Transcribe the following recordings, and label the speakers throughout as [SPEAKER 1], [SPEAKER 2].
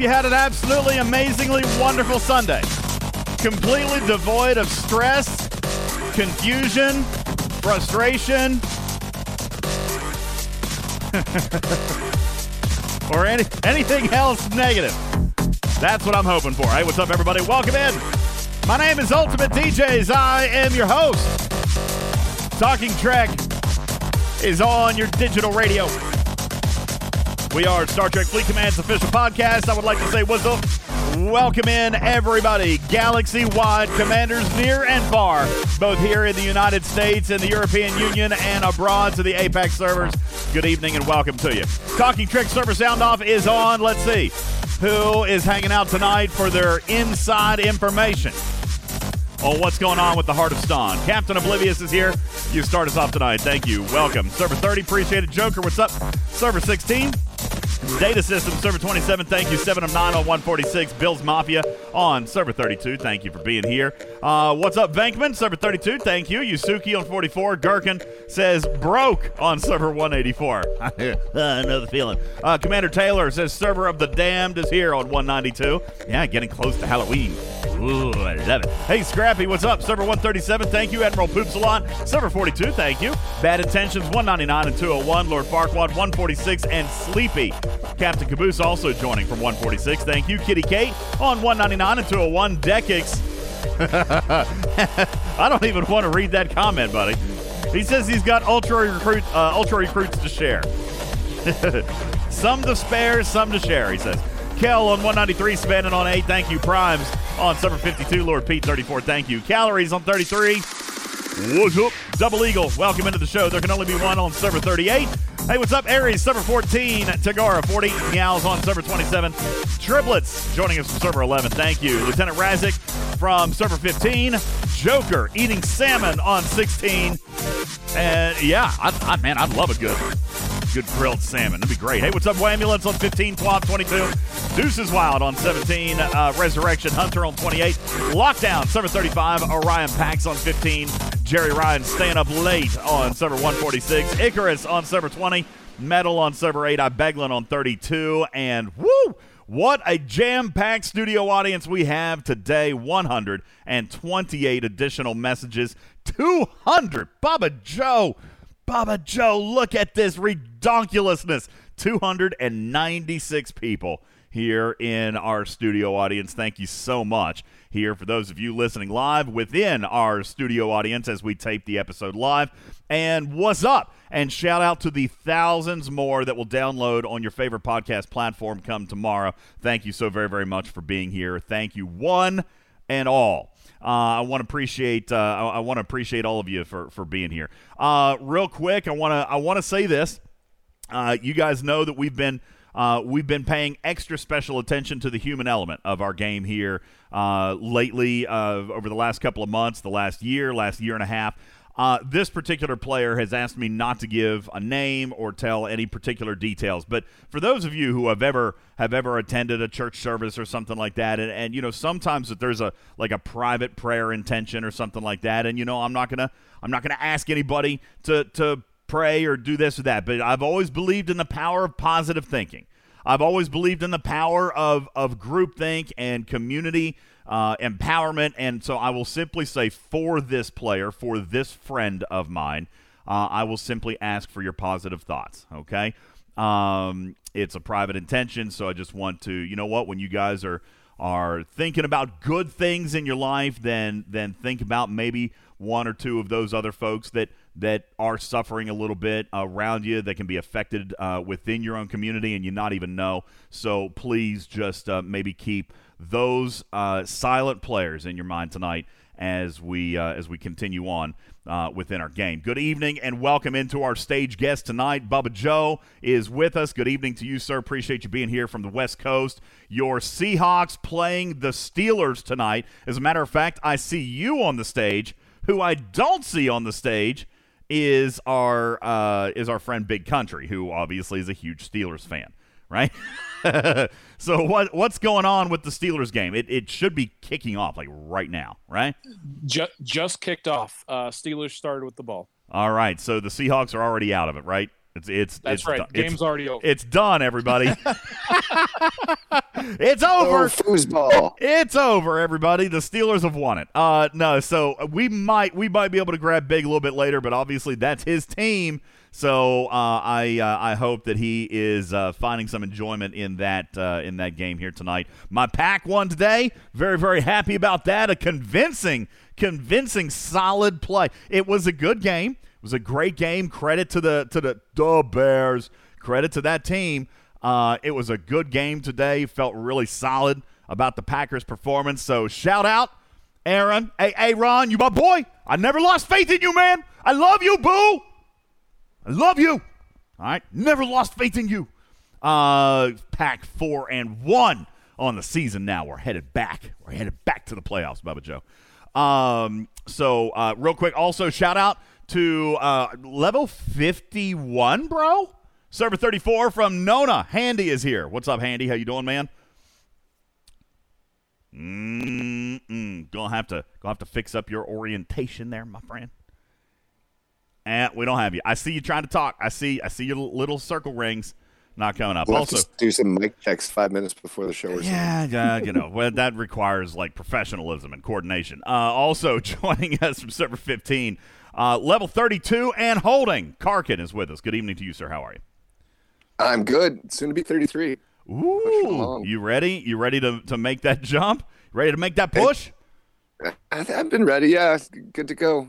[SPEAKER 1] you had an absolutely amazingly wonderful Sunday. Completely devoid of stress, confusion, frustration, or any, anything else negative. That's what I'm hoping for. Hey, what's up, everybody? Welcome in. My name is Ultimate DJs. I am your host. Talking Trek is on your digital radio. We are Star Trek Fleet Command's official podcast. I would like to say what's up. Welcome in, everybody, galaxy wide commanders near and far, both here in the United States and the European Union and abroad to the Apex servers. Good evening and welcome to you. Talking Trek server sound off is on. Let's see who is hanging out tonight for their inside information on what's going on with the Heart of Stone. Captain Oblivious is here. You start us off tonight. Thank you. Welcome. Server 30, appreciate it. Joker, what's up? Server 16. Data System, server 27, thank you. 7 of 9 on 146. Bills Mafia on server 32, thank you for being here. Uh, what's up, Venkman? Server 32, thank you. Yusuki on 44. Gherkin says broke on server 184. I know the feeling. Uh, Commander Taylor says server of the damned is here on 192. Yeah, getting close to Halloween. Ooh, I love it. Hey, Scrappy, what's up? Server 137, thank you. Admiral Poops a lot. Server 42, thank you. Bad Intentions, 199 and 201. Lord Farquaad, 146. And Sleepy. Captain Caboose also joining from 146. Thank you. Kitty Kate on 199 and 201. Dekix. I don't even want to read that comment, buddy. He says he's got ultra recruit, uh, ultra recruits to share. some to spare, some to share. He says. Kel on 193, Spanning on 8. Thank you. Primes on 752. Lord Pete 34. Thank you. Calories on 33. What's up? Double Eagle, welcome into the show. There can only be one on server 38. Hey, what's up, Aries? Server 14, Tagara 40, Meows on server 27. Triplets joining us from server 11. Thank you. Lieutenant Razik from server 15. Joker eating salmon on 16. And yeah, I, I, man, I'd love a good good grilled salmon. That'd be great. Hey, what's up, Ambulance on 15, Twop 22, Deuces Wild on 17, uh, Resurrection Hunter on 28, Lockdown server 35, Orion Pax on 15, Jerry Ryan staying up late on server 146, Icarus on server 20, Metal on server 8, I Beglin on 32, and woo! What a jam packed studio audience we have today 128 additional messages, 200. Baba Joe, Baba Joe, look at this redonkulousness. 296 people here in our studio audience. Thank you so much here for those of you listening live within our studio audience as we tape the episode live. And what's up? And shout out to the thousands more that will download on your favorite podcast platform come tomorrow. Thank you so very, very much for being here. Thank you, one and all. Uh, I want to appreciate uh, I, I want to appreciate all of you for for being here. Uh, real quick, I want to I want to say this. Uh, you guys know that we've been uh, we've been paying extra special attention to the human element of our game here uh, lately over the last couple of months, the last year, last year and a half. Uh, this particular player has asked me not to give a name or tell any particular details. But for those of you who have ever have ever attended a church service or something like that, and, and you know sometimes that there's a like a private prayer intention or something like that, and you know I'm not gonna I'm not gonna ask anybody to to pray or do this or that. But I've always believed in the power of positive thinking. I've always believed in the power of of groupthink and community uh, empowerment. And so I will simply say for this player, for this friend of mine, uh, I will simply ask for your positive thoughts. Okay. Um, it's a private intention, so I just want to, you know what, when you guys are are thinking about good things in your life, then then think about maybe one or two of those other folks that that are suffering a little bit around you that can be affected uh, within your own community and you not even know. So please just uh, maybe keep those uh, silent players in your mind tonight as we uh, as we continue on uh, within our game. Good evening and welcome into our stage guest tonight. Bubba Joe is with us. Good evening to you, sir. Appreciate you being here from the West Coast. Your Seahawks playing the Steelers tonight. As a matter of fact, I see you on the stage. Who I don't see on the stage is our uh, is our friend Big Country, who obviously is a huge Steelers fan, right? so what what's going on with the Steelers game? It, it should be kicking off like right now, right?
[SPEAKER 2] Just just kicked off. Uh, Steelers started with the ball.
[SPEAKER 1] All right, so the Seahawks are already out of it, right? It's it's
[SPEAKER 2] That's
[SPEAKER 1] it's
[SPEAKER 2] right.
[SPEAKER 1] done.
[SPEAKER 2] Game's
[SPEAKER 1] it's,
[SPEAKER 2] already over.
[SPEAKER 1] it's done, everybody. it's over.
[SPEAKER 3] Oh, foosball.
[SPEAKER 1] It's over, everybody. The Steelers have won it. Uh, no, so we might we might be able to grab Big a little bit later, but obviously that's his team. So uh, I uh, I hope that he is uh, finding some enjoyment in that uh, in that game here tonight. My pack won today. Very very happy about that. A convincing convincing solid play. It was a good game. It was a great game. Credit to the to the the Bears. Credit to that team. Uh, it was a good game today. Felt really solid about the Packers' performance. So shout out, Aaron. Hey, hey, Ron, you my boy. I never lost faith in you, man. I love you, boo. I love you. All right, never lost faith in you. Uh, pack four and one on the season. Now we're headed back. We're headed back to the playoffs, Bubba Joe. Um, so uh, real quick, also shout out to uh, level fifty-one, bro. Server thirty-four from Nona. Handy is here. What's up, Handy? How you doing, man? Mm-mm. Gonna have to gonna have to fix up your orientation there, my friend. And we don't have you. I see you trying to talk. I see I see your little circle rings not coming up.
[SPEAKER 3] We'll
[SPEAKER 1] also,
[SPEAKER 3] do some mic checks five minutes before the show or
[SPEAKER 1] yeah, yeah, you know, well, that requires like professionalism and coordination. Uh, also joining us from server 15, uh, level 32 and holding. Karkin is with us. Good evening to you, sir. How are you?
[SPEAKER 3] I'm good. Soon to be 33.
[SPEAKER 1] Ooh, you ready? You ready to, to make that jump? Ready to make that push?
[SPEAKER 3] I- I've been ready. Yeah, good to go.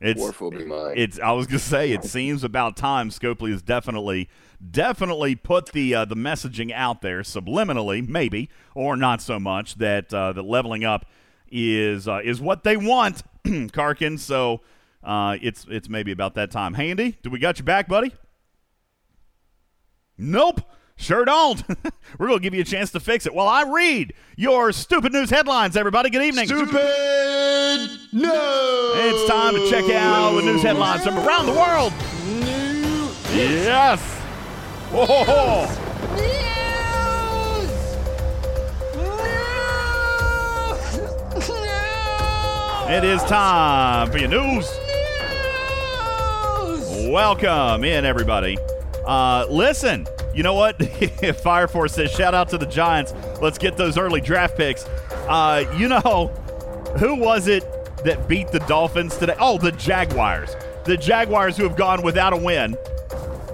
[SPEAKER 1] It's
[SPEAKER 3] will be mine.
[SPEAKER 1] It's. I was gonna say. It seems about time. Scopely has definitely, definitely put the uh, the messaging out there subliminally, maybe or not so much that uh, that leveling up is uh, is what they want, Karkin. So uh, it's it's maybe about that time. Handy, do we got you back, buddy? Nope. Sure don't. We're going to give you a chance to fix it while I read your stupid news headlines, everybody. Good evening.
[SPEAKER 4] Stupid no.
[SPEAKER 1] It's time to check out the news headlines from around the world. News. Yes. Whoa. It is time for your news. Welcome in, everybody. Uh, listen, you know what? Fire Force says, shout out to the Giants. Let's get those early draft picks. Uh, you know, who was it that beat the Dolphins today? Oh, the Jaguars. The Jaguars who have gone without a win,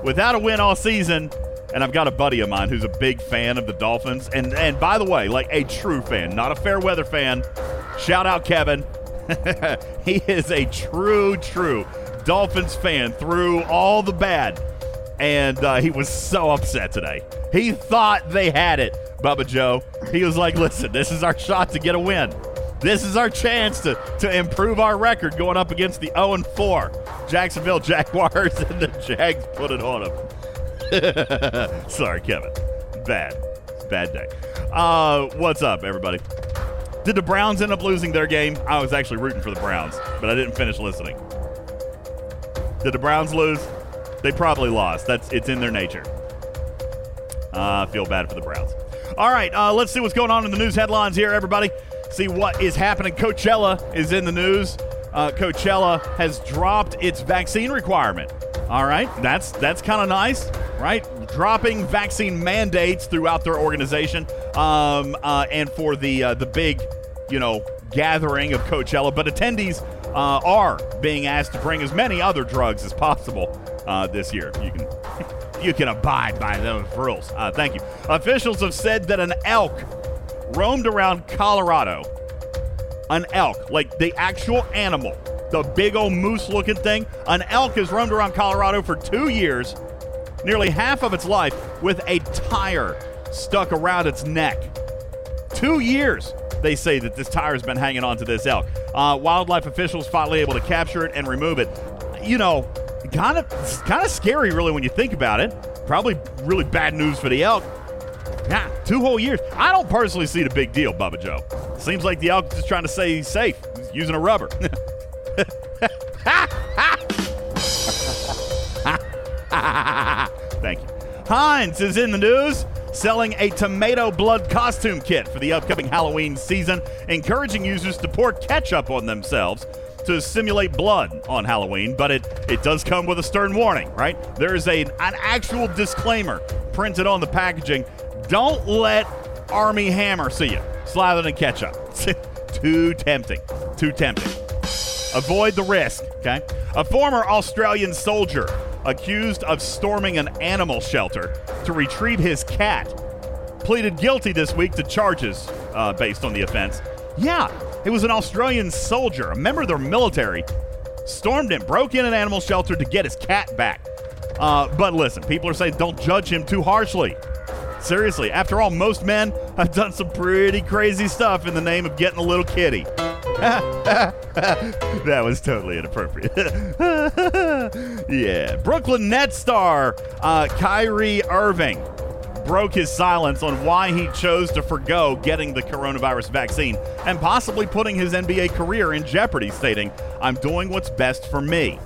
[SPEAKER 1] without a win all season. And I've got a buddy of mine who's a big fan of the Dolphins. And and by the way, like a true fan, not a fair weather fan. Shout out Kevin. he is a true, true Dolphins fan through all the bad. And uh, he was so upset today. He thought they had it, Bubba Joe. He was like, listen, this is our shot to get a win. This is our chance to, to improve our record going up against the 0 4 Jacksonville Jaguars, and the Jags put it on them. Sorry, Kevin. Bad. Bad day. Uh, what's up, everybody? Did the Browns end up losing their game? I was actually rooting for the Browns, but I didn't finish listening. Did the Browns lose? They probably lost. That's it's in their nature. Uh, I feel bad for the Browns. All right, uh, let's see what's going on in the news headlines here, everybody. See what is happening. Coachella is in the news. Uh, Coachella has dropped its vaccine requirement. All right, that's that's kind of nice, right? Dropping vaccine mandates throughout their organization, um, uh, and for the uh, the big, you know, gathering of Coachella. But attendees uh, are being asked to bring as many other drugs as possible uh, this year. You can you can abide by those rules. Uh, thank you. Officials have said that an elk roamed around Colorado. An elk, like the actual animal, the big old moose looking thing. An elk has roamed around Colorado for two years, nearly half of its life, with a tire stuck around its neck. Two years, they say that this tire has been hanging on to this elk. Uh, wildlife officials finally able to capture it and remove it. You know, kind of kind of scary, really, when you think about it. Probably really bad news for the elk. Yeah, two whole years. I don't personally see the big deal, Bubba Joe. Seems like the elk is just trying to stay safe, He's using a rubber. Thank you. Heinz is in the news, selling a tomato blood costume kit for the upcoming Halloween season, encouraging users to pour ketchup on themselves to simulate blood on Halloween, but it, it does come with a stern warning, right? There is a, an actual disclaimer printed on the packaging. Don't let Armie Hammer see you slathered in ketchup. Too tempting. Too tempting. Avoid the risk, okay? A former Australian soldier accused of storming an animal shelter to retrieve his cat pleaded guilty this week to charges uh, based on the offense. Yeah, it was an Australian soldier, a member of their military, stormed it, broke in an animal shelter to get his cat back. Uh, but listen, people are saying don't judge him too harshly. Seriously, after all, most men have done some pretty crazy stuff in the name of getting a little kitty. that was totally inappropriate. yeah. Brooklyn Nets star uh, Kyrie Irving broke his silence on why he chose to forego getting the coronavirus vaccine and possibly putting his NBA career in jeopardy, stating, I'm doing what's best for me.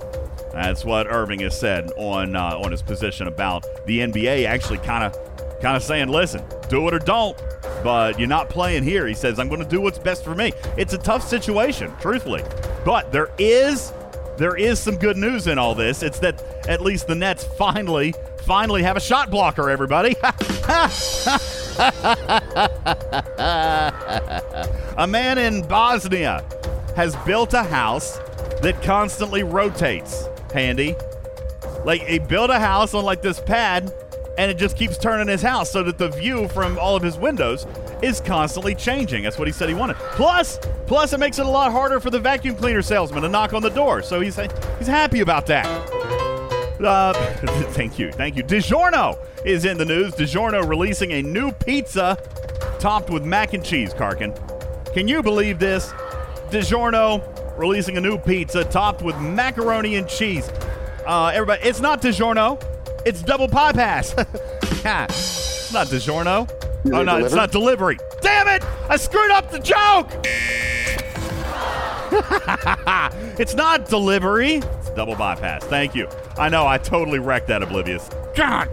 [SPEAKER 1] That's what Irving has said on uh, on his position about the NBA actually kind of kind of saying, listen, do it or don't. But you're not playing here. He says, I'm going to do what's best for me. It's a tough situation, truthfully. But there is there is some good news in all this. It's that at least the Nets finally finally have a shot blocker, everybody. a man in Bosnia has built a house that constantly rotates. Handy. Like he built a house on like this pad and it just keeps turning his house so that the view from all of his windows is constantly changing. That's what he said he wanted. Plus, plus it makes it a lot harder for the vacuum cleaner salesman to knock on the door. So he's he's happy about that. Uh, thank you, thank you. DiGiorno is in the news. DiGiorno releasing a new pizza topped with mac and cheese. Karkin, can you believe this? DiGiorno releasing a new pizza topped with macaroni and cheese. Uh, everybody, it's not DiGiorno. It's double pie pass. it's not DiGiorno. Oh, no, it's not delivery. Damn it! I screwed up the joke! it's not delivery. It's double bypass. Thank you. I know, I totally wrecked that, Oblivious. God,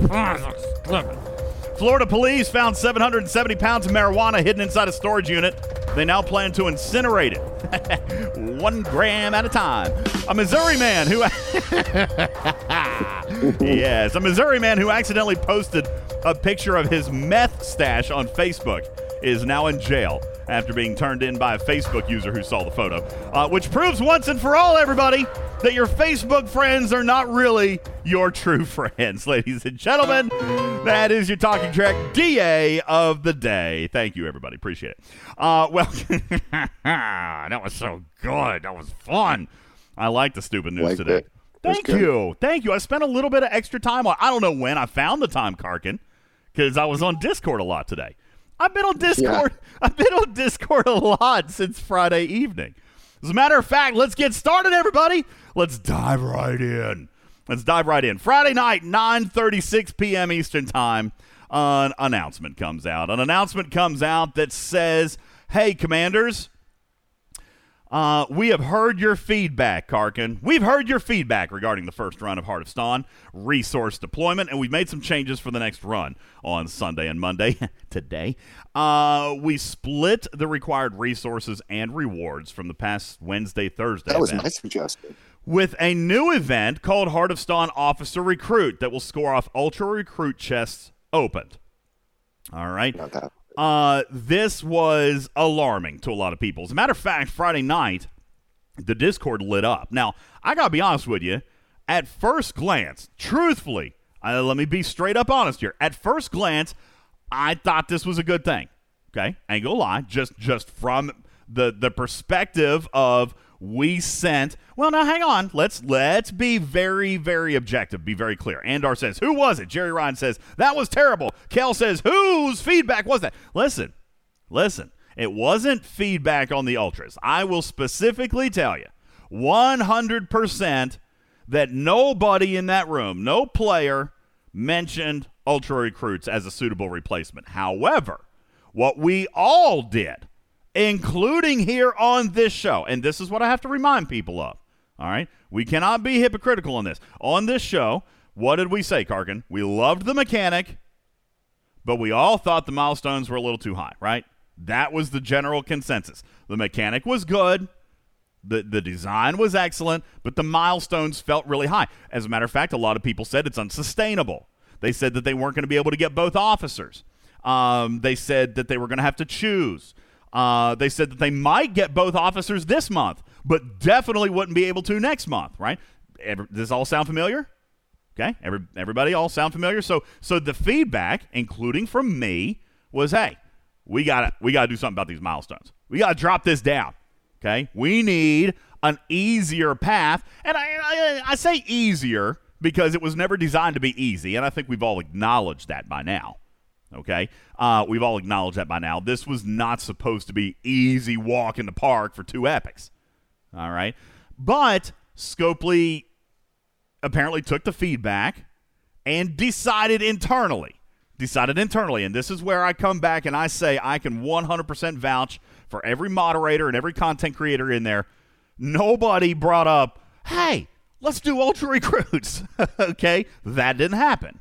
[SPEAKER 1] Florida police found 770 pounds of marijuana hidden inside a storage unit. They now plan to incinerate it, one gram at a time. A Missouri man who, yes, a Missouri man who accidentally posted a picture of his meth stash on Facebook is now in jail after being turned in by a Facebook user who saw the photo, uh, which proves once and for all, everybody, that your Facebook friends are not really your true friends, ladies and gentlemen. That is your Talking Trek DA of the day. Thank you, everybody. Appreciate it. Uh, well, that was so good. That was fun. I like the stupid news
[SPEAKER 3] Like
[SPEAKER 1] today.
[SPEAKER 3] it. That's
[SPEAKER 1] Thank
[SPEAKER 3] good.
[SPEAKER 1] you. Thank you. I spent a little bit of extra time on I don't know when I found the time, Karkin, because I was on Discord a lot today. I've been on Discord. I've been on Discord a lot since Friday evening. As a matter of fact, let's get started, everybody. Let's dive right in. Let's dive right in. Friday night, 9:36 p.m. Eastern Time, an announcement comes out. An announcement comes out that says, "Hey, commanders, uh, we have heard your feedback, Karkin. We've heard your feedback regarding the first run of Heart of Stone resource deployment, and we've made some changes for the next run on Sunday and Monday. Today, uh, we split the required resources and rewards from the past Wednesday, Thursday.
[SPEAKER 3] That was
[SPEAKER 1] event
[SPEAKER 3] my suggestion.
[SPEAKER 1] with a new event called Heart of Stone Officer Recruit that will score off Ultra Recruit chests opened. All right. Uh, this was alarming to a lot of people. As a matter of fact, Friday night, the Discord lit up. Now, I gotta be honest with you. At first glance, truthfully, uh, let me be straight up honest here. At first glance, I thought this was a good thing. Okay, ain't gonna lie. Just just from the the perspective of we sent. Well, now hang on. Let's let's be very very objective. Be very clear. Andar says, "Who was it?" Jerry Ryan says, "That was terrible." Kel says, "Whose feedback was that?" Listen, listen. It wasn't feedback on the ultras. I will specifically tell you, 100% that nobody in that room, no player mentioned ultra recruits as a suitable replacement. However, what we all did, including here on this show, and this is what I have to remind people of. All right, we cannot be hypocritical on this. On this show, what did we say, Karkin? We loved the mechanic, but we all thought the milestones were a little too high, right? That was the general consensus. The mechanic was good. The, the design was excellent, but the milestones felt really high. As a matter of fact, a lot of people said it's unsustainable. They said that they weren't going to be able to get both officers. Um, they said that they were going to have to choose. Uh, they said that they might get both officers this month, but definitely wouldn't be able to next month, right? Every, does this all sound familiar? Okay, Every, everybody all sound familiar? So, so the feedback, including from me, was, hey, we got we got to do something about these milestones. We got to drop this down. Okay, we need an easier path, and I, I I say easier because it was never designed to be easy, and I think we've all acknowledged that by now. Okay, uh, we've all acknowledged that by now. This was not supposed to be easy walk in the park for two epics. All right, but Scopely apparently took the feedback and decided internally decided internally. And this is where I come back and I say I can 100% vouch for every moderator and every content creator in there. Nobody brought up, hey, let's do ultra recruits. okay? That didn't happen.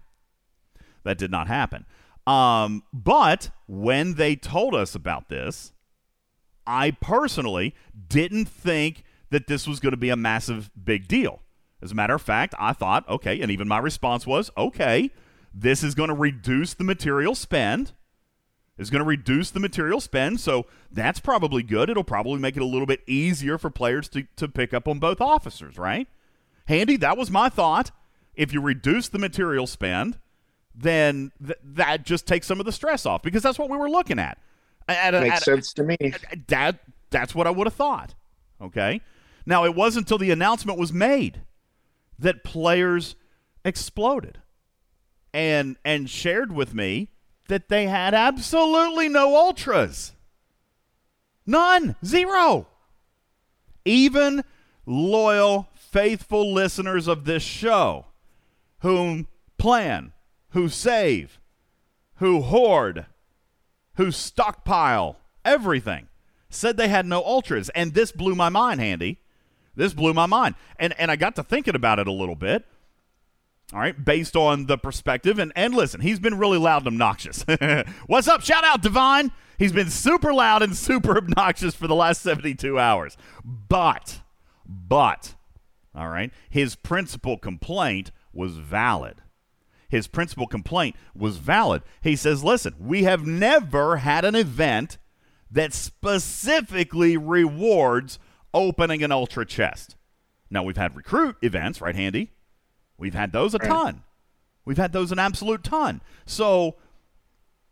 [SPEAKER 1] That did not happen. Um, but when they told us about this, I personally didn't think that this was going to be a massive big deal. As a matter of fact, I thought, okay, and even my response was, okay, this is going to reduce the material spend. Is going to reduce the material spend, so that's probably good. It'll probably make it a little bit easier for players to, to pick up on both officers, right? Handy, that was my thought. If you reduce the material spend, then th- that just takes some of the stress off because that's what we were looking at.
[SPEAKER 3] at Makes at, sense to me.
[SPEAKER 1] That that's what I would have thought. Okay. Now it wasn't until the announcement was made that players exploded and and shared with me that they had absolutely no ultras. None. Zero. Even loyal, faithful listeners of this show whom plan, who save, who hoard, who stockpile everything said they had no ultras and this blew my mind, Handy. This blew my mind. And and I got to thinking about it a little bit all right, based on the perspective. And, and listen, he's been really loud and obnoxious. What's up? Shout out, Divine. He's been super loud and super obnoxious for the last 72 hours. But, but, all right, his principal complaint was valid. His principal complaint was valid. He says, listen, we have never had an event that specifically rewards opening an ultra chest. Now, we've had recruit events, right, Handy? We've had those a ton. We've had those an absolute ton. So,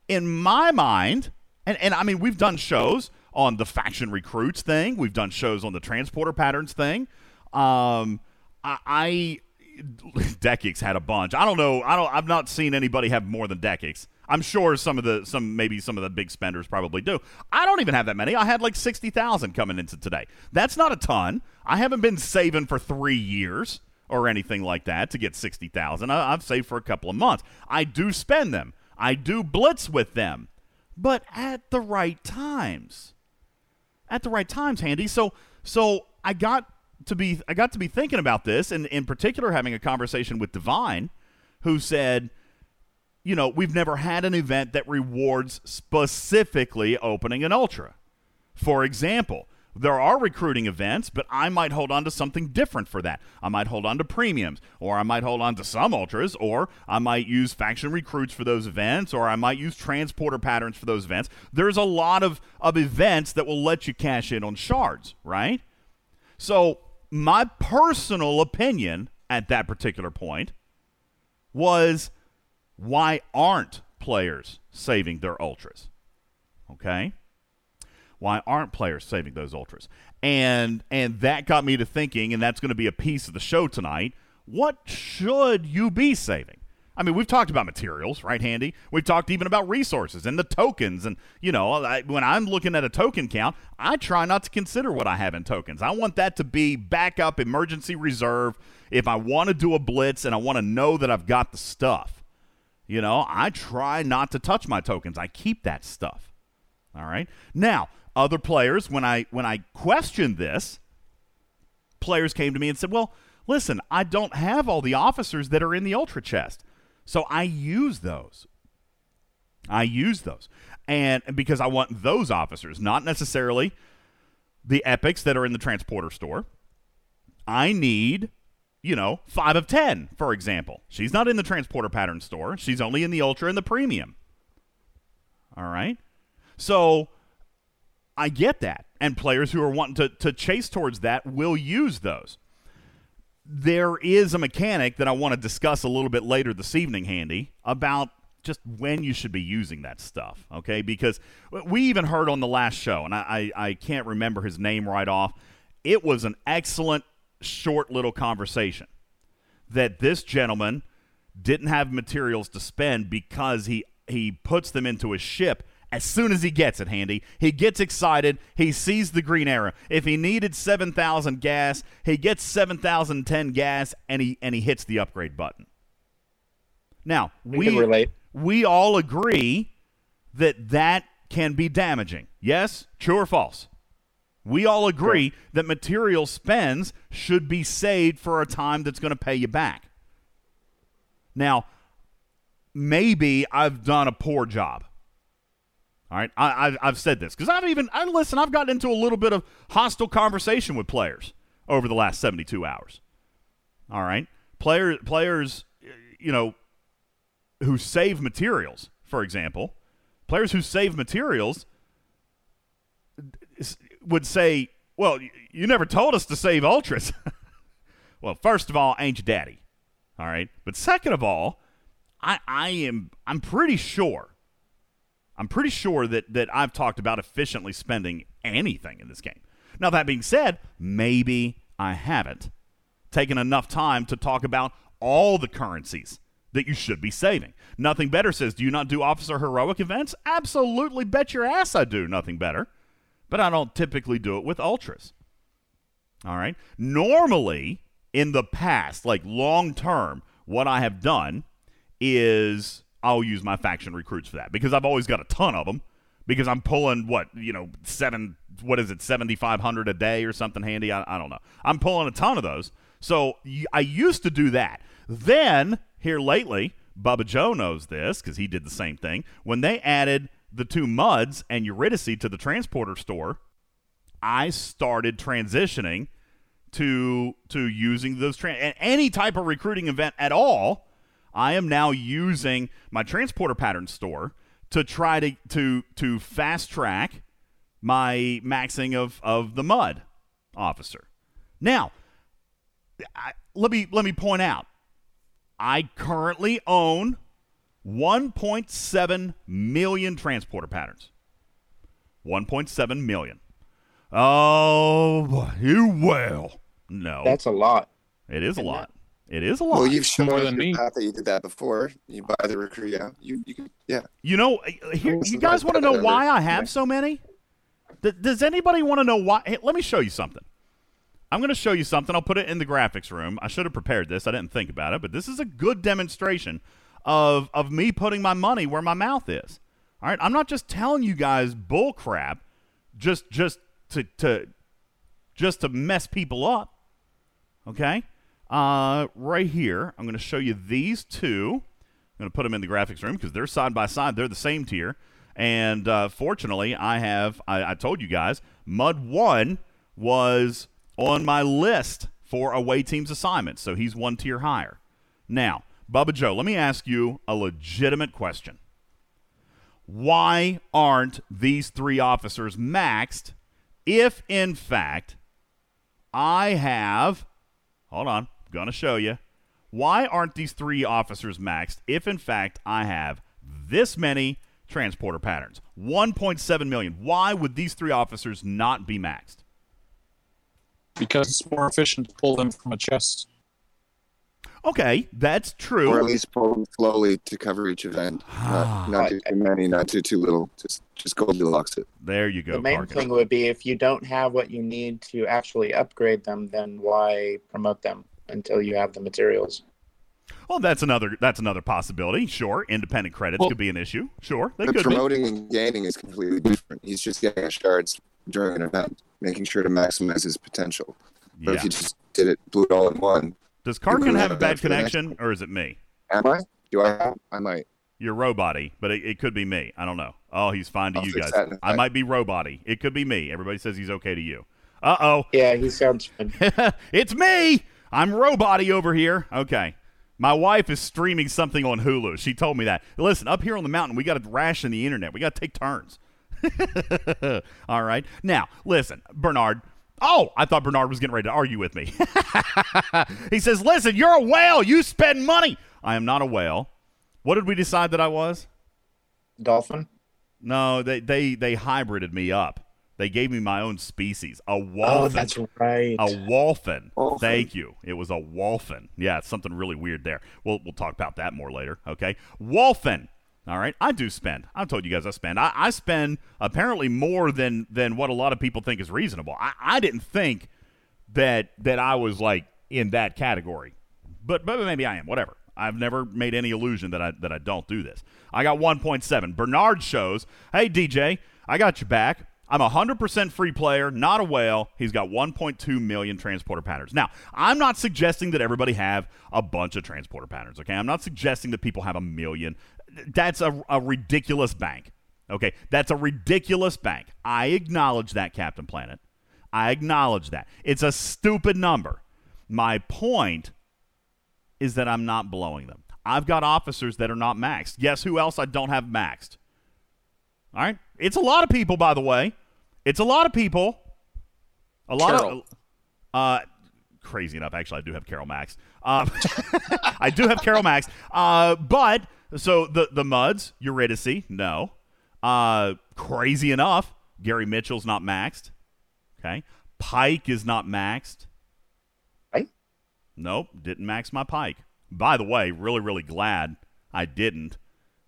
[SPEAKER 1] in my mind, and, and I mean, we've done shows on the faction recruits thing. We've done shows on the transporter patterns thing. Um, I, I Decix had a bunch. I don't know. I don't. I've not seen anybody have more than Decix. I'm sure some of the some maybe some of the big spenders probably do. I don't even have that many. I had like sixty thousand coming into today. That's not a ton. I haven't been saving for three years or anything like that to get 60,000. I've saved for a couple of months. I do spend them. I do blitz with them, but at the right times. At the right times, handy. So so I got to be I got to be thinking about this and in particular having a conversation with Divine who said you know, we've never had an event that rewards specifically opening an ultra. For example, there are recruiting events, but I might hold on to something different for that. I might hold on to premiums, or I might hold on to some ultras, or I might use faction recruits for those events, or I might use transporter patterns for those events. There's a lot of, of events that will let you cash in on shards, right? So, my personal opinion at that particular point was why aren't players saving their ultras? Okay? why aren't players saving those ultras? And and that got me to thinking, and that's going to be a piece of the show tonight. What should you be saving? I mean, we've talked about materials, right, Handy? We've talked even about resources and the tokens. And, you know, I, when I'm looking at a token count, I try not to consider what I have in tokens. I want that to be backup, emergency reserve. If I want to do a blitz and I want to know that I've got the stuff, you know, I try not to touch my tokens. I keep that stuff. All right. Now, other players, when I when I questioned this, players came to me and said, "Well, listen, I don't have all the officers that are in the ultra chest, so I use those. I use those, and because I want those officers, not necessarily." the epics that are in the transporter store. I need, you know, five of 10, for example. She's not in the transporter pattern store. She's only in the ultra and the premium. All right. So I get that. And players who are wanting to, to chase towards that will use those. There is a mechanic that I want to discuss a little bit later this evening, Handy, about just when you should be using that stuff, okay? Because we even heard on the last show, and I, I, I can't remember his name right off. It was an excellent, short little conversation that this gentleman didn't have materials to spend because he he puts them into his ship as soon as he gets it handy. He gets excited. He sees the green arrow. If he needed 7,000 gas, he gets 7,010 gas and he and he hits the upgrade button. Now, we,
[SPEAKER 3] we relate
[SPEAKER 1] we all agree that that can be damaging. Yes? True or false? We all agree sure. that material spends should be saved for a time that's going to pay you back. Now, maybe I've done a poor job. All right, I, have said this because I've even I listen. I've gotten into a little bit of hostile conversation with players over the last seventy-two hours. All right, players, players, you know, who save materials, for example, players who save materials would say, "Well, you never told us to save ultras." well, first of all, ain't your daddy. All right, but second of all, I I am I'm pretty sure. I'm pretty sure that that I've talked about efficiently spending anything in this game. Now that being said, maybe I haven't taken enough time to talk about all the currencies that you should be saving. Nothing Better says, Do you not do officer heroic events? Absolutely, bet your ass I do nothing better. But I don't typically do it with ultras. All right. Normally, in the past, like long term, what I have done is I'll use my faction recruits for that because I've always got a ton of them because I'm pulling what you know seven what is it seventy five hundred a day or something handy I, I don't know I'm pulling a ton of those so I used to do that then here lately, Bubba Joe knows this because he did the same thing. When they added the two Mudds and Eurydice to the transporter store, I started transitioning to to using those tra- any type of recruiting event at all. I am now using my transporter pattern store to try to to to fast track my maxing of of the Mudd officer. Now, I, let me let me point out I currently own 1.7 million transporter patterns. 1.7 million. Oh, you will. No.
[SPEAKER 3] That's a lot.
[SPEAKER 1] It is a lot. It is a lot.
[SPEAKER 2] Well, you've shown more than me. that you did that before. You buy the recruit, yeah. You, you, yeah.
[SPEAKER 1] You know, here, you guys want to know why I have so many? Does anybody want to know why? Hey, let me show you something. I'm going to show you something. I'll put it in the graphics room. I should have prepared this. I didn't think about it, but this is a good demonstration of of me putting my money where my mouth is. All right, I'm not just telling you guys bull crap just just to to just to mess people up. Okay? Uh, right here, I'm going to show you these two. I'm going to put them in the graphics room because they're side by side. They're the same tier. And uh, fortunately, I have, I, I told you guys, Mudd 1 was on my list for away teams assignments, so he's one tier higher. Now, Bubba Joe, let me ask you a legitimate question. Why aren't these three officers maxed if, in fact, I have. Hold on, I'm going to show you. Why aren't these three officers maxed if, in fact, I have this many transporter patterns? 1.7 million. Why would these three officers not be maxed?
[SPEAKER 4] because it's more efficient to pull them from a chest.
[SPEAKER 1] Okay, that's true.
[SPEAKER 2] Or at least pull them slowly to cover each event. not, not too, too many, not too too little. Just just Goldilocks it.
[SPEAKER 1] There you go.
[SPEAKER 3] The main thing would be if you don't have what you need to actually upgrade them, then why promote them until you have the materials?
[SPEAKER 1] Well, that's another that's another possibility. Sure, independent credits well, could be an issue. Sure,
[SPEAKER 2] they could promoting be. and gaining is completely different. He's just getting shards during an event, making sure to maximize his potential. But yeah. if you just did it, blew it all in one.
[SPEAKER 1] Does Cardigan have a bad connection, or is it me?
[SPEAKER 2] Am I? Do I have? I might.
[SPEAKER 1] You're roboty, but it, it could be me. I don't know. Oh, he's fine to I'll you guys. I might be roboty. It could be me. Everybody says he's okay to you. Uh oh.
[SPEAKER 3] Yeah, he sounds fun.
[SPEAKER 1] it's me. I'm Robotty over here. Okay. My wife is streaming something on Hulu. She told me that. Listen, up here on the mountain, we got to ration the internet. We got to take turns. All right. Now, listen, Bernard. Oh, I thought Bernard was getting ready to argue with me. he says, Listen, you're a whale. You spend money. I am not a whale. What did we decide that I was?
[SPEAKER 3] Dolphin.
[SPEAKER 1] No, they, they, they hybrided me up. They gave me my own species, a oh, wolfen.
[SPEAKER 3] Oh, that's right.
[SPEAKER 1] A wolfen.
[SPEAKER 2] Wolfen.
[SPEAKER 1] Thank you. It was a wolfen. Yeah, it's something really weird there. We'll we'll talk about that more later. Okay, wolfen. All right, I do spend. I've told you guys I spend. I, I spend apparently more than than what a lot of people think is reasonable. I, I didn't think that that I was like in that category, but but maybe I am. Whatever. I've never made any illusion that I that I don't do this. I got 1.7. Bernard shows. Hey DJ, I got your back. I'm a 100% free player, not a whale. He's got 1.2 million transporter patterns. Now, I'm not suggesting that everybody have a bunch of transporter patterns, okay? I'm not suggesting that people have a million. That's a, a ridiculous bank, okay? That's a ridiculous bank. I acknowledge that, Captain Planet. I acknowledge that. It's a stupid number. My point is that I'm not blowing them. I've got officers that are not maxed. Guess who else I don't have maxed? All right? It's a lot of people, by the way. It's a lot of people. A lot
[SPEAKER 4] Carol.
[SPEAKER 1] of. Uh, crazy enough, actually, I do have Carol Max. Um, I do have Carol Max. Uh, but so the the Mudds, Eurydice, no. Uh, crazy enough, Gary Mitchell's not maxed. Okay, Pike is not maxed.
[SPEAKER 3] Right?
[SPEAKER 1] Nope, didn't max my Pike. By the way, really, really glad I didn't.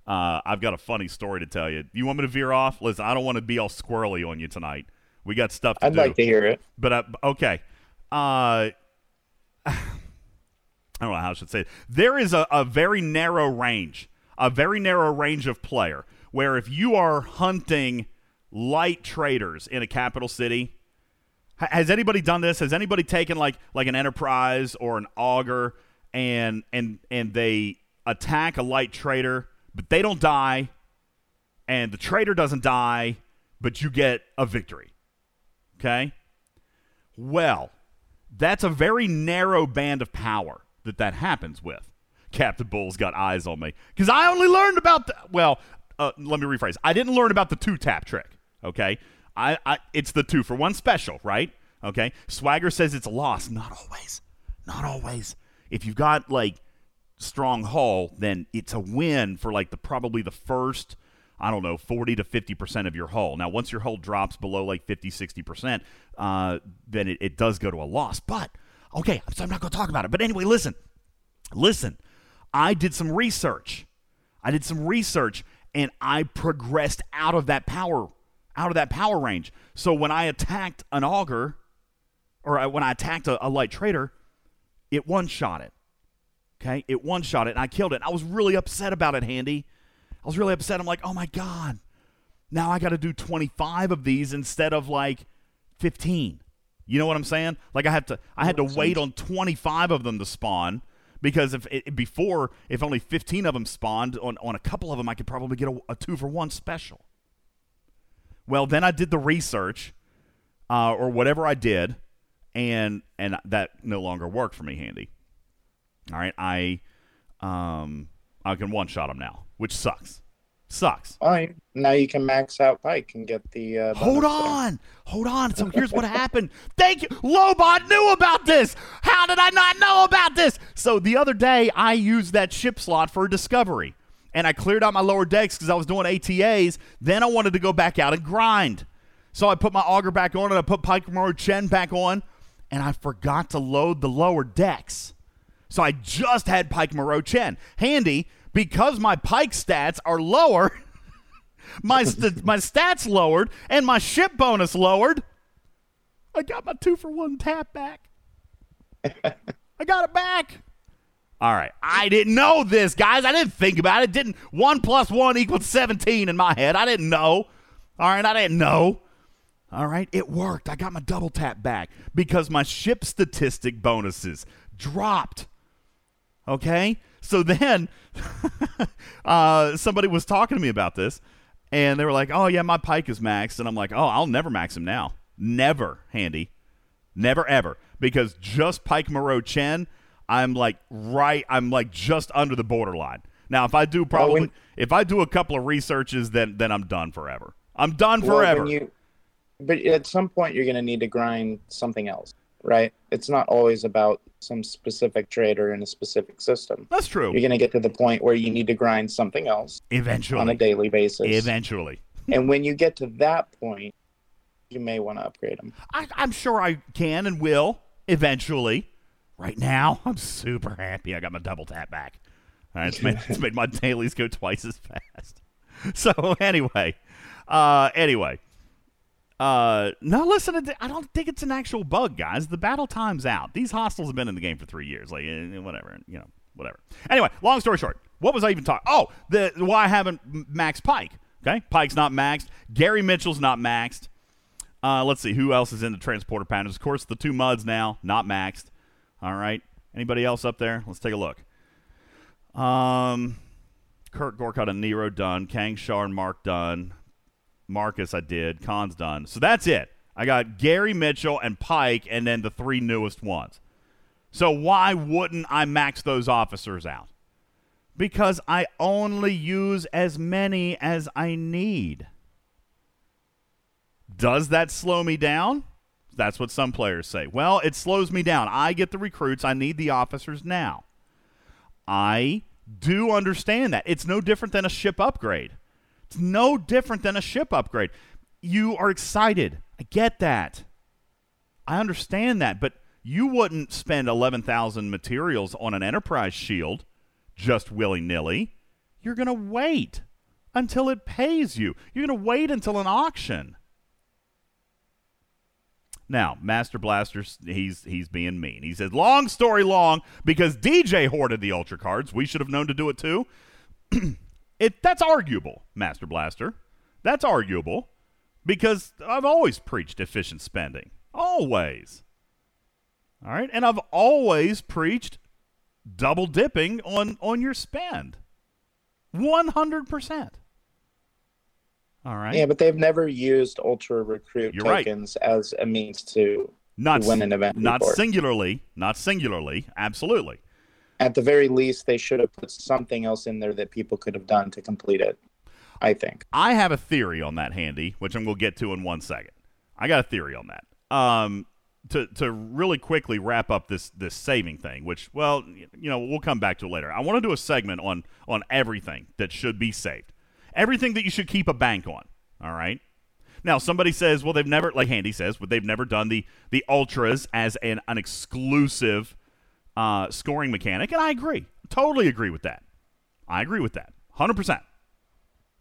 [SPEAKER 1] Uh, I've got a funny story to tell you. You want me to veer off? Listen, I don't want to be all squirrely on you tonight. We got stuff to
[SPEAKER 3] I'd
[SPEAKER 1] do.
[SPEAKER 3] like to hear it.
[SPEAKER 1] But uh, okay, uh, I don't know how I should say it. There is a, a very narrow range, a very narrow range of player where if you are hunting light traders in a capital city, has anybody done this? Has anybody taken like like an enterprise or an Augur and and and they attack a light trader, but they don't die, and the traitor doesn't die, but you get a victory. Okay? Well, that's a very narrow band of power that that happens with. Captain Bull's got eyes on me because I only learned about the. Well, uh, let me rephrase. I didn't learn about the two tap trick. Okay, I, I it's the two for one special, right? Okay. Swagger says it's a loss. Not always. Not always. If you've got like strong hull, then it's a win for like the probably the first, I don't know, 40 to 50% of your hull. Now, once your hull drops below like 50, 60%, uh, then it, it does go to a loss. But, okay, so I'm not going to talk about it. But anyway, listen, listen, I did some research. I did some research and I progressed out of that power, out of that power range. So when I attacked an Augur, or I- when I attacked a, a light trader, it one shot it. Okay, it one shot it and I killed it. I was really upset about it, Handy. I was really upset. I'm like, oh my god, now I got to do 25 of these instead of like 15. You know what I'm saying? Like I have to, I had to wait on 25 of them to spawn because if it, before, if only 15 of them spawned on on a couple of them, I could probably get a, a two for one special. Well, then I did the research, uh, or whatever I did, and and that no longer worked for me, Handy. All right, I um I can one shot him now, which sucks. Sucks.
[SPEAKER 3] Fine. Now you can max out Pike and get the. Uh,
[SPEAKER 1] Hold
[SPEAKER 3] bonus there.
[SPEAKER 1] on. Hold on. So here's what happened. Thank you. Lobot knew about this. How did I not know about this? So the other day, I used that ship slot for a discovery. And I cleared out my lower decks because I was doing ATAs. Then I wanted to go back out and grind. So I put my Augur back on and I put Pike Chen back on. And I forgot to load the lower decks. So I just had Pike Moreau Chen. Handy because my Pike stats are lower. my st- my stats lowered and my ship bonus lowered. I got my two for one tap back. I got it back. All right, I didn't know this, guys. I didn't think about it. Didn't one plus one equal seventeen in my head? I didn't know. All right, I didn't know. All right, it worked. I got my double tap back because my ship statistic bonuses dropped. Okay, so then uh, somebody was talking to me about this, and they were like, "Oh yeah, my pike is maxed," and I'm like, "Oh, I'll never max him now. Never, handy, Never ever. Because just Pike Moreau Chen, I'm like right I'm like just under the borderline. Now if I do probably
[SPEAKER 3] when-
[SPEAKER 1] if I do a couple of researches then then I'm done forever. I'm done
[SPEAKER 3] Well,
[SPEAKER 1] forever.
[SPEAKER 3] you, but at some point, you're going to need to grind something else, right? It's not always about some specific trader in a specific system.
[SPEAKER 1] That's true.
[SPEAKER 3] You're going to get to the point where you need to grind something else eventually on a daily basis.
[SPEAKER 1] Eventually.
[SPEAKER 3] and when you get to that point, you may want to upgrade them.
[SPEAKER 1] I, I'm sure I can and will eventually. Right now, I'm super happy. I got my double tap back. Right, it's made, it's made my dailies go twice as fast. So anyway, uh, anyway, uh, no, listen. I don't think it's an actual bug, guys. The battle time's out. These hostiles have been in the game for three years. Like eh, whatever, you know, whatever. Anyway, long story short, what was I even talking? Oh, the why I haven't maxed Pike. Okay, Pike's not maxed. Gary Mitchell's not maxed. Uh, let's see who else is in the transporter patterns. Of course, the two Mudds now not maxed. All right. Anybody else up there? Let's take a look. Um, Kurt Gorkut and Nero done. Kang Shar and Mark done. Marcus I did. Khan's done. So that's it. I got Gary Mitchell and Pike, and then the three newest ones. So why wouldn't I max those officers out? Because I only use as many as I need. Does that slow me down? That's what some players say. Well, it slows me down. I get the recruits. I need the officers now. I do understand that. It's no different than a ship upgrade. It's no different than a ship upgrade. You are excited. I get that. I understand that, but you wouldn't spend 11,000 materials on an enterprise shield just willy-nilly. You're going to wait until it pays you. You're going to wait until an auction. Now, Master Blaster, he's he's being mean. He says, "Long story long, because DJ hoarded the Ultra cards. We should have known to do it too." it that's arguable, Master Blaster. That's arguable because I've always preached efficient spending. Always. All right, and I've always preached double dipping on on your spend. 100%. All right.
[SPEAKER 3] Yeah, but they've never used Ultra Recruit
[SPEAKER 1] You're right.
[SPEAKER 3] tokens as a means to
[SPEAKER 1] not
[SPEAKER 3] win an event
[SPEAKER 1] not
[SPEAKER 3] before.
[SPEAKER 1] singularly, not singularly, absolutely.
[SPEAKER 3] At the very least, they should have put something else in there that people could have done to complete it. I think.
[SPEAKER 1] I have a theory on that, Handy, which I'm going to get to in one second. I got a theory on that. Um, to to really quickly wrap up this this saving thing, which well, you know, we'll come back to it later. I want to do a segment on on everything that should be saved, everything that you should keep a bank on. All right. Now, somebody says, well, they've never, like Handy says, but they've never done the the ultras as an an exclusive uh, scoring mechanic, and I agree, totally agree with that. I agree with that, hundred percent.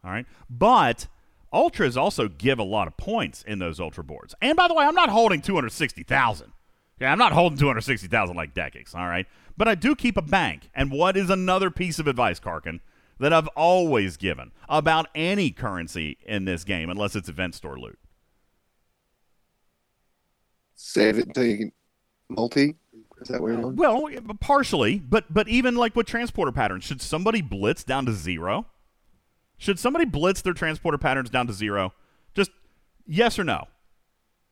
[SPEAKER 1] All right. But ultras also give a lot of points in those ultra boards. And by the way, I'm not holding 260,000. Okay, I'm not holding 260,000 like Dekix, all right? But I do keep a bank. And what is another piece of advice, Karkin, that I've always given about any currency in this game unless it's event store loot?
[SPEAKER 2] Save it until you can multi. Is that where you're going?
[SPEAKER 1] Well, partially, but but even like with transporter patterns, should somebody blitz down to zero? Should somebody blitz their transporter patterns down to zero? Just yes or no?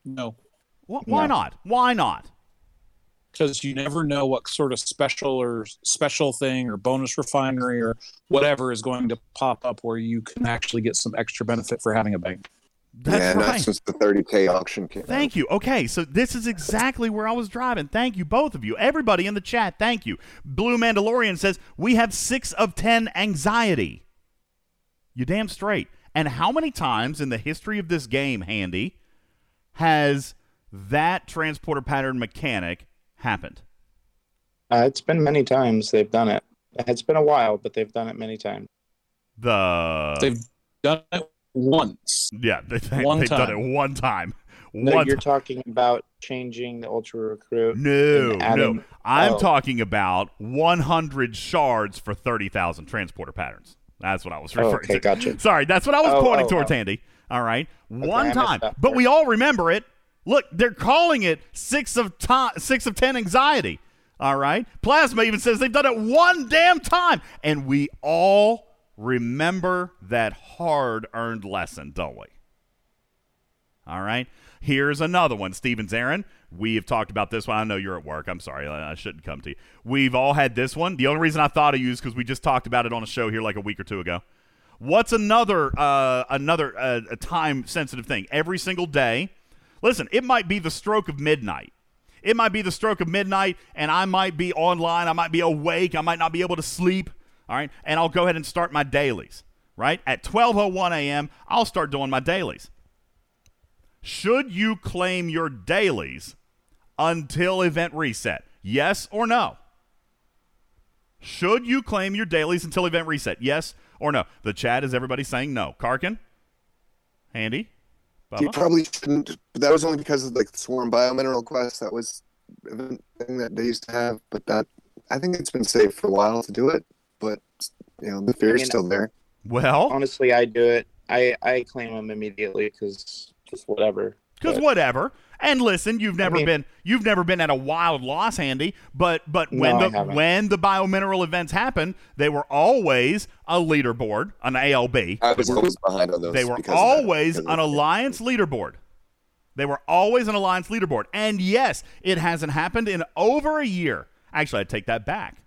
[SPEAKER 4] No,
[SPEAKER 1] Wh- Why
[SPEAKER 3] No.
[SPEAKER 1] not? Why not?
[SPEAKER 4] because you never know what sort of special or special thing or bonus refinery or whatever is going to pop up where you can actually get some extra benefit for having a bank.
[SPEAKER 1] That's
[SPEAKER 2] yeah, not
[SPEAKER 1] right.
[SPEAKER 2] since the 30k auction came out.
[SPEAKER 1] Thank you. Okay, so this is exactly where I was driving. Thank you, both of you. Everybody in the chat, thank you. Blue Mandalorian says, We have six of ten anxiety. You damn straight. And how many times in the history of this game, Handy, has that transporter pattern mechanic happened?
[SPEAKER 3] Uh, it's been many times they've done it. It's been a while, but they've done it many times.
[SPEAKER 1] The
[SPEAKER 4] They've done it once.
[SPEAKER 1] yeah, they, they,
[SPEAKER 4] One
[SPEAKER 1] have done it one time.
[SPEAKER 3] No,
[SPEAKER 1] one
[SPEAKER 3] you're
[SPEAKER 1] time.
[SPEAKER 3] talking about changing the Ultra Recruit.
[SPEAKER 1] No,
[SPEAKER 3] and
[SPEAKER 1] no. I'm
[SPEAKER 3] oh.
[SPEAKER 1] talking about 100 shards for 30,000 transporter patterns. That's what I was
[SPEAKER 3] Oh,
[SPEAKER 1] referring
[SPEAKER 3] okay,
[SPEAKER 1] to.
[SPEAKER 3] gotcha.
[SPEAKER 1] Sorry, that's what I was
[SPEAKER 3] Oh,
[SPEAKER 1] pointing
[SPEAKER 3] oh,
[SPEAKER 1] towards,
[SPEAKER 3] oh.
[SPEAKER 1] Andy. All right, one
[SPEAKER 3] I
[SPEAKER 1] time, but
[SPEAKER 3] there.
[SPEAKER 1] we all remember it. Look, they're calling it six of ti six of ten anxiety. All right, Plasma even says they've done it one damn time, and we all remember that hard-earned lesson, don't we? All right. Here's another one. Stevens Aaron, we have talked about this one. I know you're at work. I'm sorry. I shouldn't come to you. We've all had this one. The only reason I thought of you is because we just talked about it on a show here like a week or two ago. What's another uh, another uh, time sensitive thing? Every single day. Listen, it might be the stroke of midnight. It might be the stroke of midnight, and I might be online. I might be awake. I might not be able to sleep. All right, and I'll go ahead and start my dailies. Right at 12:01 a.m., I'll start doing my dailies. Should you claim your dailies until event reset? Yes or no? Should you claim your dailies until event reset? Yes or no? The chat is everybody saying no. Karkin? Handy?
[SPEAKER 2] You probably shouldn't. That was only because of like the Swarm Biomineral Quest. That was a thing that they used to have. But that I think it's been safe for a while to do it. But you know the fear is still there.
[SPEAKER 1] Well,
[SPEAKER 3] honestly, I do it. I I claim them immediately because just whatever.
[SPEAKER 1] Because whatever. And listen, you've never I mean, been you've never been at a wild loss, handy But but when no, the when the biomineral events happen, they were always a leaderboard, an ALB.
[SPEAKER 2] I was always behind on those.
[SPEAKER 1] They were always an alliance leaderboard. They were always an alliance leaderboard. And yes, it hasn't happened in over a year. Actually, I take that back.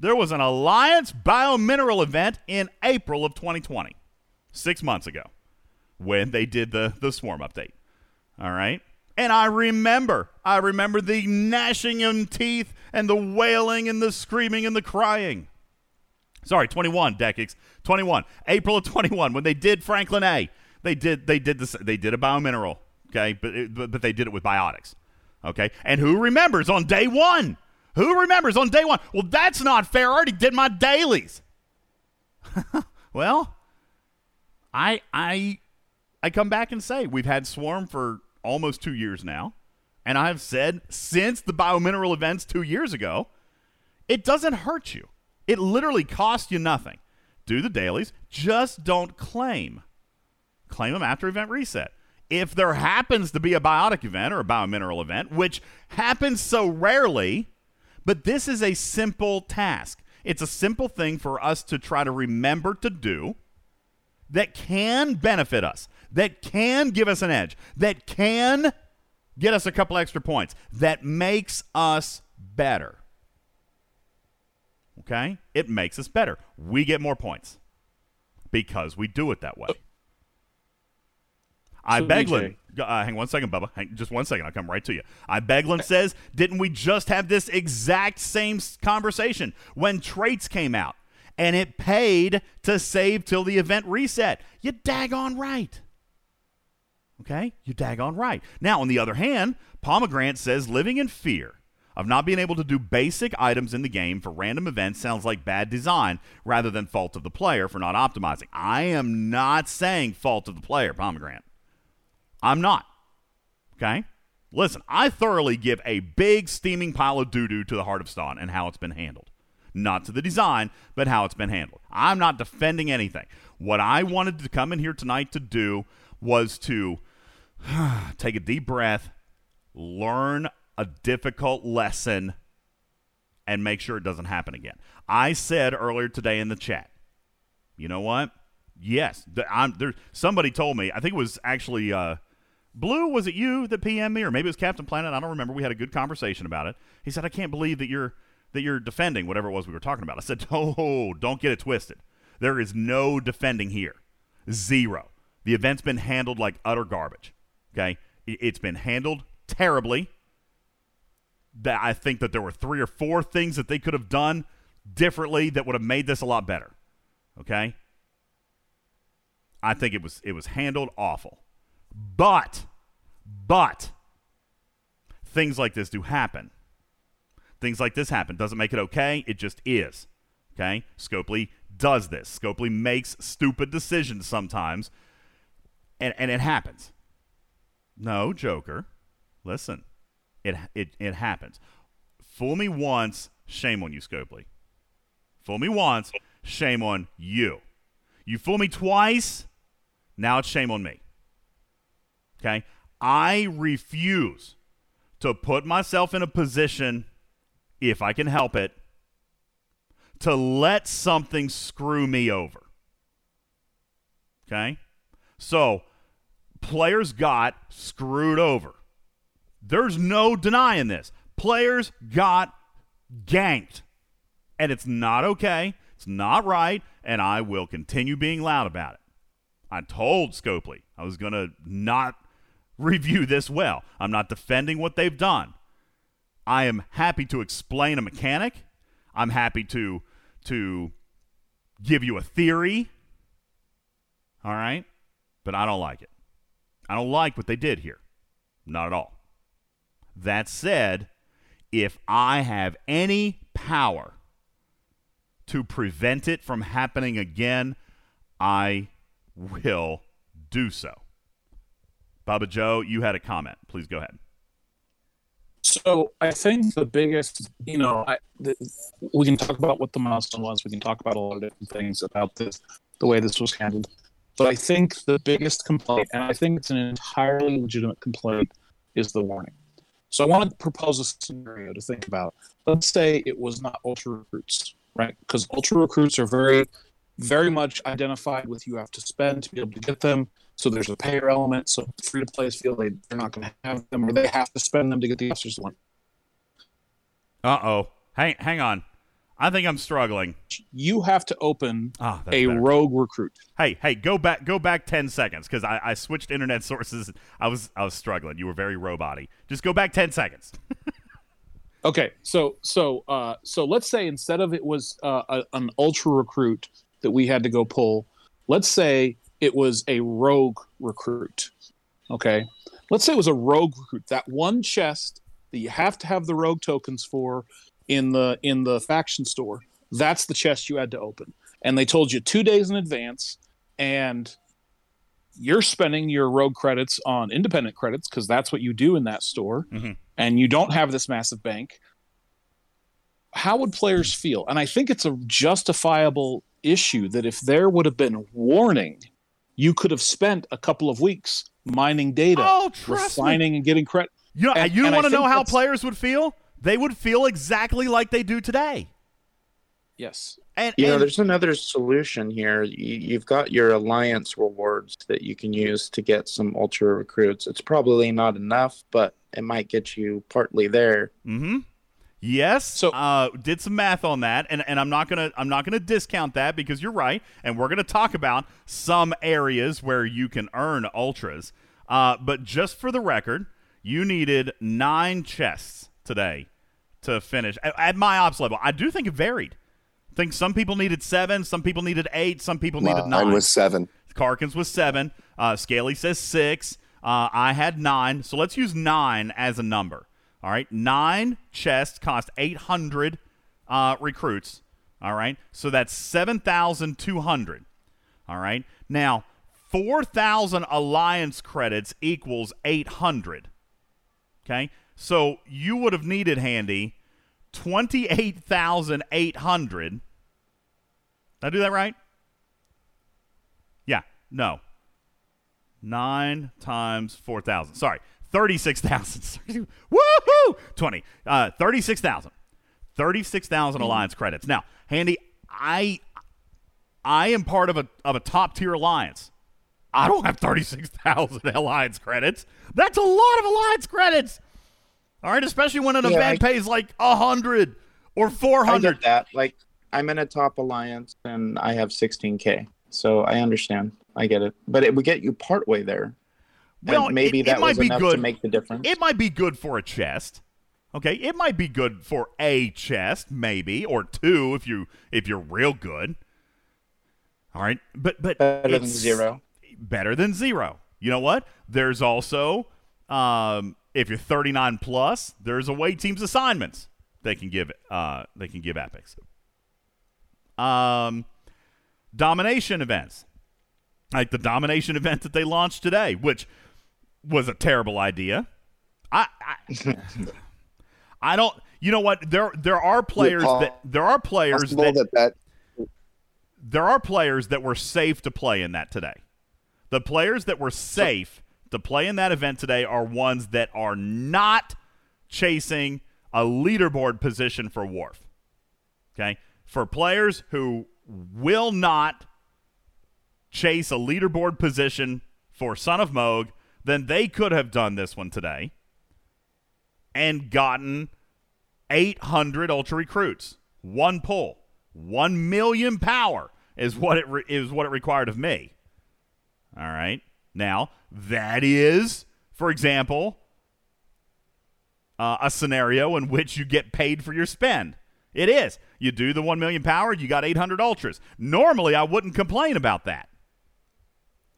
[SPEAKER 1] There was an alliance biomineral event in April of 2020, six months ago, when they did the the swarm update. All right. And I remember, I remember the gnashing of teeth and the wailing and the screaming and the crying. Sorry, 21, Dekix. 21. April of 21 when they did Franklin A. They did they did this they did a biomineral, okay? But, it, but but they did it with biotics. Okay? And who remembers on day 1? Who remembers on day 1? Well, that's not fair. I already did my dailies. well, I I I come back and say we've had Swarm for almost two years now, and I've said since the biomineral events two years ago, it doesn't hurt you. It literally costs you nothing. Do the dailies, just don't claim. Claim them after event reset. If there happens to be a biotic event or a biomineral event, which happens so rarely, but this is a simple task. It's a simple thing for us to try to remember to do that can benefit us that can give us an edge, that can get us a couple extra points, that makes us better. Okay? It makes us better. We get more points because we do it that way. Uh, I Beglin, uh, hang one second, Bubba. Hang, just one second. I'll come right to you. I Beglin says, didn't we just have this exact same conversation when traits came out and it paid to save till the event reset? You daggone right. Okay? You daggone right. Now, on the other hand, Pomegranate says living in fear of not being able to do basic items in the game for random events sounds like bad design rather than fault of the player for not optimizing. I am not saying fault of the player, Pomegranate. I'm not. Okay? Listen, I thoroughly give a big steaming pile of doo doo to the Heart of Stone and how it's been handled. Not to the design, but how it's been handled. I'm not defending anything. What I wanted to come in here tonight to do was to take a deep breath, learn a difficult lesson, and make sure it doesn't happen again. I said earlier today in the chat, you know what? Yes, there. Somebody told me. I think it was actually uh, Blue. Was it you that PM me, or maybe it was Captain Planet? I don't remember. We had a good conversation about it. He said, "I can't believe that you're that you're defending whatever it was we were talking about." I said, "Oh, don't get it twisted. There is no defending here. Zero. The event's been handled like utter garbage. Okay, it's been handled terribly. That I think that there were three or four things that they could have done differently that would have made this a lot better. Okay, I think it was it was handled awful, but but things like this do happen. Things like this happen. Doesn't make it okay. It just is. Okay, Scopely does this. Scopely makes stupid decisions sometimes, and and it happens. No, Joker. Listen, it it it happens. Fool me once, shame on you, Scopely. Fool me once, shame on you. You fool me twice, now it's shame on me. Okay? I refuse to put myself in a position, if I can help it, to let something screw me over. Okay? So players got screwed over. There's no denying this. Players got ganked. And it's not okay. It's not right. And I will continue being loud about it. I told Scopely I was going to not review this well. I'm not defending what they've done. I am happy to explain a mechanic. I'm happy to to give you a theory. All right? But I don't like it. I don't like what they did here. Not at all. That said, if I have any power to prevent it from happening again, I will do so. Bubba Joe, you had a comment. Please go ahead.
[SPEAKER 4] So I think the biggest, you know, I, the, we can talk about what the milestone was. We can talk about a lot of different things about this, the way this was handled. But I think the biggest complaint, and I think it's an entirely legitimate complaint, is the warning. So I want to propose a scenario to think about. Let's say it was not ultra recruits, right? Because ultra recruits are very, very much identified with you have to spend to be able to get them. So there's a payer element. So free to players feel they, they're not going to have them or they have to spend them to get the officers to one.
[SPEAKER 1] Uh oh. Hang, hang on. I think I'm struggling.
[SPEAKER 4] You have to open
[SPEAKER 1] that's
[SPEAKER 4] a
[SPEAKER 1] better.
[SPEAKER 4] rogue recruit.
[SPEAKER 1] Hey, hey, go back, go back ten seconds because I, I switched internet sources. I was, I was struggling. You were very roboty. Just go back ten seconds.
[SPEAKER 4] Okay, so so uh, so let's say instead of it was uh, a, an ultra recruit that we had to go pull, let's say it was a rogue recruit. Okay, let's say it was a rogue recruit. That one chest that you have to have the rogue tokens for in the in the faction store. That's the chest you had to open, and they told you two days in advance, and you're spending your rogue credits on independent credits because that's what you do in that store
[SPEAKER 1] Mhm.
[SPEAKER 4] and you don't have this massive bank how would players feel and i think it's a justifiable issue that if there would have been warning you could have spent a couple of weeks mining data
[SPEAKER 1] Oh, trust me.
[SPEAKER 4] refining and getting credit
[SPEAKER 1] You know,
[SPEAKER 4] And-
[SPEAKER 1] you
[SPEAKER 4] and I
[SPEAKER 1] want to know how players would feel? They would feel exactly like they do today.
[SPEAKER 4] yes
[SPEAKER 1] And,
[SPEAKER 3] You know, there's another solution here. You, you've got your alliance rewards that you can use to get some ultra recruits. It's probably not enough, but it might get you partly there.
[SPEAKER 1] Mm-hmm. Yes.
[SPEAKER 4] So-
[SPEAKER 1] uh, did some math on that, and, and I'm not gonna I'm not gonna discount that because you're right, and we're gonna talk about some areas where you can earn ultras. Uh, but just for the record, you needed nine chests today to finish at, at my ops level. I do think it varied. I think some people needed seven, some people needed eight, some people needed
[SPEAKER 2] Mine
[SPEAKER 1] nine.
[SPEAKER 2] was seven.
[SPEAKER 1] Karkins was seven. Uh, Scaly says six. Uh, I had nine. So let's use nine as a number. All right. Nine chests cost 800 uh, recruits. All right. So that's 7,200. All right. Now, 4,000 alliance credits equals 800. Okay. So you would have needed, Handy, 28,800. Did I do that right? Yeah. No. Nine times 4,000. Sorry. 36,000. Woohoo! 20. Uh, 36,000. 36,000 alliance credits. Now, Handy, I I am part of a of a top tier alliance. I don't have 36,000 alliance credits. That's a lot of alliance credits. All right, especially when an
[SPEAKER 3] Yeah,
[SPEAKER 1] event
[SPEAKER 3] I-
[SPEAKER 1] pays like 100 or
[SPEAKER 3] I
[SPEAKER 1] 400.
[SPEAKER 3] get that. Like, I'm in a top alliance and I have 16k, so I understand. I get it, but it would get you partway there.
[SPEAKER 1] Well,
[SPEAKER 3] and maybe
[SPEAKER 1] it- it
[SPEAKER 3] that
[SPEAKER 1] might
[SPEAKER 3] was
[SPEAKER 1] be
[SPEAKER 3] enough
[SPEAKER 1] good.
[SPEAKER 3] to make the difference.
[SPEAKER 1] It might be good for a chest. Okay, it might be good for a chest, maybe, or two if you if you're real good. All right, but but
[SPEAKER 3] Better than zero.
[SPEAKER 1] Better than zero. You know what? There's also um, if you're 39 plus, there's away teams assignments they can give uh, they can give epics. Um, domination events, like the domination event that they launched today, which was a terrible idea. I, I, I don't. You know what? There there are players
[SPEAKER 2] Paul,
[SPEAKER 1] that there are players that,
[SPEAKER 2] that
[SPEAKER 1] there are players that were safe to play in that today. The players that were safe to play in that event today are ones that are not chasing a leaderboard position for Worf. Okay? For players who will not chase a leaderboard position for Son of Mogh, then they could have done this one today and gotten 800 ultra recruits. One pull, 1 million power is what it re- is what it required of me. All right. Now, that is, for example, uh, a scenario in which you get paid for your spend. It is. You do the 1 million power, you got 800 ultras. Normally, I wouldn't complain about that.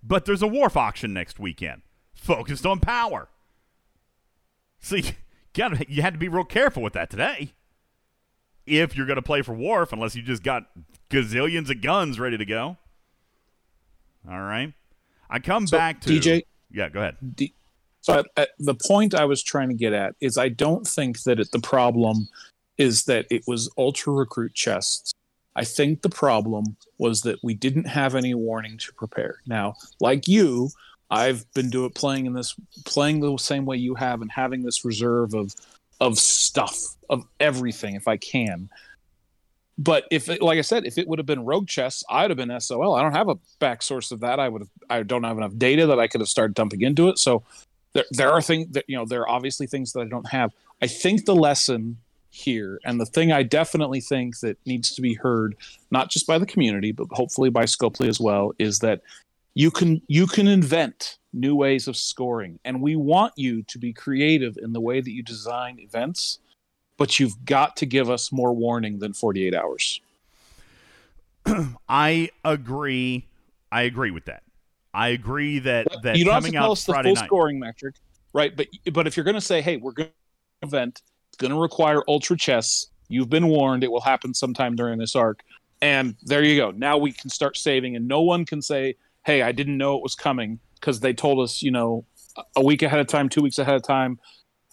[SPEAKER 1] But there's a Worf auction next weekend focused on power. See, you, you had to be real careful with that today. If you're going to play for Worf, unless you just got gazillions of guns ready to go. All right. I come
[SPEAKER 4] So,
[SPEAKER 1] back to
[SPEAKER 4] DJ?
[SPEAKER 1] Yeah, go ahead.
[SPEAKER 4] D- So at the point I was trying to get at is I don't think that it, the problem is that it was ultra recruit chests. I think the problem was that we didn't have any warning to prepare. Now, like you, I've been doing playing in this playing the same way you have and having this reserve of of stuff of everything if I can. But if it, like I said, if it would have been rogue chess, I'd have been SOL. I don't have a back source of that. I would have I don't have enough data that I could have started dumping into it. So there there are things that you know there are obviously things that I don't have. I think the lesson here and the thing I definitely think that needs to be heard not just by the community but hopefully by Scopely as well is that you can you can invent new ways of scoring and we want you to be creative in the way that you design events but you've got to give us more warning than 48 hours.
[SPEAKER 1] I agree. I agree with that. I agree that that
[SPEAKER 4] you don't have to tell
[SPEAKER 1] out
[SPEAKER 4] us the
[SPEAKER 1] Friday
[SPEAKER 4] full
[SPEAKER 1] night.
[SPEAKER 4] scoring metric, right? But but if you're going to say, hey, we're going to event, it's going to require ultra chess. You've been warned; it will happen sometime during this arc. And there you go. Now we can start saving, and no one can say, hey, I didn't know it was coming because they told us, you know, a week ahead of time, two weeks ahead of time,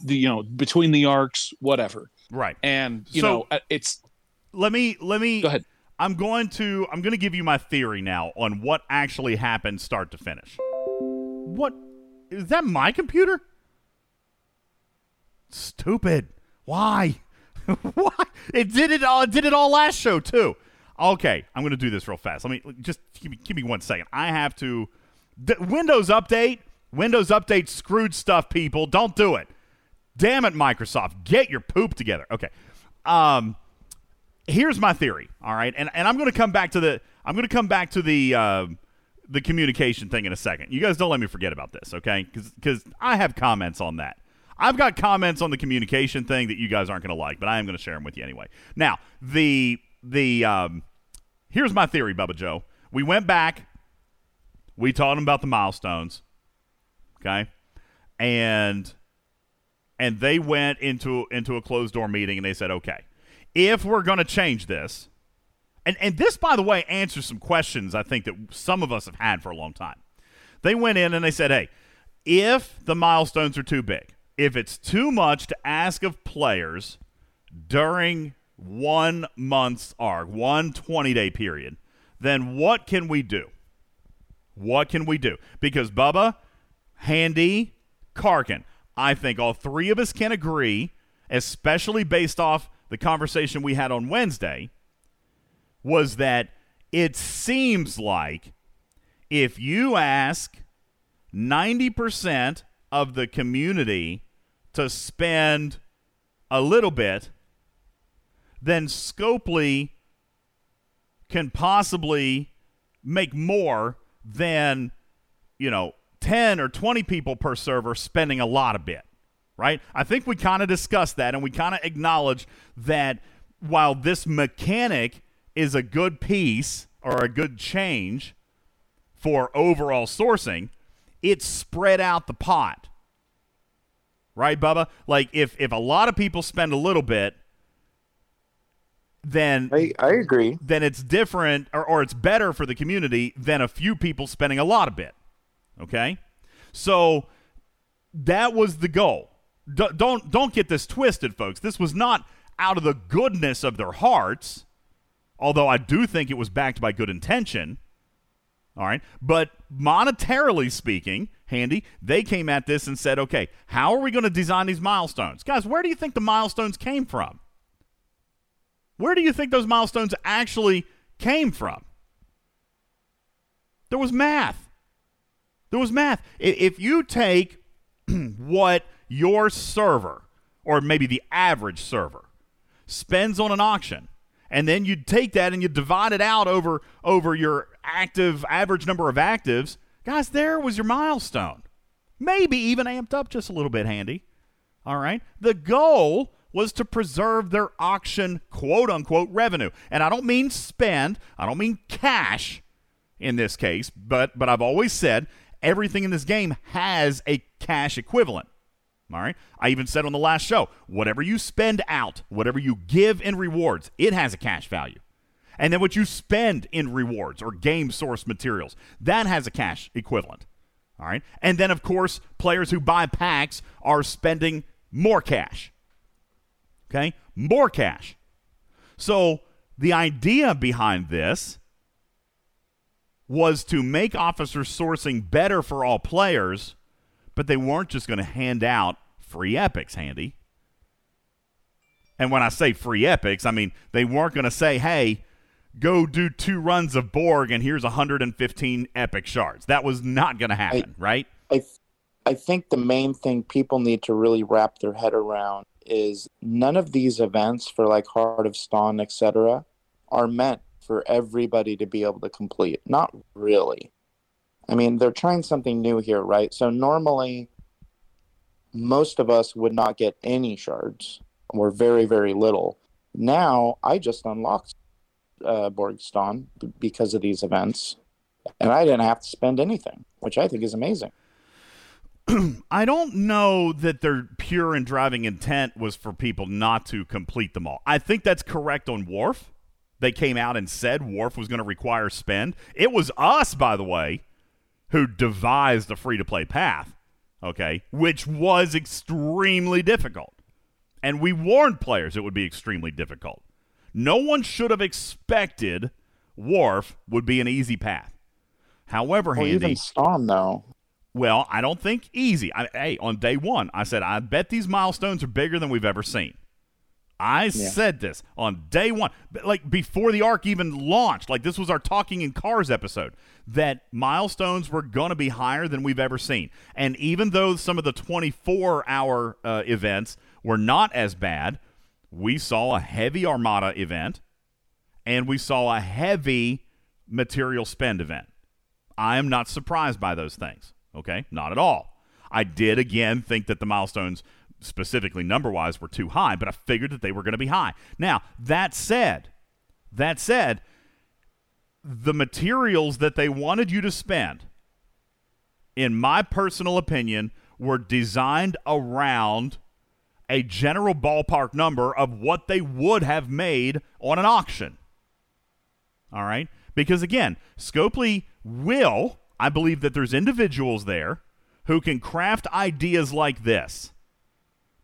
[SPEAKER 4] the you know between the arcs, whatever.
[SPEAKER 1] Right.
[SPEAKER 4] And you
[SPEAKER 1] So-
[SPEAKER 4] know, uh, it's
[SPEAKER 1] Let me let me
[SPEAKER 4] go ahead.
[SPEAKER 1] I'm going to I'm going to give you my theory now on what actually happened start to finish. What is that my computer? Stupid. Why? Why? It did it all it did it all last show too. Okay, I'm going to do this real fast. Let me just give me give me one second. I have to the Windows update. Windows update screwed stuff people. Don't do it. Damn it Microsoft. Get your poop together. Okay. Um here's my theory all right and, and i'm going to come back to the i'm going to come back to the uh, the communication thing in a second you guys don't let me forget about this okay Cause because i have comments on that i've got comments on the communication thing that you guys aren't going to like but i am going to share them with you anyway now the the um, here's my theory bubba joe we went back we taught them about the milestones okay and and they went into into a closed door meeting and they said okay if we're going to change this, and, and this, by the way, answers some questions I think that some of us have had for a long time. They went in and they said, hey, if the milestones are too big, if it's too much to ask of players during one month's arc, one 20 day period, then what can we do? What can we do? Because Bubba, Handy, Karkin, I think all three of us can agree, especially based off the conversation we had on Wednesday, was that it seems like if you ask 90% of the community to spend a little bit, then Scopely can possibly make more than, you know, 10 or 20 people per server spending a lot of bit, right? I think we kind of discussed that and we kind of acknowledged that while this mechanic is a good piece or a good change for overall sourcing, it spread out the pot. Right, Bubba? Like if if a lot of people spend a little bit, then
[SPEAKER 3] I, I agree.
[SPEAKER 1] then it's different or, or it's better for the community than a few people spending a lot of bit. Okay? So that was the goal. D- don't don't get this twisted, folks. This was not out of the goodness of their hearts, although I do think it was backed by good intention. All right. But monetarily speaking, Handy, they came at this and said, okay, how are we going to design these milestones? Guys, where do you think the milestones came from? Where do you think those milestones actually came from? There was math. There was math. If you take what your server, or maybe the average server, spends on an auction, and then you take that and you divide it out over over your active average number of actives, guys, there was your milestone. Maybe even amped up just a little bit handy. All right. The goal was to preserve their auction quote unquote revenue. And I don't mean spend, I don't mean cash in this case, but but I've always said everything in this game has a cash equivalent. All right. I even said on the last show, whatever you spend out, whatever you give in rewards, it has a cash value. And then what you spend in rewards or game source materials, that has a cash equivalent. All right. And then, of course, players who buy packs are spending more cash. Okay. More cash. So the idea behind this was to make officer sourcing better for all players, but they weren't just going to hand out free epics, Handy. And when I say free epics, I mean they weren't going to say, hey, go do two runs of Borg and here's 115 epic shards. That was not going to happen, I, right?
[SPEAKER 3] I, I think the main thing people need to really wrap their head around is none of these events for like Heart of Stone, etc., are meant for everybody to be able to complete. Not really. I mean, they're trying something new here, right? So normally, most of us would not get any shards or very, very little. Now, I just unlocked uh, Borgston because of these events, and I didn't have to spend anything, which I think is amazing.
[SPEAKER 1] I don't know that their pure and driving intent was for people not to complete them all. I think that's correct on Worf they came out and said Worf was going to require spend. It was us, by the way, who devised the free to play path, okay, which was extremely difficult. And we warned players it would be extremely difficult. No one should have expected Worf would be an easy path. However,
[SPEAKER 3] well,
[SPEAKER 1] Handy.
[SPEAKER 3] Even Storm, though.
[SPEAKER 1] Well, I don't think easy. I, hey, on day one, I said, I bet these milestones are bigger than we've ever seen. I yeah. said this on day one, like before the arc even launched. Like this was our Talking in Cars episode, that milestones were going to be higher than we've ever seen. And even though some of the 24 hour uh, events were not as bad, we saw a heavy Armada event and we saw a heavy material spend event. I am not surprised by those things. Okay, not at all. I did again think that the milestones specifically number wise were too high, but I figured that they were going to be high. Now, that said, that said, the materials that they wanted you to spend, in my personal opinion, were designed around a general ballpark number of what they would have made on an auction. All right? Because again, Scopely will, I believe that there's individuals there who can craft ideas like this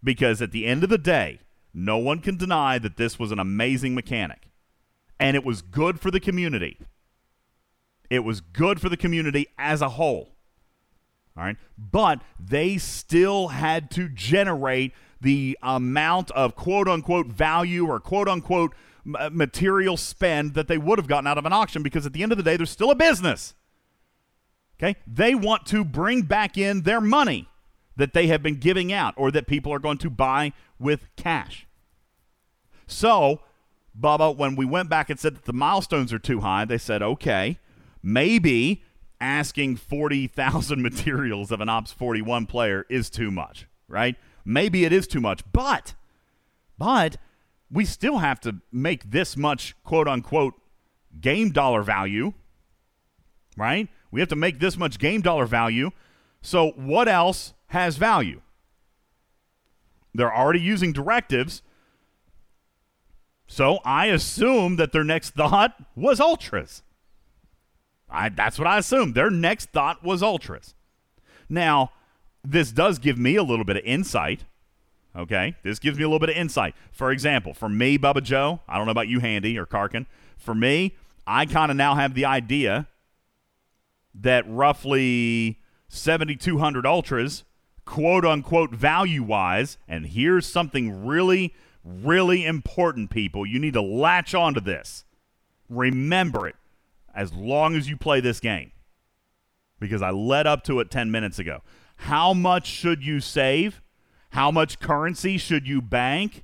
[SPEAKER 1] because at the end of the day, no one can deny that this was an amazing mechanic. And it was good for the community. It was good for the community as a whole. All right. But they still had to generate the amount of quote unquote value or quote unquote uh, material spend that they would have gotten out of an auction because at the end of the day, there's still a business. Okay. They want to bring back in their money that they have been giving out or that people are going to buy with cash. So, Bubba, when we went back and said that the milestones are too high, they said, okay, maybe asking 40,000 materials of an Ops 41 player is too much, right? Maybe it is too much, but, but we still have to make this much quote unquote game dollar value, right? We have to make this much game dollar value. So, what else has value. They're already using directives. So I assume that their next thought was ultras. I, that's what I assume. Their next thought was ultras. Now, this does give me a little bit of insight. Okay? This gives me a little bit of insight. For example, for me, Bubba Joe, I don't know about you, Handy or Karkin. For me, I kind of now have the idea that roughly 7,200 ultras quote unquote value wise. And here's something really, really important, people. You need to latch onto this. Remember it as long as you play this game. because I led up to it 10 minutes ago. How much should you save? How much currency should you bank?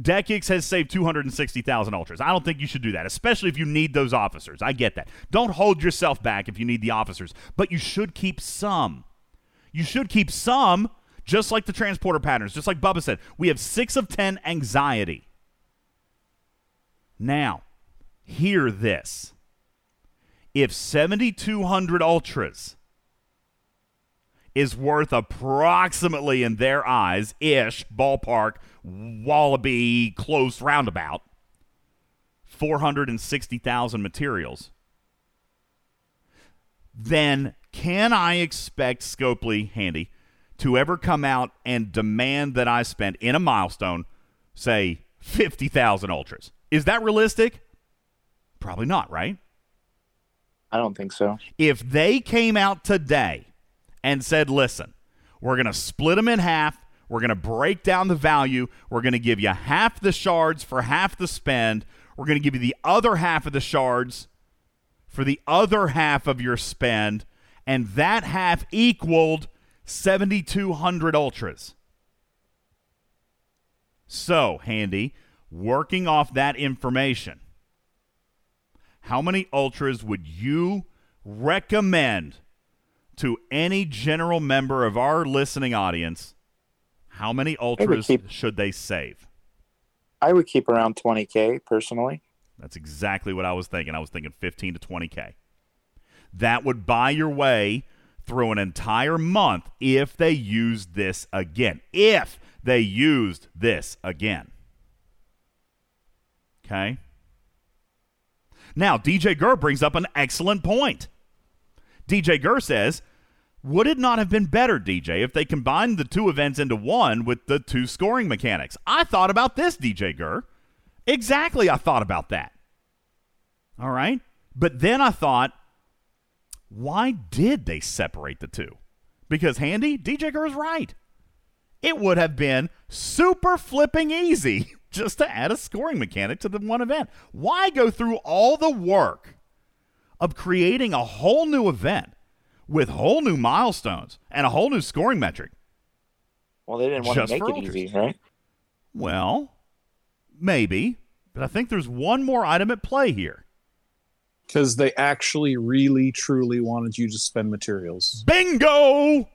[SPEAKER 1] DeckX has saved 260,000 ultras. I don't think you should do that, especially if you need those officers. I get that. Don't hold yourself back if you need the officers, but you should keep some. You should keep some, just like the transporter patterns, just like Bubba said. We have six of 10 anxiety. Now, hear this. If 7,200 ultras is worth approximately, in their eyes, ish, ballpark, wallaby, close roundabout, 460,000 materials, then can I expect Scopely Handy to ever come out and demand that I spend in a milestone, say, 50,000 ultras? Is that realistic? Probably not, right?
[SPEAKER 3] I don't think so.
[SPEAKER 1] If they came out today and said, listen, we're going to split them in half. We're going to break down the value. We're going to give you half the shards for half the spend. We're going to give you the other half of the shards for the other half of your spend. And that half equaled 7,200 ultras. So, Handy, working off that information, how many ultras would you recommend to any general member of our listening audience, how many ultras keep, should they save?
[SPEAKER 3] I would keep around 20K personally.
[SPEAKER 1] That's exactly what I was thinking. I was thinking 15 to 20K. That would buy your way through an entire month if they used this again. If they used this again. Okay? Now, DJ Gurr brings up an excellent point. DJ Gurr says, would it not have been better, DJ, if they combined the two events into one with the two scoring mechanics? I thought about this, DJ Gurr. Exactly, I thought about that. All right. But then I thought, why did they separate the two? Because Handy, DJ Gurr is right. It would have been super flipping easy just to add a scoring mechanic to the one event. Why go through all the work of creating a whole new event with whole new milestones and a whole new scoring metric.
[SPEAKER 3] Well, they didn't want to make it ultras. easy, right?
[SPEAKER 1] Well, maybe, but I think there's one more item at play here.
[SPEAKER 4] Because they actually, really, truly wanted you to spend materials.
[SPEAKER 1] Bingo!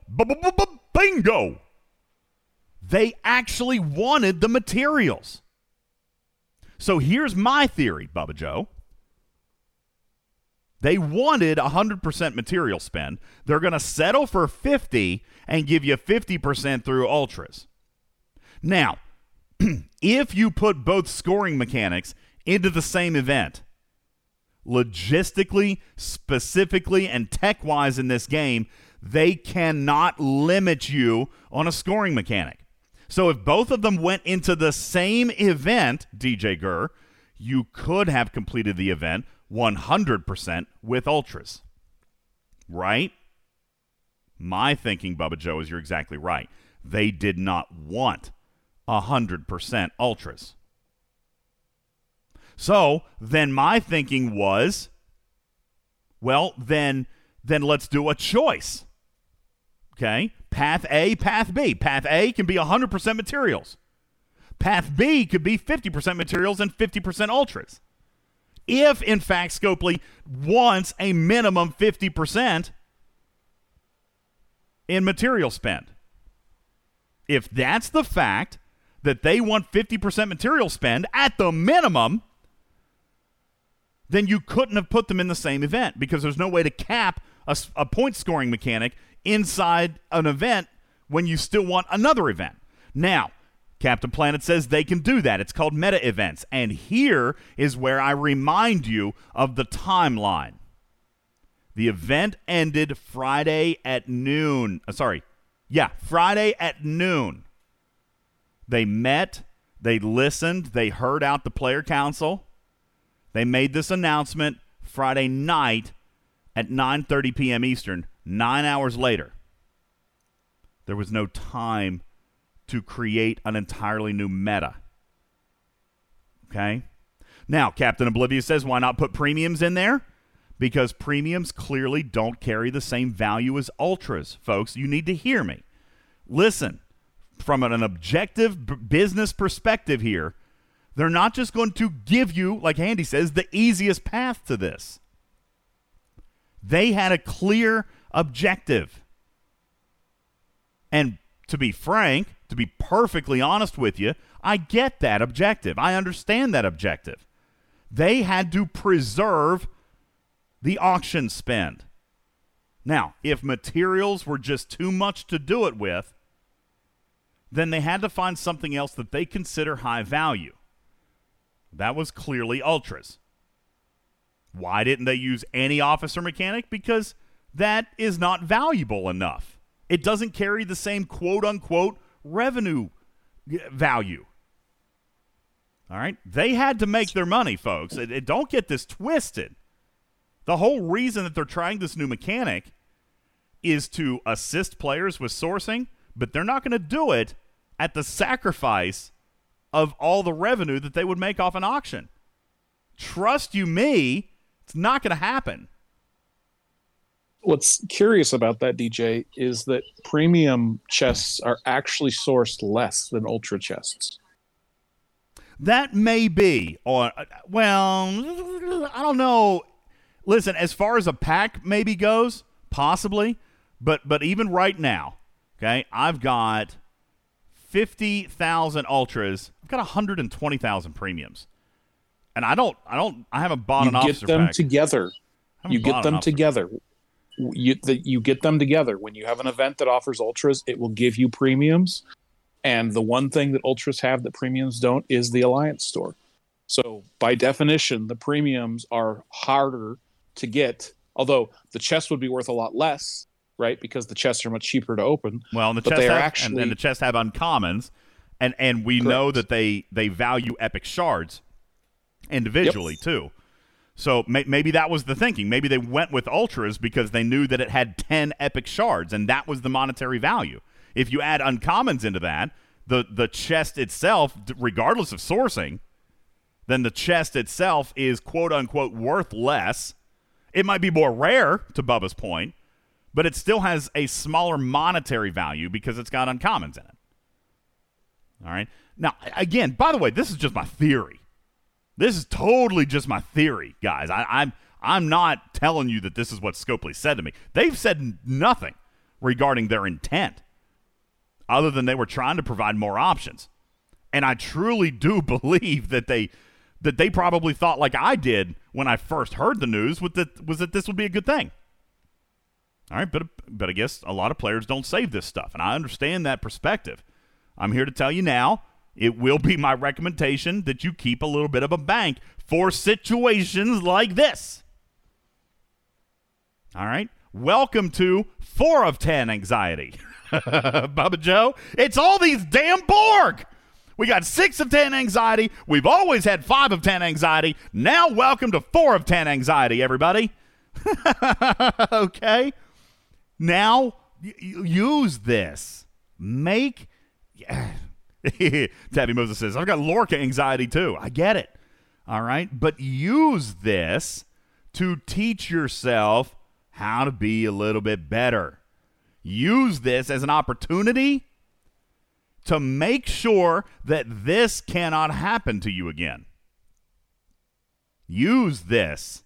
[SPEAKER 1] Bingo! They actually wanted the materials. So here's my theory, Bubba Joe. They wanted 100% material spend. They're going to settle for 50 and give you 50% through ultras. Now, if you put both scoring mechanics into the same event, logistically, specifically, and tech wise in this game, they cannot limit you on a scoring mechanic. So if both of them went into the same event, DJ Gurr, you could have completed the event 100% with ultras. Right? My thinking, Bubba Joe, is you're exactly right. They did not want 100% ultras. So then my thinking was, well, then then let's do a choice. Okay? Path A, path B. Path A can be 100% materials. Path B could be 50% materials and 50% ultras if in fact Scopely wants a minimum 50% in material spend. If that's the fact that they want 50% material spend at the minimum, then you couldn't have put them in the same event because there's no way to cap a, a point scoring mechanic inside an event when you still want another event. Now, Captain Planet says they can do that. It's called meta events. And here is where I remind you of the timeline. The event ended Friday at noon. Uh, sorry. Yeah, Friday at noon. They met, they listened, they heard out the player council. They made this announcement Friday night at 9:30 p.m. Eastern, 9 hours later. There was no time to create an entirely new meta. Okay? Now, Captain Oblivious says, why not put premiums in there? because premiums clearly don't carry the same value as ultras, folks. You need to hear me. Listen, from an objective b- business perspective here, they're not just going to give you, like Andy says, the easiest path to this. They had a clear objective. And to be frank, to be perfectly honest with you, I get that objective. I understand that objective. They had to preserve the auction spend. Now, if materials were just too much to do it with, then they had to find something else that they consider high value. That was clearly ultras. Why didn't they use any officer mechanic? Because that is not valuable enough. It doesn't carry the same quote unquote revenue value. All right? They had to make their money, folks. It, it, don't get this twisted. The whole reason that they're trying this new mechanic is to assist players with sourcing, but they're not going to do it at the sacrifice of all the revenue that they would make off an auction. Trust you me, it's not going to happen.
[SPEAKER 4] What's curious about that, DJ, is that premium chests are actually sourced less than ultra chests.
[SPEAKER 1] That may be, or uh, well, I don't know. Listen, as far as a pack maybe goes, possibly, but but even right now, okay, I've got fifty thousand ultras. I've got hundred and twenty thousand premiums, and I don't, I don't, I haven't bought
[SPEAKER 4] you
[SPEAKER 1] an officer
[SPEAKER 4] get them
[SPEAKER 1] pack.
[SPEAKER 4] together. You get them together. You the, you get them together when you have an event that offers ultras. It will give you premiums, and the one thing that ultras have that premiums don't is the alliance store. So by definition, the premiums are harder to get. Although the chest would be worth a lot less, right? Because the chests are much cheaper to open.
[SPEAKER 1] Well, and the chests have,
[SPEAKER 4] actually
[SPEAKER 1] and, and the chests have uncommons, and and we know that they they value epic shards individually too. So may, maybe that was the thinking. Maybe they went with ultras because they knew that it had ten epic shards, and that was the monetary value. If you add uncommons into that, the the chest itself, regardless of sourcing, then the chest itself is quote unquote worth less. It might be more rare, to Bubba's point, but it still has a smaller monetary value because it's got uncommons in it. All right. Now, again, by the way, this is just my theory. This is totally just my theory, guys. I, I'm I'm not telling you that this is what Scopely said to me. They've said nothing regarding their intent, other than they were trying to provide more options. And I truly do believe that they that they probably thought like I did when I first heard the news was that was that this would be a good thing. All right, but but I guess a lot of players don't save this stuff, and I understand that perspective. I'm here to tell you now, it will be my recommendation that you keep a little bit of a bank for situations like this. All right. Welcome to 4 of 10 anxiety. Bubba Joe, it's all these damn Borg. We got 6 of 10 anxiety. We've always had 5 of 10 anxiety. Now, welcome to 4 of 10 anxiety, everybody. okay? Now, use this. Make. Tabby Moses says, I've got Lorca anxiety too. I get it. All right. But use this to teach yourself how to be a little bit better. Use this as an opportunity to make sure that this cannot happen to you again. Use this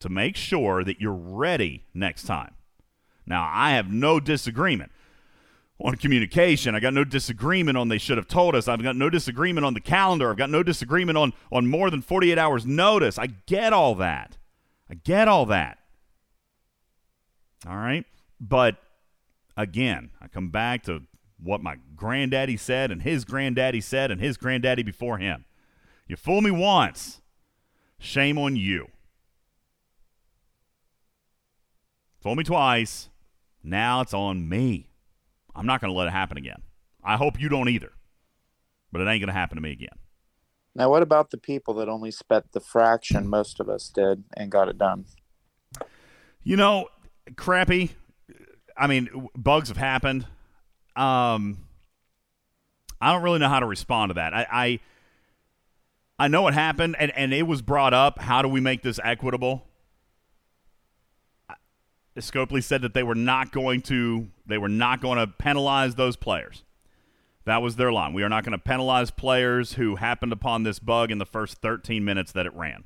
[SPEAKER 1] to make sure that you're ready next time. Now, I have no disagreement on communication. I got no disagreement on they should have told us. I've got no disagreement on the calendar. I've got no disagreement on on more than 48 hours notice. I get all that. I get all that. All right? But again, I come back to what my granddaddy said and his granddaddy said and his granddaddy before him. You fool me once, shame on you. Fool me twice, now it's on me. I'm not going to let it happen again. I hope you don't either. But it ain't going to happen to me again.
[SPEAKER 3] Now, what about the people that only spent the fraction most of us did and got it done?
[SPEAKER 1] You know, crappy. I mean, bugs have happened. Um, I don't really know how to respond to that. I, I, I know it happened, and, and it was brought up. How do we make this equitable? Scopely said that they were not going to they were not going to penalize those players. That was their line. We are not going to penalize players who happened upon this bug in the first 13 minutes that it ran.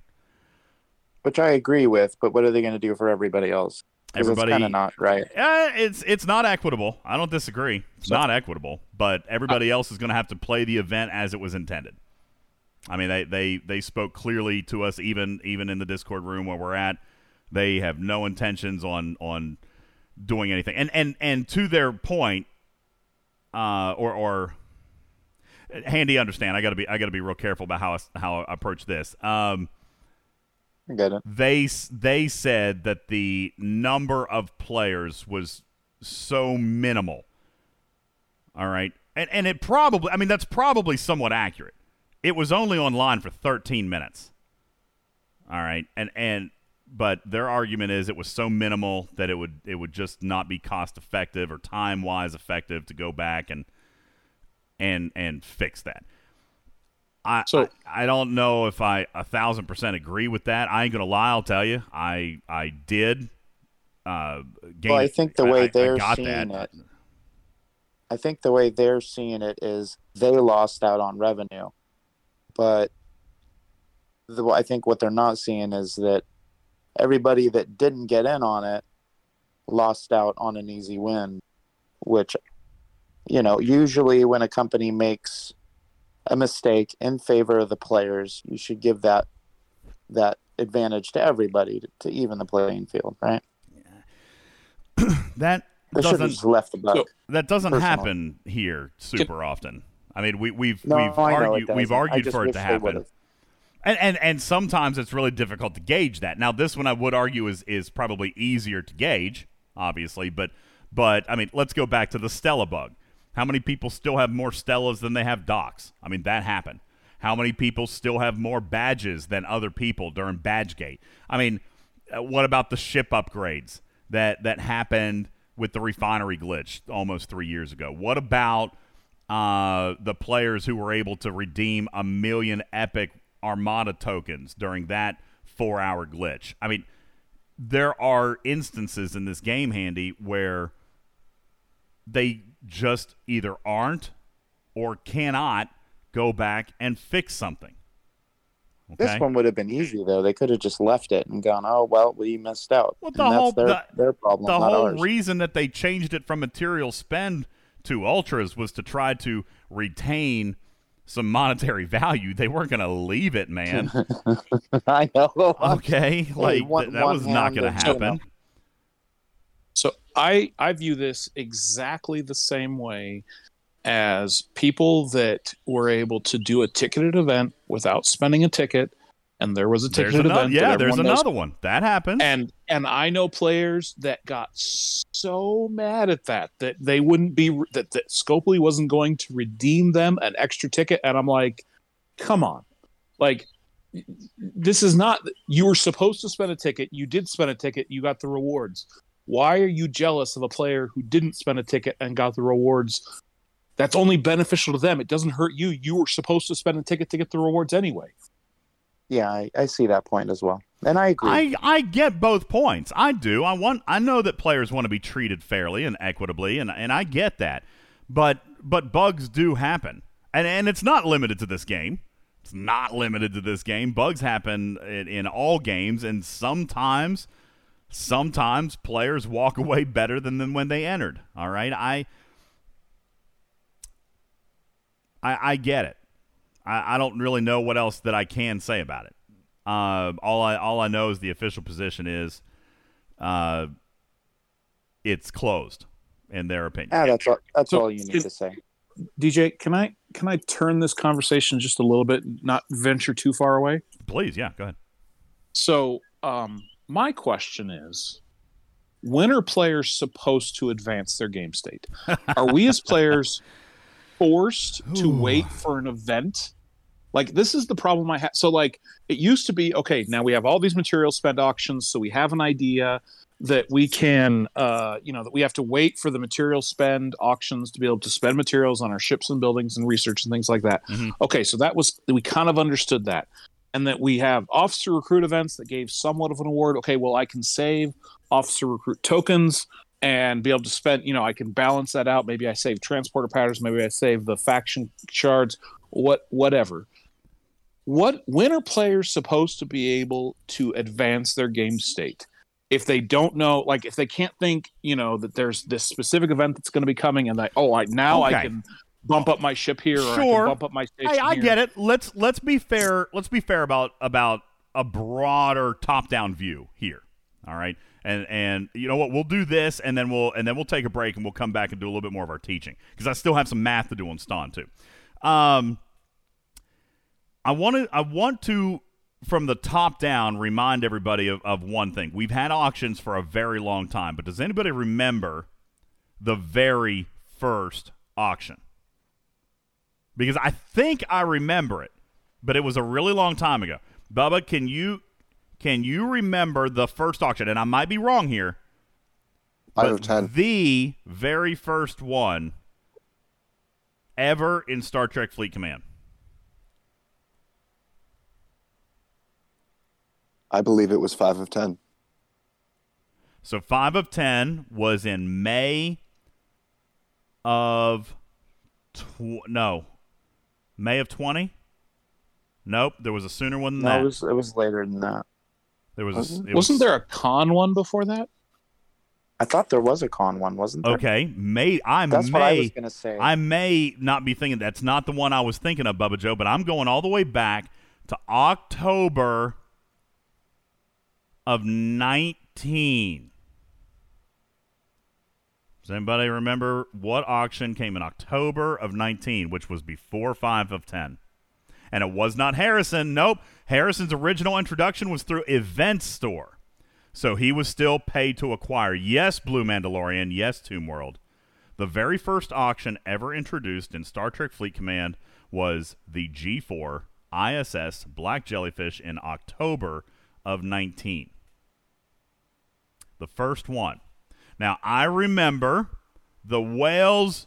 [SPEAKER 3] Which I agree with, but what are they going to do for everybody else?
[SPEAKER 1] Everybody-
[SPEAKER 3] it's kind of not right.
[SPEAKER 1] Uh, it's it's not equitable. I don't disagree. It's
[SPEAKER 4] So-
[SPEAKER 1] not equitable, but everybody else is going to have to play the event as it was intended. I mean, they, they they spoke clearly to us, even even in the Discord room where we're at. They have no intentions on on doing anything. And and and to their point, uh, or or handy understand. I got to be I got to be real careful about how I, how I approach this. Um,
[SPEAKER 3] I get it.
[SPEAKER 1] they they said that the number of players was so minimal. All right. And and it probably I mean that's probably somewhat accurate. It was only online for 13 minutes. All right. And and but their argument is it was so minimal that it would it would just not be cost effective or time wise effective to go back and and and fix that. I,
[SPEAKER 4] So-
[SPEAKER 1] I I don't know if I a thousand percent agree with that. I ain't gonna lie. I'll tell you, I I did. Uh, gain,
[SPEAKER 3] Well, I think the way
[SPEAKER 1] I- I
[SPEAKER 3] they're
[SPEAKER 1] got
[SPEAKER 3] seeing
[SPEAKER 1] that.
[SPEAKER 3] it- I think the way they're seeing it is they lost out on revenue, but the, I think what they're not seeing is that everybody that didn't get in on it lost out on an easy win, which you know usually when a company makes a mistake in favor of the players, you should give that that advantage to everybody to, to even the playing field, right? Yeah.
[SPEAKER 1] that
[SPEAKER 3] They should have
[SPEAKER 1] doesn't
[SPEAKER 3] just left the buck.
[SPEAKER 4] So-
[SPEAKER 1] that doesn't
[SPEAKER 3] personal.
[SPEAKER 1] happen here super often. I mean, we, we've
[SPEAKER 3] no,
[SPEAKER 1] we've
[SPEAKER 3] I know it
[SPEAKER 1] argued we've argued for it
[SPEAKER 3] wish
[SPEAKER 1] to
[SPEAKER 3] they
[SPEAKER 1] happen. And, and and sometimes it's really difficult to gauge that. Now, this one I would argue is is probably easier to gauge, obviously, but but I mean, let's go back to the Stella bug. How many people still have more Stellas than they have docks? I mean, that happened. How many people still have more badges than other people during Badgegate? I mean, uh, what about the ship upgrades that that happened with the refinery glitch almost three years ago? What about uh, the players who were able to redeem a million epic Armada tokens during that four hour glitch. I mean, there are instances in this game, Handy, where they just either aren't or cannot go back and fix something. Okay?
[SPEAKER 3] This one would have been easy though. They could have just left it and gone, "Oh well, we missed out."
[SPEAKER 1] Well, the
[SPEAKER 3] that's
[SPEAKER 1] whole-
[SPEAKER 3] their,
[SPEAKER 1] the-
[SPEAKER 3] their problem,
[SPEAKER 1] the whole
[SPEAKER 3] ours.
[SPEAKER 1] reason that they changed it from material spend to ultras was to try to retain some monetary value. They weren't going to leave it, man.
[SPEAKER 3] I know.
[SPEAKER 1] Okay, like
[SPEAKER 3] one-
[SPEAKER 1] th- that was not going to
[SPEAKER 3] and, you know,
[SPEAKER 1] happen.
[SPEAKER 4] So I I view this exactly the same way as people that were able to do a ticketed event without spending a ticket, and there was a
[SPEAKER 1] There's
[SPEAKER 4] ticketed
[SPEAKER 1] another,
[SPEAKER 4] event.
[SPEAKER 1] yeah, there's
[SPEAKER 4] knows
[SPEAKER 1] another one that happens.
[SPEAKER 4] and and I know players that got so mad at that that they wouldn't be that that Scopely wasn't going to redeem them an extra ticket, and I'm like, come on, like this is not you were supposed to spend a ticket, you did spend a ticket, you got the rewards. Why are you jealous of a player who didn't spend a ticket and got the rewards? That's only beneficial to them. It doesn't hurt you. You were supposed to spend a ticket to get the rewards anyway.
[SPEAKER 3] Yeah, I, I see that point as well, and I agree.
[SPEAKER 1] I, I get both points. I do. I want. I know that players want to be treated fairly and equitably, and and I get that. But but bugs do happen, and and it's not limited to this game. It's not limited to this game. Bugs happen in, in all games, and sometimes sometimes players walk away better than, than when they entered. All right, I I, I get it. I, I don't really know what else that I can say about it. Uh, all I all I know is the official position is, uh, it's closed, in their opinion.
[SPEAKER 3] ah, that's all, that's
[SPEAKER 4] So,
[SPEAKER 3] all you need
[SPEAKER 4] is-
[SPEAKER 3] to say.
[SPEAKER 4] DJ, can I can I turn this conversation just a little bit, not venture too far away?
[SPEAKER 1] Please, yeah, go ahead.
[SPEAKER 4] So, um, my question is, when are players supposed to advance their game state? Are we as players forced to wait for an event? Like this is the problem I have. So, like it used to be, okay, now we have all these material spend auctions, so we have an idea that we can, uh, you know, that we have to wait for the material spend auctions to be able to spend materials on our ships and buildings and research and things like that.
[SPEAKER 1] Mhm.
[SPEAKER 4] Okay, so that was we kind of understood that. and that we have officer recruit events that gave somewhat of an award. Okay, well, I can save officer recruit tokens and be able to spend, you know, I can balance that out. Maybe I save transporter patterns, maybe I save the faction shards, what whatever. What when are players supposed to be able to advance their game state? If they don't know, like if they can't think, you know, that there's this specific event that's going to be coming, and like, oh, I now
[SPEAKER 1] Okay.
[SPEAKER 4] I can bump up my ship here, or I
[SPEAKER 1] Sure.
[SPEAKER 4] can bump up my station
[SPEAKER 1] Hey, I
[SPEAKER 4] here.
[SPEAKER 1] get it. Let's let's be fair. Let's be fair about about a broader top-down view here. All right, and and you know what? We'll do this, and then we'll and then we'll take a break, and we'll come back and do a little bit more of our teaching because I still have some math to do on Ston too. Um, I want to I want to from the top down remind everybody of, of one thing. We've had auctions for a very long time, but does anybody remember the very first auction? because I think I remember it, but it was a really long time ago. Bubba, can you can you remember the first auction? And I might be wrong here.
[SPEAKER 2] Five of ten.
[SPEAKER 1] The very first one ever in Star Trek Fleet Command.
[SPEAKER 2] I believe it was five of ten.
[SPEAKER 1] So five of ten was in May of tw- no May of twenty. Nope, there was a sooner one than
[SPEAKER 3] No,
[SPEAKER 1] that.
[SPEAKER 3] it was it was later than that.
[SPEAKER 1] there was, a,
[SPEAKER 3] wasn't
[SPEAKER 1] it
[SPEAKER 4] Wasn't
[SPEAKER 1] was-
[SPEAKER 4] there a con one before that?
[SPEAKER 3] I thought there was a con one, wasn't there?
[SPEAKER 1] Okay, May. I
[SPEAKER 3] That's
[SPEAKER 1] may.
[SPEAKER 3] what I was gonna say.
[SPEAKER 1] I may not be thinking that's not the one I was thinking of, Bubba Joe, but I'm going all the way back to October of 19. Does anybody remember what auction came in October of 19, which was before 5 of 10? And it was not Harrison. Nope. Harrison's original introduction was through Event Store. So he was still paid to acquire. Yes, Blue Mandalorian. Yes, Tomb World. The very first auction ever introduced in Star Trek Fleet Command was the G4 ISS Black Jellyfish in October of 19. The first one. Now, I remember the whales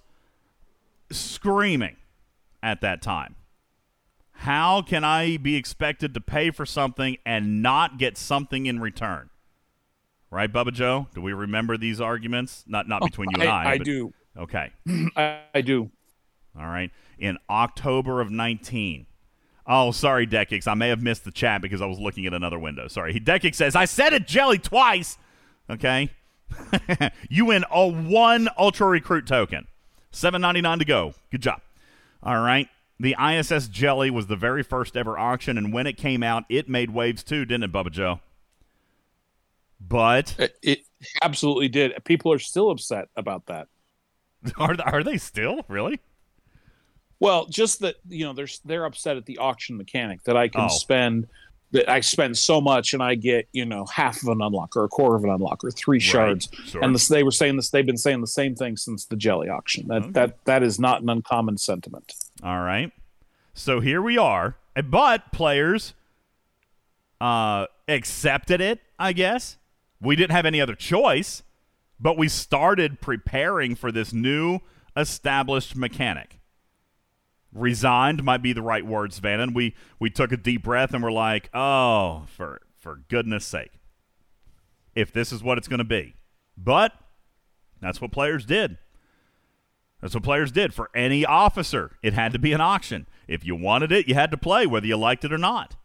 [SPEAKER 1] screaming at that time. How can I be expected to pay for something and not get something in return? Right, Bubba Joe? Do we remember these arguments? Not not oh, between you and I.
[SPEAKER 4] I
[SPEAKER 1] but-
[SPEAKER 4] do.
[SPEAKER 1] Okay.
[SPEAKER 4] I, I do.
[SPEAKER 1] All right. In October of 19. Oh, sorry, Dekix. I may have missed the chat because I was looking at another window. Sorry. He Dekix says, I said it jelly twice. Okay. you win a one Ultra Recruit token. Seven ninety nine to go. Good job. All right. The ISS Jelly was the very first ever auction, and when it came out, it made waves too, didn't it, Bubba Joe? But
[SPEAKER 4] It, it absolutely did. People are still upset about that.
[SPEAKER 1] are are they still really?
[SPEAKER 4] Well, just that you know, they're they're upset at the auction mechanic that I can
[SPEAKER 1] Oh.
[SPEAKER 4] spend that I spend so much and I get you know half of an unlock or a quarter of an unlock or three shards.
[SPEAKER 1] Right. Sure.
[SPEAKER 4] And this, they were saying this. They've been saying the same thing since the jelly auction. That
[SPEAKER 1] Okay.
[SPEAKER 4] that that is not an uncommon sentiment.
[SPEAKER 1] All right. So here we are. Uh, But players uh, accepted it, I guess. We didn't have any other choice, but we started preparing for this new established mechanic. Resigned might be the right words, Vannon. We we took a deep breath and we're like, "Oh, for for goodness sake. If this is what it's going to be." But that's what players did. That's what players did. For any officer, it had to be an auction. If you wanted it, you had to play, whether you liked it or not.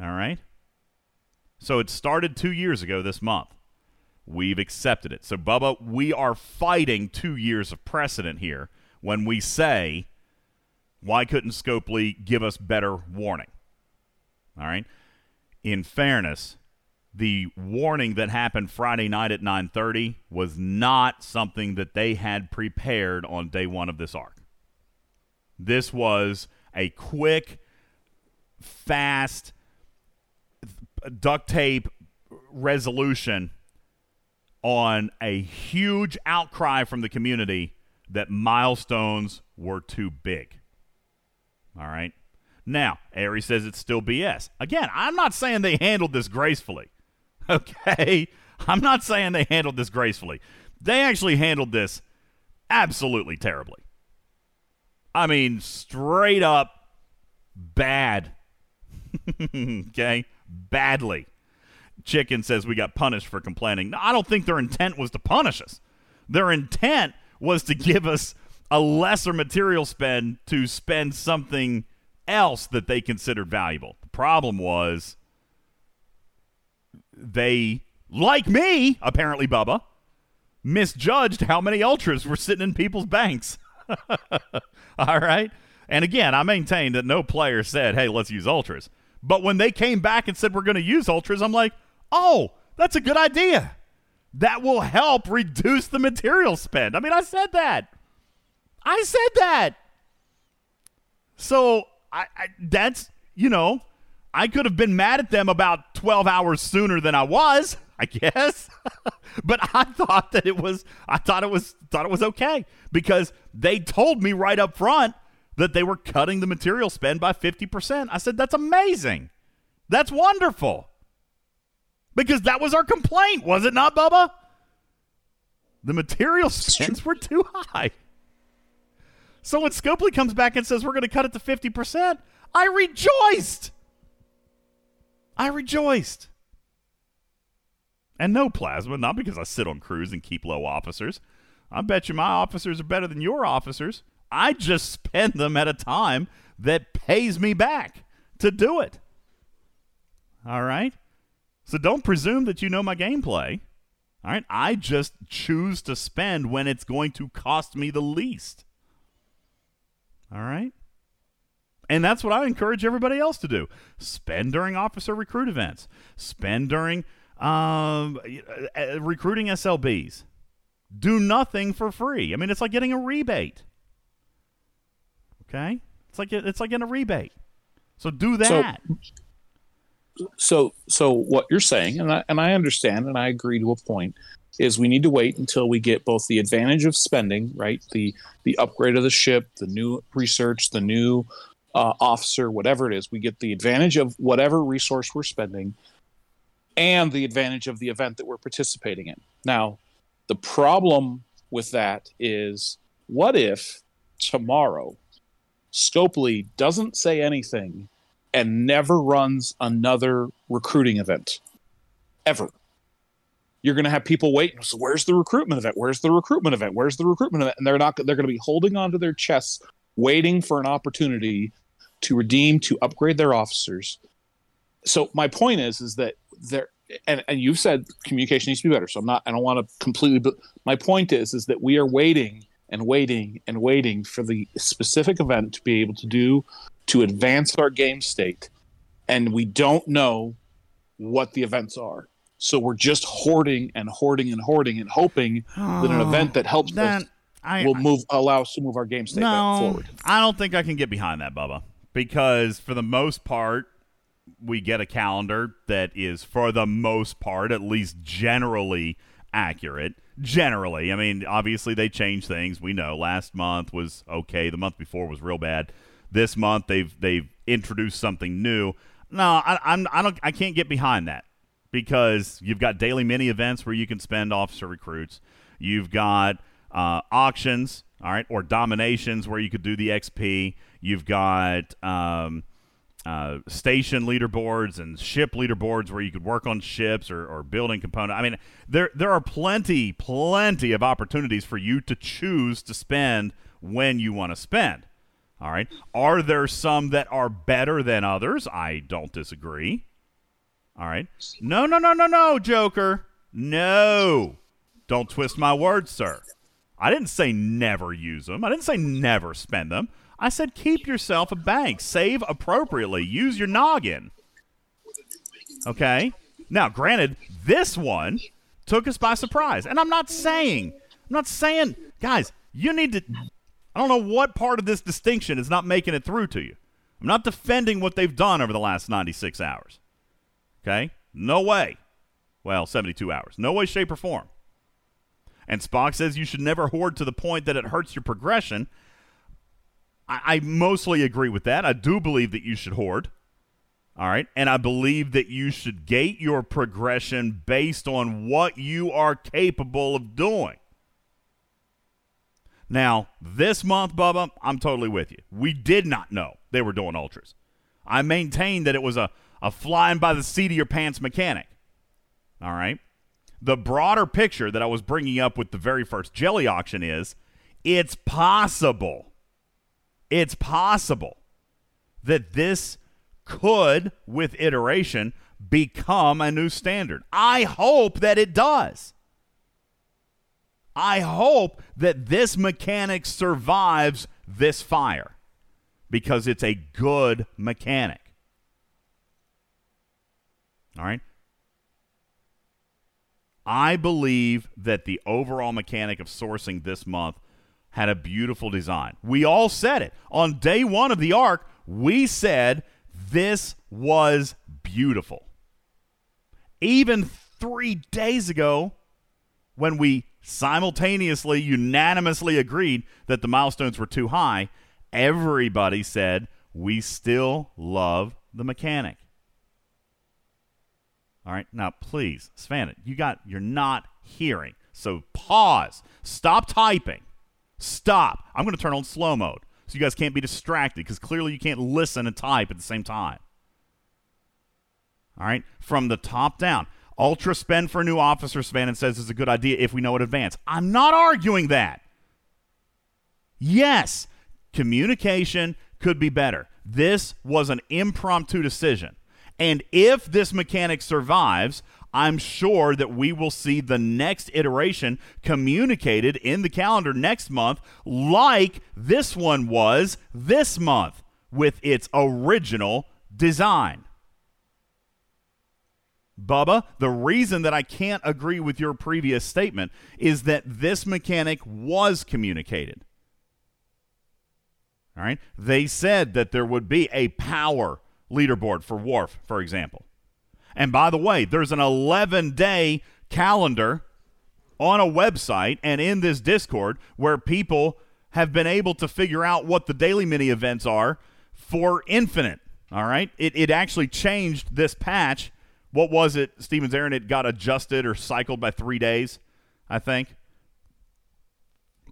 [SPEAKER 1] All right? So it started two years ago this month. We've accepted it. So, Bubba, we are fighting two years of precedent here when we say, why couldn't Scopely give us better warning? All right? In fairness, the warning that happened Friday night at 9:30 was not something that they had prepared on day 1 of this arc. This was a quick fast duct tape resolution on a huge outcry from the community that milestones were too big. All right. Now, Aries says it's still BS. Again, I'm not saying they handled this gracefully. Okay? I'm not saying they handled this gracefully. They actually handled this absolutely terribly. I mean, straight up bad okay? Badly. Chicken says we got punished for complaining. No, I don't think their intent was to punish us. Their intent was to give us a lesser material spend to spend something else that they considered valuable. The problem was they, like me, apparently, Bubba, misjudged how many ultras were sitting in people's banks. All right. And again, I maintain that no player said, hey, let's use ultras. But when they came back and said we're going to use ultras, I'm like, oh, that's a good idea. That will help reduce the material spend. I mean, I said that. I said that. So I, I that's you know, I could have been mad at them about 12 hours sooner than I was, I guess. but I thought that it was I thought it was thought it was okay because they told me right up front that they were cutting the material spend by 50%. I said that's amazing. That's wonderful. Because that was our complaint, was it not, Bubba? The material spends were too high. So when Scopely comes back and says we're going to cut it to 50%, I rejoiced. I rejoiced. And no plasma, not because I sit on crews and keep low officers. I bet you my officers are better than your officers. I just spend them at a time that pays me back to do it. All right? So don't presume that you know my gameplay. All right? I just choose to spend when it's going to cost me the least. All right? And that's what I encourage everybody else to do. Spend during officer recruit events. Spend during um, uh, recruiting SLBs. Do nothing for free. I mean, it's like getting a rebate. Okay? It's like it's like getting a rebate. So do that.
[SPEAKER 4] So, so, so what you're saying, and I, and I understand, and I agree to a point, is we need to wait until we get both the advantage of spending, right, the the upgrade of the ship, the new research, the new uh, officer, whatever it is, we get the advantage of whatever resource we're spending, and the advantage of the event that we're participating in. Now, the problem with that is, what if tomorrow Scopely doesn't say anything and never runs another recruiting event ever? you're going to have people waiting. So where's the recruitment event? Where's the recruitment event? Where's the recruitment event? And they're not. They're going to be holding onto their chests, waiting for an opportunity to redeem to upgrade their officers. So my point is, is that there. And, and you've said communication needs to be better. So I'm not. I don't want to completely. But my point is, is that we are waiting and waiting and waiting for the specific event to be able to do to advance our game state, and we don't know what the events are so we're just hoarding and hoarding and hoarding and hoping oh, that an event that helps oh, us I, will move allow us to move our game state no, forward.
[SPEAKER 1] I don't think I can get behind that, Bubba, because for the most part, we get a calendar that is, for the most part, at least generally accurate. Generally, I mean, obviously they change things. We know last month was okay. The month before was real bad. This month they've they've introduced something new. No, I, I'm I don't I can't get behind that because you've got daily mini events where you can spend officer recruits. You've got uh, auctions, all right, or dominations where you could do the XP. You've got um, uh, station leaderboards and ship leaderboards where you could work on ships or, or building component. I mean, there there are plenty, plenty of opportunities for you to choose to spend when you want to spend. All right. Are there some that are better than others? I don't disagree. All right. No, no, no, no, no, Joker. No. Don't twist my words, sir. I didn't say never use them. I didn't say never spend them. I said keep yourself a bank. Save appropriately. Use your noggin. Okay? Now, granted, this one took us by surprise. And I'm not saying, I'm not saying, guys, you need to, I don't know what part of this distinction is not making it through to you. I'm not defending what they've done over the last 96 hours. Okay? No way. Well, 72 hours. No way, shape, or form. And Spock says you should never hoard to the point that it hurts your progression. I, I mostly agree with that. I do believe that you should hoard. All right. And I believe that you should gate your progression based on what you are capable of doing. Now, this month, Bubba, I'm totally with you. We did not know they were doing ultras. I maintain that it was a, a flying by the seat of your pants mechanic. All right. The broader picture that I was bringing up with the very first jelly auction is it's possible. It's possible that this could, with iteration, become a new standard. I hope that it does. I hope that this mechanic survives this fire because it's a good mechanic. All right. I believe that the overall mechanic of sourcing this month had a beautiful design. We all said it. On day one of the arc, we said this was beautiful. Even three days ago, when we simultaneously, unanimously agreed that the milestones were too high, everybody said, we still love the mechanic. All right, now please, Svan, you got you're not hearing. So pause. Stop typing. Stop. I'm going to turn on slow mode so you guys can't be distracted because clearly you can't listen and type at the same time. All right, from the top down. Ultra spend for new officer, and says, it's a good idea if we know in advance. I'm not arguing that. Yes, communication could be better. This was an impromptu decision. And if this mechanic survives, I'm sure that we will see the next iteration communicated in the calendar next month, like this one was this month with its original design. Bubba, the reason that I can't agree with your previous statement is that this mechanic was communicated. All right. They said that there would be a power leaderboard for Worf, for example. And by the way, there's an 11 day calendar on a website and in this Discord where people have been able to figure out what the daily mini events are for Infinite. All right. It, it actually changed this patch. What was it, Stevens Aaron? It got adjusted or cycled by three days, I think,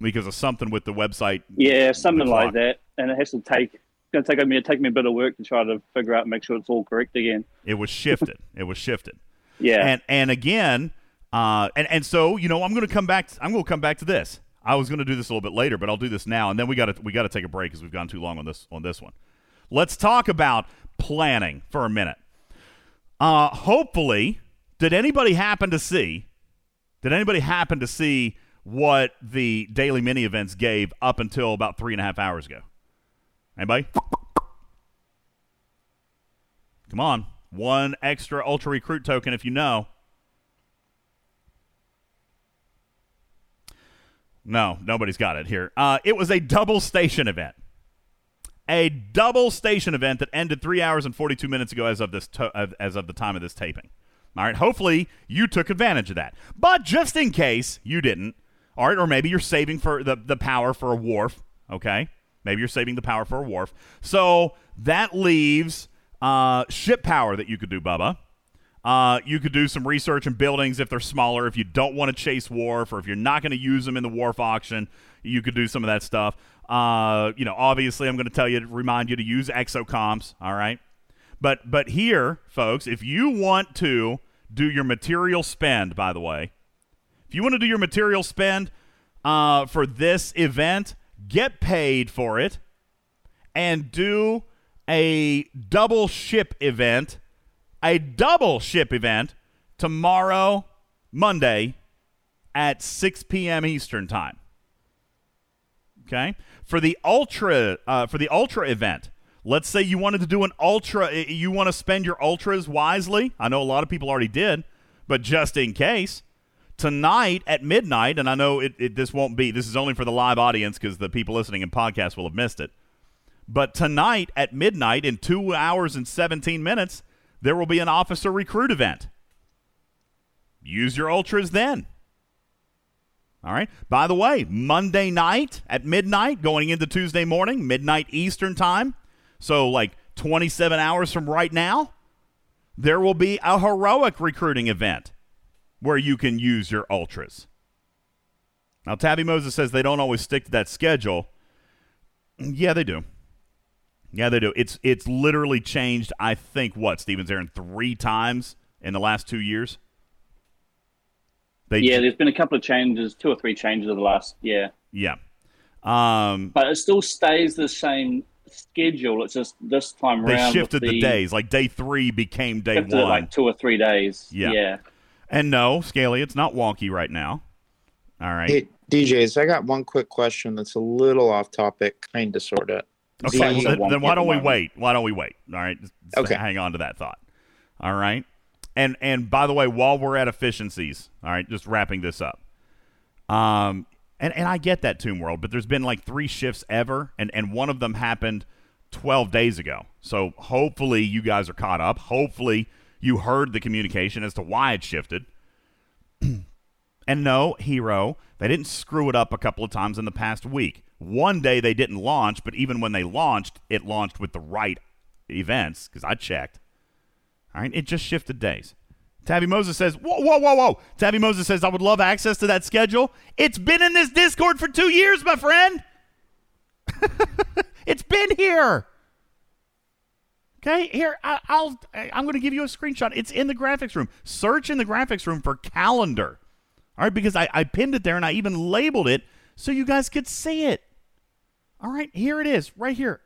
[SPEAKER 1] because of something with the website.
[SPEAKER 5] Yeah, something like that. And it has to take going to take me take me a bit of work to try to figure out and make sure it's all correct again.
[SPEAKER 1] It was shifted. it was shifted.
[SPEAKER 5] Yeah.
[SPEAKER 1] And and again, uh, and and so you know, I'm going to come back. I'm going to come back to this. I was going to do this a little bit later, but I'll do this now, and then we got to we got to take a break because we've gone too long on this on this one. Let's talk about planning for a minute. Uh, hopefully, did anybody happen to see? Did anybody happen to see what the daily mini events gave up until about three and a half hours ago? Anybody? Come on. One extra Ultra Recruit token if you know. No, nobody's got it here. Uh, it was a double station event. A double station event that ended three hours and 42 minutes ago as of this to- as of the time of this taping. All right, hopefully you took advantage of that. But just in case you didn't, all right, or maybe you're saving for the, the power for a Worf, okay? Maybe you're saving the power for a Worf. So that leaves uh, ship power that you could do, Bubba. Uh, you could do some research in buildings if they're smaller. If you don't want to chase Worf, or if you're not going to use them in the Worf auction, you could do some of that stuff. Uh, you know, obviously, I'm going to tell you to remind you to use exocomps. All right, but but here, folks, if you want to do your material spend, by the way, if you want to do your material spend uh, for this event, get paid for it, and do a double ship event, a double ship event tomorrow, Monday, at 6 p.m. Eastern Time. Okay, for the ultra uh, for the ultra event. Let's say you wanted to do an ultra, you want to spend your ultras wisely. I know a lot of people already did, but just in case, tonight at midnight, and I know it, it this won't be, this is only for the live audience because the people listening in podcast will have missed it. But tonight at midnight, in two hours and 17 minutes, there will be an officer recruit event. Use your ultras then. All right. By the way, Monday night at midnight, going into Tuesday morning, midnight Eastern time, so like 27 hours from right now, there will be a heroic recruiting event where you can use your ultras. Now, Tabby Moses says they don't always stick to that schedule. Yeah, they do. Yeah, they do. It's it's literally changed. I think what Stevens Aaron three times in the last two years.
[SPEAKER 5] They yeah, there's been a couple of changes, two or three changes of the last year.
[SPEAKER 1] Yeah, um,
[SPEAKER 5] but it still stays the same schedule. It's just this time
[SPEAKER 1] they
[SPEAKER 5] around.
[SPEAKER 1] They shifted the, the, days. Like day three became day one.
[SPEAKER 5] Like two or three days. Yeah. yeah.
[SPEAKER 1] And no, Scaly, it's not wonky right now. All right.
[SPEAKER 3] Hey, DJs, I got one quick question that's a little off topic, kind of, sort of.
[SPEAKER 1] Okay, the, then, then why don't we wait? Why don't we wait? All right. Just okay. Hang on to that thought. All right. And and by the way, while we're at efficiencies, all right, just wrapping this up. Um, and and I get that Tomb World, but there's been like three shifts ever, and and one of them happened 12 days ago. So hopefully you guys are caught up. Hopefully you heard the communication as to why it shifted. and no, hero, they didn't screw it up a couple of times in the past week. One day they didn't launch, but even when they launched, it launched with the right events because I checked. All right, it just shifted days. Tabby Moses says, whoa, whoa, whoa, whoa. Tabby Moses says, I would love access to that schedule. It's been in this Discord for two years, my friend. it's been here. Okay, here I, will I'm going to give you a screenshot. It's in the graphics room. Search in the graphics room for calendar. All right, because I, I pinned it there and I even labeled it so you guys could see it. All right, here it is, right here.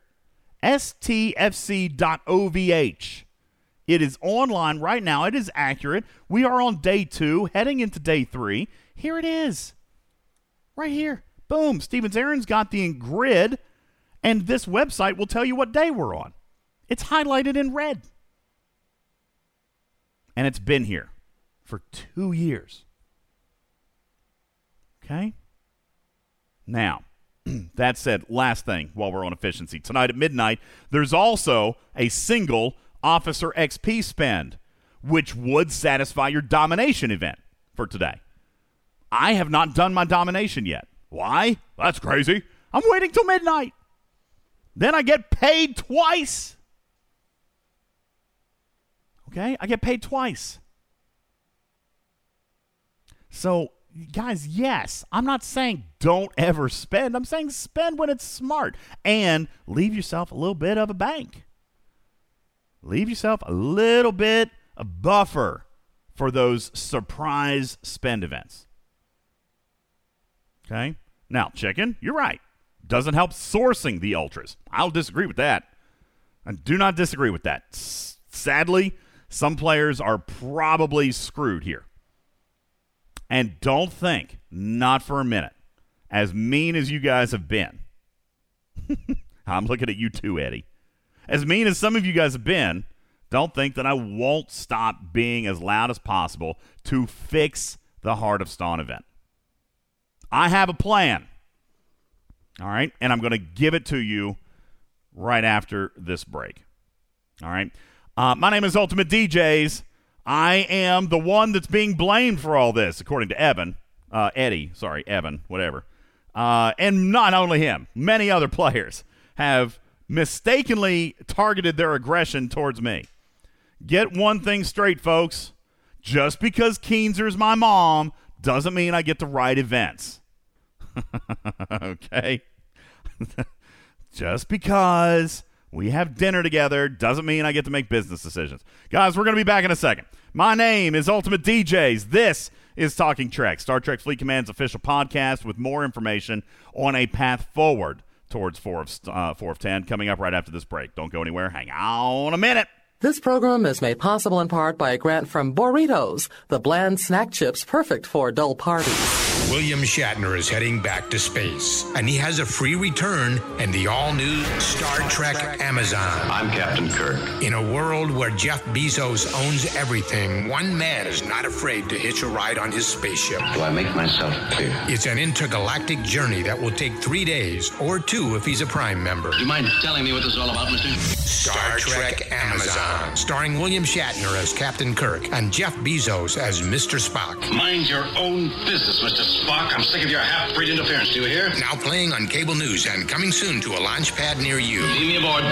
[SPEAKER 1] STFC.OVH. It is online right now. It is accurate. We are on day two, heading into day three. Here it is. Right here. Boom. Stevens Aaron's got the grid, and this website will tell you what day we're on. It's highlighted in red. And it's been here for two years. Okay? Now, that said, last thing while we're on efficiency. Tonight at midnight, there's also a single Officer XP spend, which would satisfy your domination event for today. I have not done my domination yet. Why? That's crazy. I'm waiting till midnight. Then I get paid twice. Okay? I get paid twice. So, guys, yes, I'm not saying don't ever spend. I'm saying spend when it's smart and leave yourself a little bit of a bank. Leave yourself a little bit of buffer for those surprise spend events. Okay? Now, chicken, you're right. Doesn't help sourcing the ultras. I'll disagree with that. I do not disagree with that. S- sadly, some players are probably screwed here. And don't think, not for a minute, as mean as you guys have been. I'm looking at you too, Eddie. As mean as some of you guys have been, don't think that I won't stop being as loud as possible to fix the Heart of Stone event. I have a plan. All right. And I'm going to give it to you right after this break. All right. Uh, my name is Ultimate DJs. I am the one that's being blamed for all this, according to Evan. Uh, Eddie, sorry, Evan, whatever. Uh, and not only him, many other players have mistakenly targeted their aggression towards me. Get one thing straight, folks. Just because Keenser's my mom doesn't mean I get to write events. okay? Just because we have dinner together doesn't mean I get to make business decisions. Guys, we're going to be back in a second. My name is Ultimate DJs. This is Talking Trek, Star Trek Fleet Command's official podcast with more information on a path forward towards 4 of, uh, 4 of 10 coming up right after this break. Don't go anywhere. Hang on a minute.
[SPEAKER 6] This program is made possible in part by a grant from Burritos, the bland snack chips perfect for dull parties.
[SPEAKER 7] William Shatner is heading back to space, and he has a free return in the all new Star Trek Amazon.
[SPEAKER 8] I'm Captain Kirk.
[SPEAKER 7] In a world where Jeff Bezos owns everything, one man is not afraid to hitch a ride on his spaceship.
[SPEAKER 8] Do I make myself clear?
[SPEAKER 7] It's an intergalactic journey that will take three days, or two if he's a Prime member.
[SPEAKER 8] Do you mind telling me what this is all about, Mister?
[SPEAKER 7] Star, Star Trek, Trek Amazon. Amazon, starring William Shatner as Captain Kirk and Jeff Bezos as Mr. Spock.
[SPEAKER 8] Mind your own business, Mr. Spock, I'm sick of your half-breed interference. Do you hear?
[SPEAKER 7] Now playing on cable news and coming soon to a launch pad near you.
[SPEAKER 8] Leave me aboard.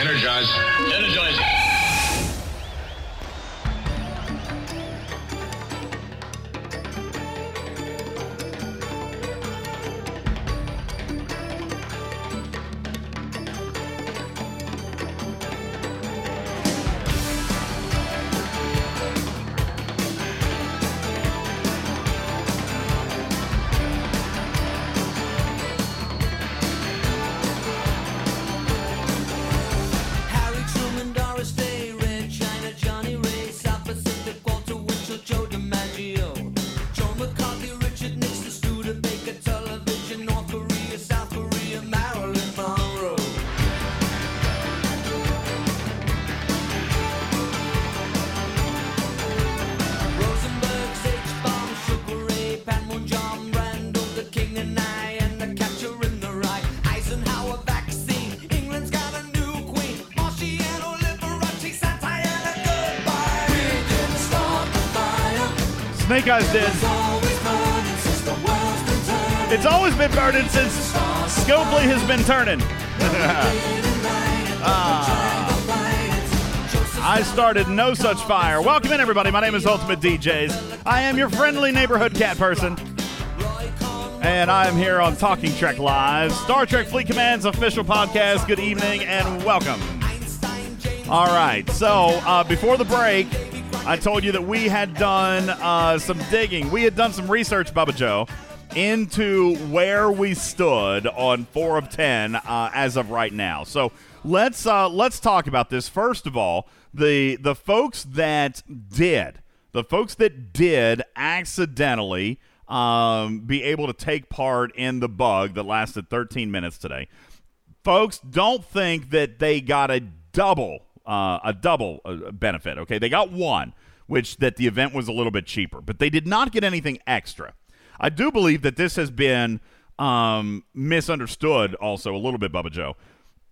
[SPEAKER 7] Energize.
[SPEAKER 8] Energize.
[SPEAKER 1] Eyes did. It's always been burning since Scopely has been turning. Ah. I started no such fire. Welcome in, everybody. My name is Ultimate DJs. I am your friendly neighborhood cat person. And I'm here on Talking Trek Live, Star Trek Fleet Command's official podcast. Good evening and welcome. All right, so uh, before the break, I told you that we had done uh, some digging. We had done some research, Bubba Joe, into where we stood on four of ten uh, as of right now. So let's uh, let's talk about this. First of all, the the folks that did, the folks that did accidentally um, be able to take part in the bug that lasted 13 minutes today. Folks, don't think that they got a double uh, a double uh, benefit. Okay, they got one, which that the event was a little bit cheaper, but they did not get anything extra. I do believe that this has been um, misunderstood also a little bit, Bubba Joe.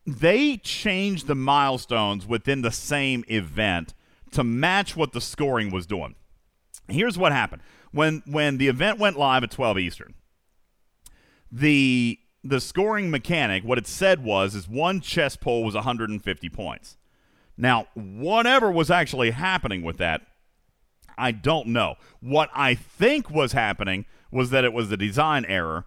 [SPEAKER 1] They changed the milestones within the same event to match what the scoring was doing. Here's what happened when when the event went live at 12 Eastern. The the scoring mechanic, what it said was, is one chess pull was 150 points. Now, whatever was actually happening with that, I don't know. What I think was happening was that it was a design error.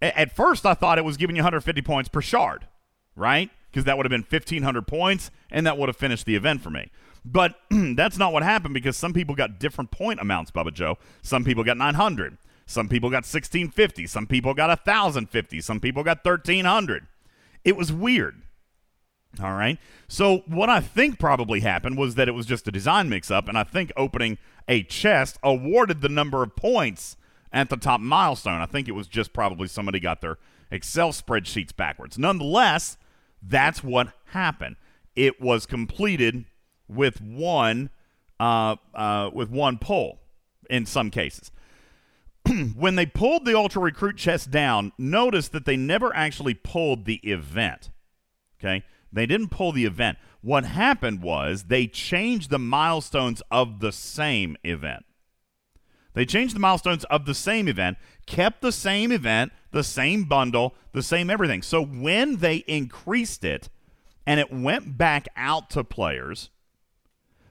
[SPEAKER 1] A- At first, I thought it was giving you 150 points per shard, right? Because that would have been 1,500 points, and that would have finished the event for me. But that's not what happened because some people got different point amounts, Bubba Joe. Some people got 900. Some people got 1650. Some people got 1050. Some people got 1300. It was weird. All right. So what I think probably happened was that it was just a design mix-up, and I think opening a chest awarded the number of points at the top milestone. I think it was just probably somebody got their Excel spreadsheets backwards. Nonetheless, that's what happened. It was completed with one uh, uh, with one pull in some cases. when they pulled the ultra recruit chest down, notice that they never actually pulled the event. Okay? They didn't pull the event. What happened was they changed the milestones of the same event. They changed the milestones of the same event, kept the same event, the same bundle, the same everything. So when they increased it and it went back out to players,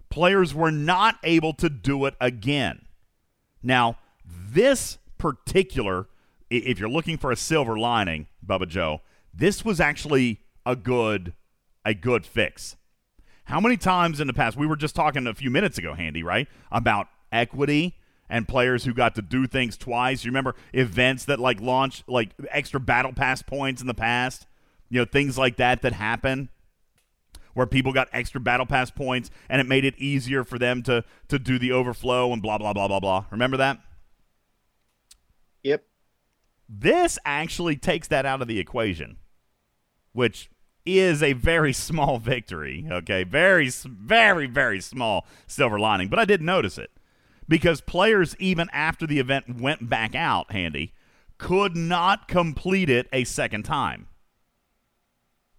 [SPEAKER 1] players were not able to do it again. Now, this particular, if you're looking for a silver lining, Bubba Joe, this was actually a good a good fix. How many times in the past we were just talking a few minutes ago, Handy, right? About equity and players who got to do things twice. You remember events that like launched like extra battle pass points in the past? You know, things like that that happen where people got extra battle pass points and it made it easier for them to to do the overflow and blah blah blah blah blah. Remember that?
[SPEAKER 3] Yep.
[SPEAKER 1] This actually takes that out of the equation, which is a very small victory. Okay, very, very, very small silver lining. But I did notice it because players, even after the event went back out, handy, could not complete it a second time.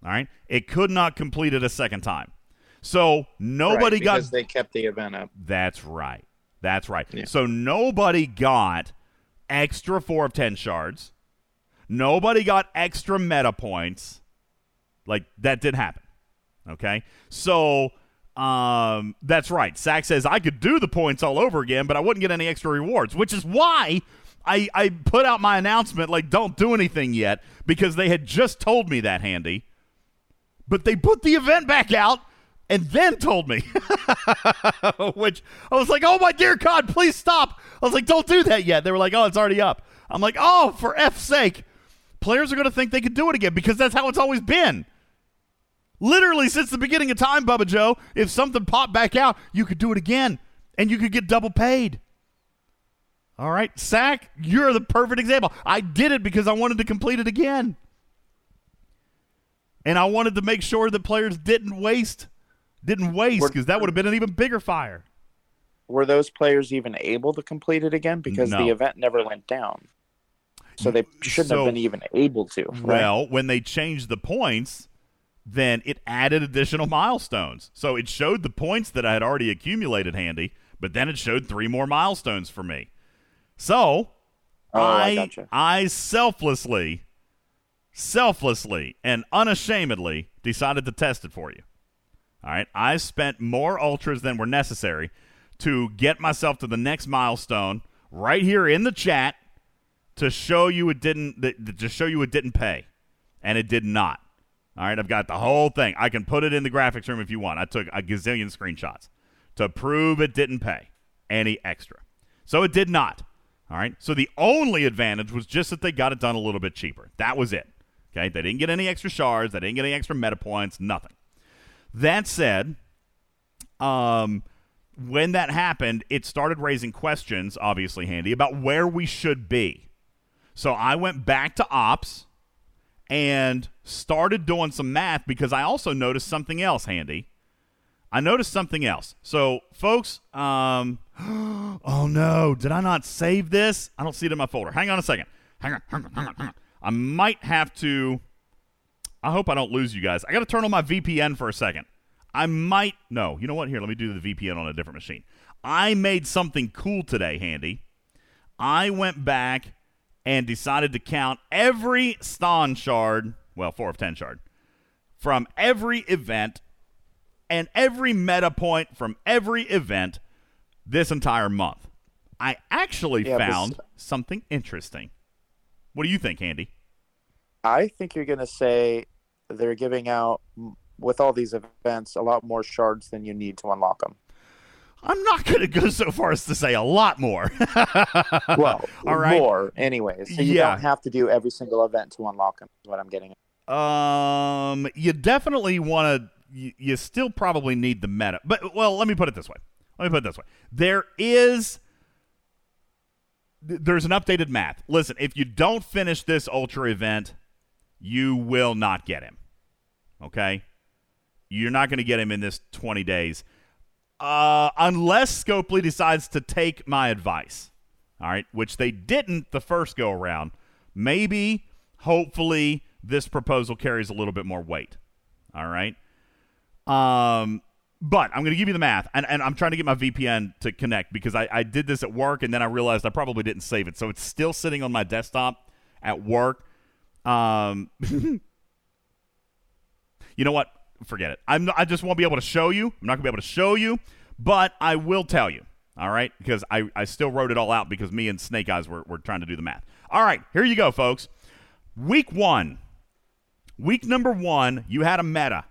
[SPEAKER 1] All right, it could not complete it a second time. So nobody
[SPEAKER 3] Right,
[SPEAKER 1] got
[SPEAKER 3] because they kept the event up.
[SPEAKER 1] that's right. That's right.
[SPEAKER 3] Yeah.
[SPEAKER 1] So nobody got extra four of ten shards. Nobody got extra meta points. Like that didn't happen. Okay. So um, that's right. Sack says I could do the points all over again, but I wouldn't get any extra rewards, which is why I, I put out my announcement like don't do anything yet because they had just told me that handy. But they put the event back out and then told me. Which I was like, oh my dear God, please stop. I was like, don't do that yet. They were like, oh, it's already up. I'm like, oh, for F's sake. Players are going to think they could do it again because that's how it's always been. Literally since the beginning of time, Bubba Joe, if something popped back out, you could do it again and you could get double paid. All right, Sack, you're the perfect example. I did it because I wanted to complete it again. And I wanted to make sure that players didn't waste didn't waste because that would have been an even bigger fire.
[SPEAKER 3] Were those players even able to complete it again? Because
[SPEAKER 1] No.
[SPEAKER 3] the event never went down. So they shouldn't
[SPEAKER 1] So-
[SPEAKER 3] have been even able to. Right?
[SPEAKER 1] Well, when they changed the points, then it added additional milestones. So it showed the points that I had already accumulated handy, but then it showed three more milestones for me. So
[SPEAKER 3] Oh, I
[SPEAKER 1] I,
[SPEAKER 3] gotcha.
[SPEAKER 1] I selflessly, selflessly, and unashamedly decided to test it for you. All right. I spent more ultras than were necessary to get myself to the next milestone right here in the chat to show you it didn't to show you it didn't pay. And it did not. All right, I've got the whole thing. I can put it in the graphics room if you want. I took a gazillion screenshots to prove it didn't pay any extra. So it did not. All right. So the only advantage was just that they got it done a little bit cheaper. That was it. Okay. They didn't get any extra shards. They didn't get any extra meta points. Nothing. That said, um, when that happened, it started raising questions, obviously, Handy, about where we should be. So I went back to ops and started doing some math because I also noticed something else, Handy. I noticed something else. So, folks, um, oh no, did I not save this? I don't see it in my folder. Hang on a second. Hang on, hang on, hang on, hang on. I might have to. I hope I don't lose you guys. I got to turn on my VPN for a second. I might. No, you know what? Here, let me do the VPN on a different machine. I made something cool today, Handy. I went back and decided to count every Ston shard, well, 4 of 10 shard, from every event and every meta point from every event this entire month. I actually
[SPEAKER 3] Yeah,
[SPEAKER 1] found
[SPEAKER 3] s-
[SPEAKER 1] something interesting. What do you think, Andy?
[SPEAKER 3] I think you're going to say they're giving out with all these events a lot more shards than you need to unlock them.
[SPEAKER 1] I'm not going to go so far as to say a lot more.
[SPEAKER 3] Well,
[SPEAKER 1] All right.
[SPEAKER 3] more anyways. So you
[SPEAKER 1] Yeah.
[SPEAKER 3] don't have to do every single event to unlock them. Is what I'm getting. At.
[SPEAKER 1] Um, you definitely want to. You, you still probably need the meta, but well, let me put it this way. Let me put it this way. There is. There's an updated math. Listen, if you don't finish this ultra event, you will not get him. Okay, you're not going to get him in this 20 days, uh, unless Scopely decides to take my advice. All right, which they didn't the first go around. Maybe, hopefully, this proposal carries a little bit more weight. All right. Um, but I'm going to give you the math, and, and I'm trying to get my VPN to connect because I, I did this at work, and then I realized I probably didn't save it, so it's still sitting on my desktop at work. Um, you know what? Forget it. I'm I just won't be able to show you. I'm not to be able to show you, but I will tell you. All right, because I, I still wrote it all out because me and Snake Eyes were, were trying to do the math. All right, here you go, folks. Week one, week number one, you had a meta.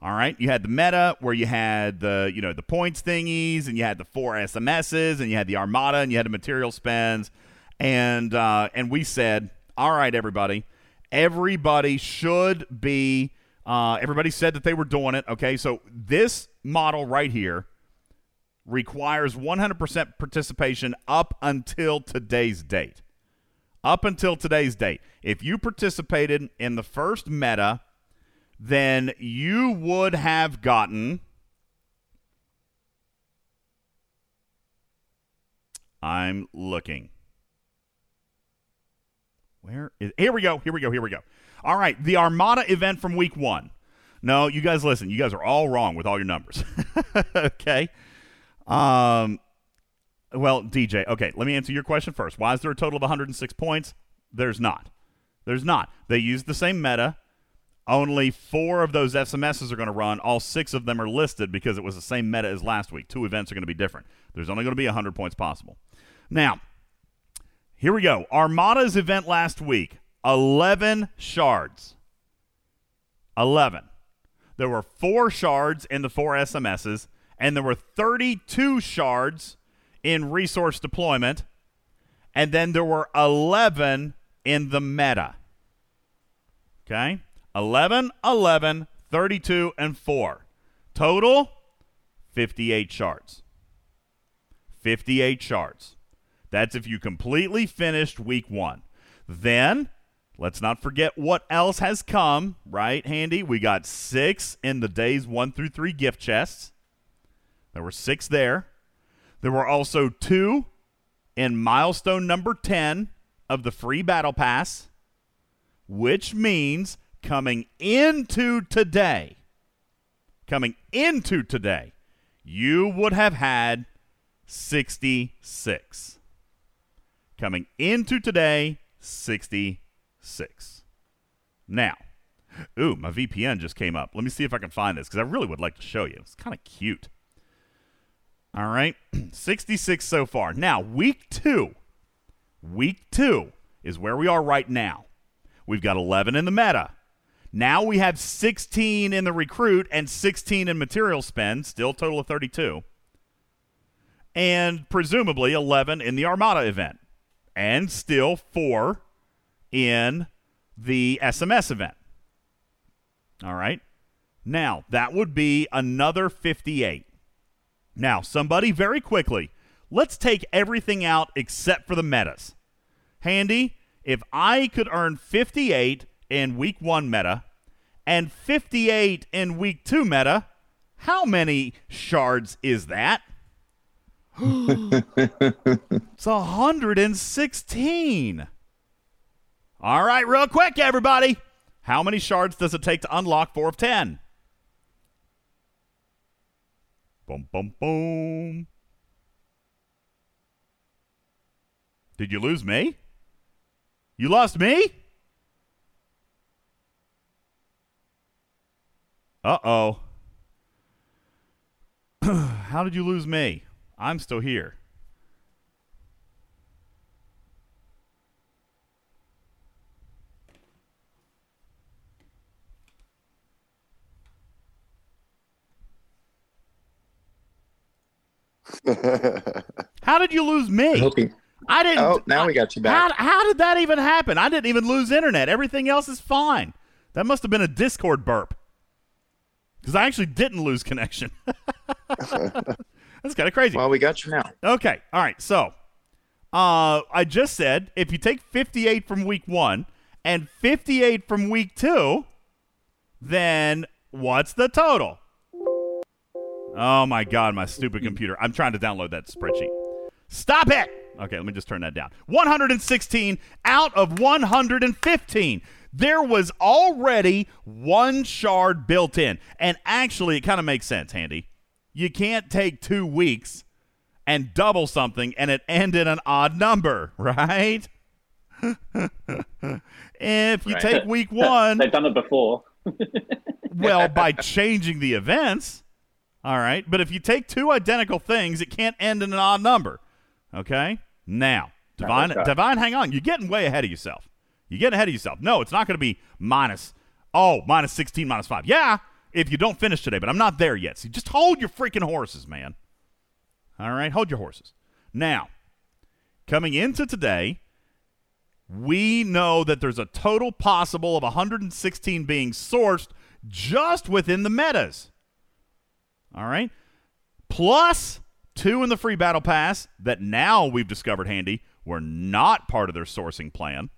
[SPEAKER 1] All right, you had the meta where you had the you know the points thingies, and you had the four SMSs, and you had the Armada, and you had the material spends, and uh, and we said, all right, everybody, everybody should be. Uh, everybody said that they were doing it. Okay, so this model right here requires 100% participation up until today's date. Up until today's date. If you participated in the first meta, then you would have gotten. I'm looking. Where is. Here we go. Here we go. Here we go. All right. The Armada event from week one. No, you guys listen. You guys are all wrong with all your numbers. okay. Um, well, DJ, okay, let me answer your question first. Why is there a total of 106 points? There's not. There's not. They used the same meta. Only four of those SMSs are going to run. All six of them are listed because it was the same meta as last week. Two events are going to be different. There's only going to be 100 points possible. Now, here we go. Armada's event last week 11 shards. 11. There were four shards in the four SMSs, and there were 32 shards in resource deployment, and then there were 11 in the meta. Okay? 11, 11, 32, and 4. Total 58 shards. 58 shards. That's if you completely finished week one. Then, let's not forget what else has come, right, Handy? We got six in the days one through three gift chests. There were six there. There were also two in milestone number 10 of the free battle pass, which means coming into today, coming into today, you would have had 66. Coming into today, 66. Now, ooh, my VPN just came up. Let me see if I can find this because I really would like to show you. It's kind of cute. All right, 66 so far. Now, week two. Week two is where we are right now. We've got 11 in the meta. Now we have 16 in the recruit and 16 in material spend, still total of 32. And presumably 11 in the Armada event. And still 4 in the SMS event. All right. Now, that would be another 58. Now, somebody very quickly, let's take everything out except for the metas. Handy, if I could earn 58 in week one meta and 58 in week two meta, how many shards is that? it's 116. All right, real quick, everybody. How many shards does it take to unlock 4 of 10? Boom, boom, boom. Did you lose me? You lost me? Uh oh. How did you lose me? I'm still here. How did you lose me?
[SPEAKER 3] Hoping.
[SPEAKER 1] I didn't.
[SPEAKER 3] Oh, now we got you back.
[SPEAKER 1] How, how did that even happen? I didn't even lose internet. Everything else is fine. That must have been a Discord burp. Because I actually didn't lose connection. That's kind of crazy.
[SPEAKER 3] Well, we got you now.
[SPEAKER 1] Okay. All right. So, uh, I just said if you take 58 from week one and 58 from week two, then what's the total? Oh my God, my stupid computer. I'm trying to download that spreadsheet. Stop it. Okay, let me just turn that down. 116 out of 115. There was already one shard built in. And actually, it kind of makes sense, Handy. You can't take two weeks and double something and it end in an odd number, right? if you
[SPEAKER 5] Right.
[SPEAKER 1] take week one,
[SPEAKER 5] They've done it before.
[SPEAKER 1] well, by changing the events. All right. But if you take two identical things, it can't end in an odd number. Okay? Now, Divine. Divine, hang on. You're getting way ahead of yourself. You're getting ahead of yourself. No, it's not going to be minus, oh, minus 16, minus 5. Yeah, if you don't finish today, but I'm not there yet. So just hold your freaking horses, man. All right? Hold your horses. Now, coming into today, we know that there's a total possible of 116 being sourced just within the metas. All right? Plus two in the free battle pass that now we've discovered handy were not part of their sourcing plan.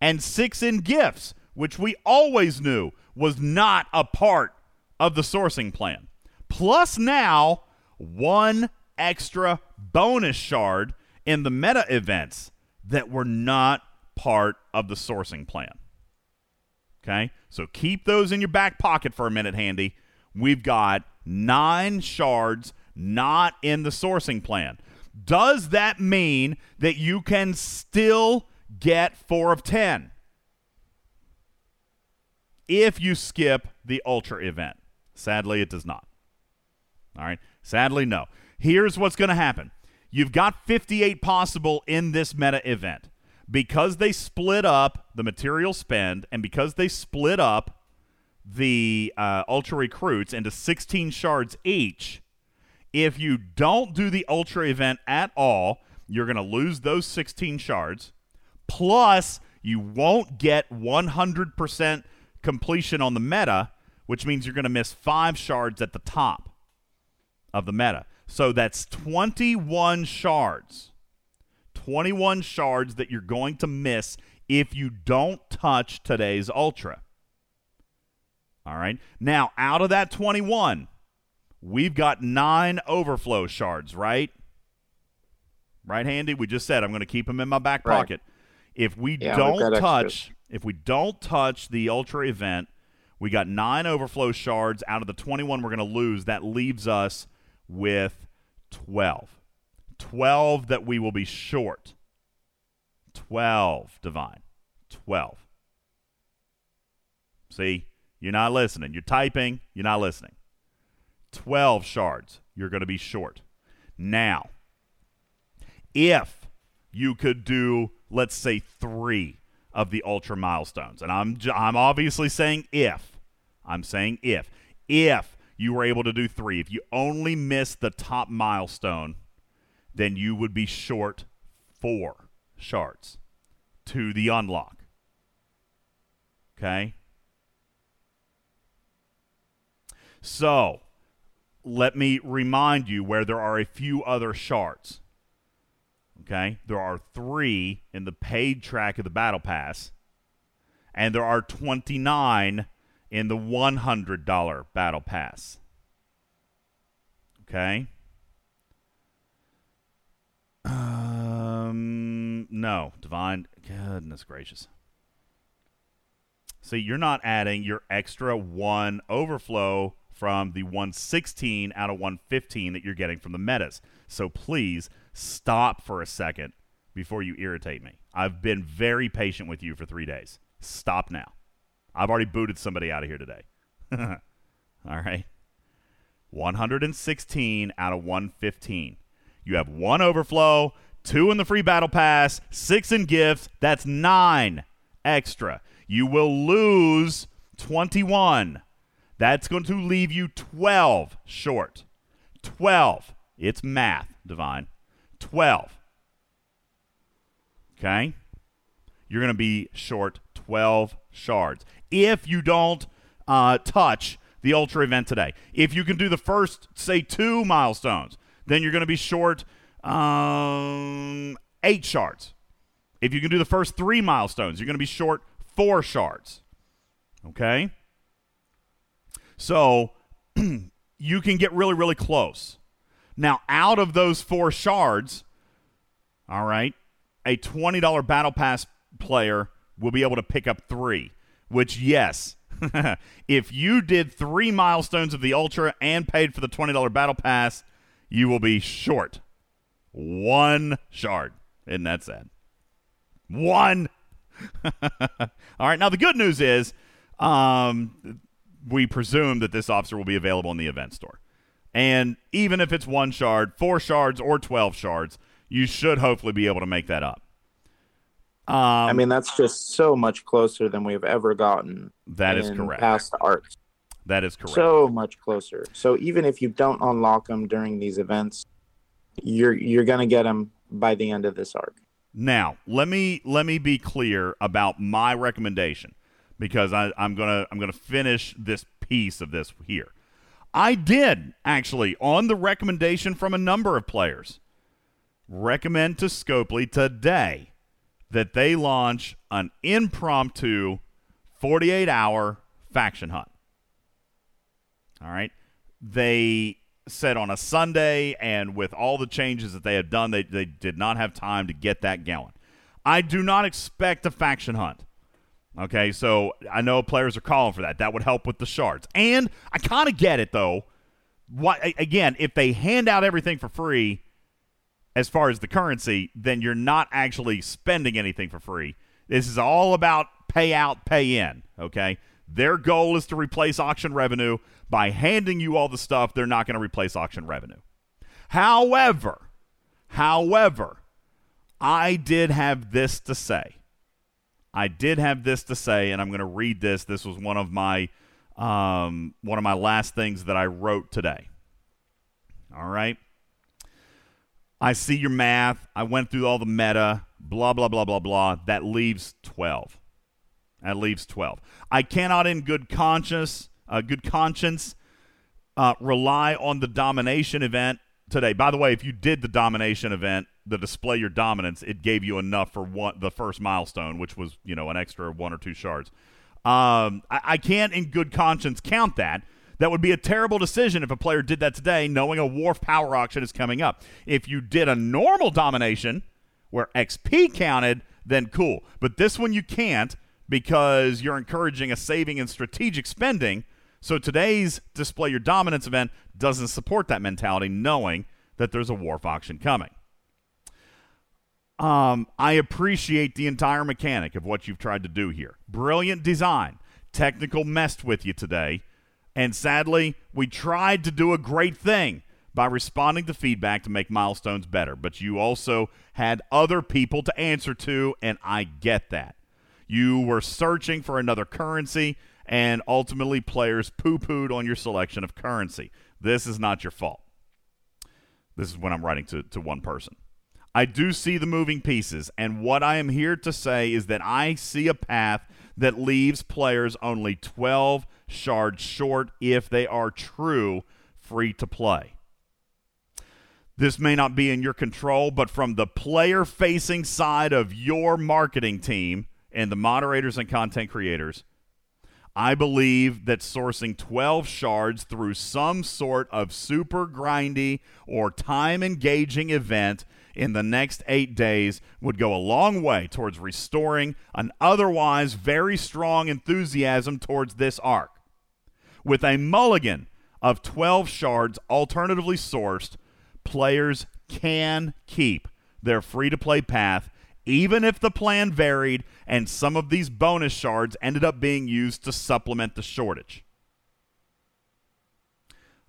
[SPEAKER 1] And six in gifts, which we always knew was not a part of the sourcing plan. Plus now one extra bonus shard in the meta events that were not part of the sourcing plan. Okay? So keep those in your back pocket for a minute, handy. We've got nine shards not in the sourcing plan. Does that mean that you can still get four of 10 if you skip the Ultra event? Sadly, it does not. All right. Sadly, no. Here's what's going to happen you've got 58 possible in this meta event. Because they split up the material spend and because they split up the uh, Ultra recruits into 16 shards each, if you don't do the Ultra event at all, you're going to lose those 16 shards. Plus, you won't get 100% completion on the meta, which means you're going to miss five shards at the top of the meta. So that's 21 shards. 21 shards that you're going to miss if you don't touch today's Ultra. All right. Now, out of that 21, we've got nine overflow shards, right? Right, Handy? We just said I'm going to keep them in my back
[SPEAKER 3] Right.
[SPEAKER 1] pocket. If we
[SPEAKER 3] Yeah,
[SPEAKER 1] don't touch,
[SPEAKER 3] extras.
[SPEAKER 1] if we don't touch the Ultra event, we got nine overflow shards out of the 21 we're going to lose. That leaves us with 12. 12 that we will be short. 12, Divine. 12. See, you're not listening. You're typing, you're not listening. 12 shards, you're going to be short. Now, if you could do, let's say, three of the ultra milestones, and I'm, I'm obviously saying if, I'm saying if, if you were able to do three, if you only missed the top milestone, then you would be short four shards to the unlock. Okay? So, let me remind you where there are a few other shards. Okay? There are three in the paid track of the Battle Pass, and there are 29 in the $100 Battle Pass. Okay? Um, no, Divine. Goodness gracious. See, you're not adding your extra one overflow from the 116 out of 115 that you're getting from the metas. So please stop for a second before you irritate me. I've been very patient with you for three days. Stop now. I've already booted somebody out of here today. All right. 116 out of 115. You have one overflow, two in the free battle pass, six in gifts. That's nine extra. You will lose 21. That's going to leave you 12 short. 12. It's math, Divine. 12. Okay? You're going to be short 12 shards. If you don't uh, touch the Ultra event today, if you can do the first, say, two milestones, then you're going to be short um, eight shards. If you can do the first three milestones, you're going to be short four shards. Okay? So you can get really, really close. Now, out of those four shards, all right, a $20 Battle Pass player will be able to pick up three, which, yes, if you did three milestones of the Ultra and paid for the $20 Battle Pass, you will be short one shard. Isn't that sad? One. All right. Now, the good news is um, we presume that this officer will be available in the event store. And even if it's one shard, four shards, or 12 shards, you should hopefully be able to make that up.
[SPEAKER 3] Um, I mean, that's just so much closer than we've ever gotten.
[SPEAKER 1] That is correct.
[SPEAKER 3] Past arcs.
[SPEAKER 1] That is correct.
[SPEAKER 3] So much closer. So even if you don't unlock them during these events, you're you're going to get them by the end of this arc.
[SPEAKER 1] Now, let me let me be clear about my recommendation because I, I'm gonna I'm gonna finish this piece of this here. I did actually on the recommendation from a number of players recommend to Scopely today that they launch an impromptu 48 hour faction hunt. All right. They said on a Sunday, and with all the changes that they have done, they, they did not have time to get that going. I do not expect a faction hunt. Okay, so I know players are calling for that. That would help with the shards. And I kind of get it, though. What, again, if they hand out everything for free as far as the currency, then you're not actually spending anything for free. This is all about pay out, pay in. Okay, their goal is to replace auction revenue. By handing you all the stuff, they're not going to replace auction revenue. However, however, I did have this to say. I did have this to say, and I'm going to read this. This was one of my um, one of my last things that I wrote today. All right. I see your math. I went through all the meta, blah, blah, blah, blah, blah. That leaves 12. That leaves 12. I cannot, in good conscience, uh, good conscience, uh, rely on the domination event today. By the way, if you did the domination event, the display your dominance, it gave you enough for one the first milestone, which was you know an extra one or two shards. Um, I, I can't, in good conscience, count that. That would be a terrible decision if a player did that today, knowing a Worf Power Auction is coming up. If you did a normal domination where XP counted, then cool. But this one you can't because you're encouraging a saving and strategic spending. So today's display your dominance event doesn't support that mentality, knowing that there's a Worf auction coming. Um, I appreciate the entire mechanic of what you've tried to do here. Brilliant design. Technical messed with you today. And sadly, we tried to do a great thing by responding to feedback to make milestones better. But you also had other people to answer to, and I get that. You were searching for another currency, and ultimately, players poo pooed on your selection of currency. This is not your fault. This is when I'm writing to, to one person. I do see the moving pieces, and what I am here to say is that I see a path that leaves players only 12 shards short if they are true free to play. This may not be in your control, but from the player facing side of your marketing team and the moderators and content creators, I believe that sourcing 12 shards through some sort of super grindy or time engaging event in the next eight days would go a long way towards restoring an otherwise very strong enthusiasm towards this arc. With a mulligan of 12 shards alternatively sourced, players can keep their free to play path even if the plan varied and some of these bonus shards ended up being used to supplement the shortage.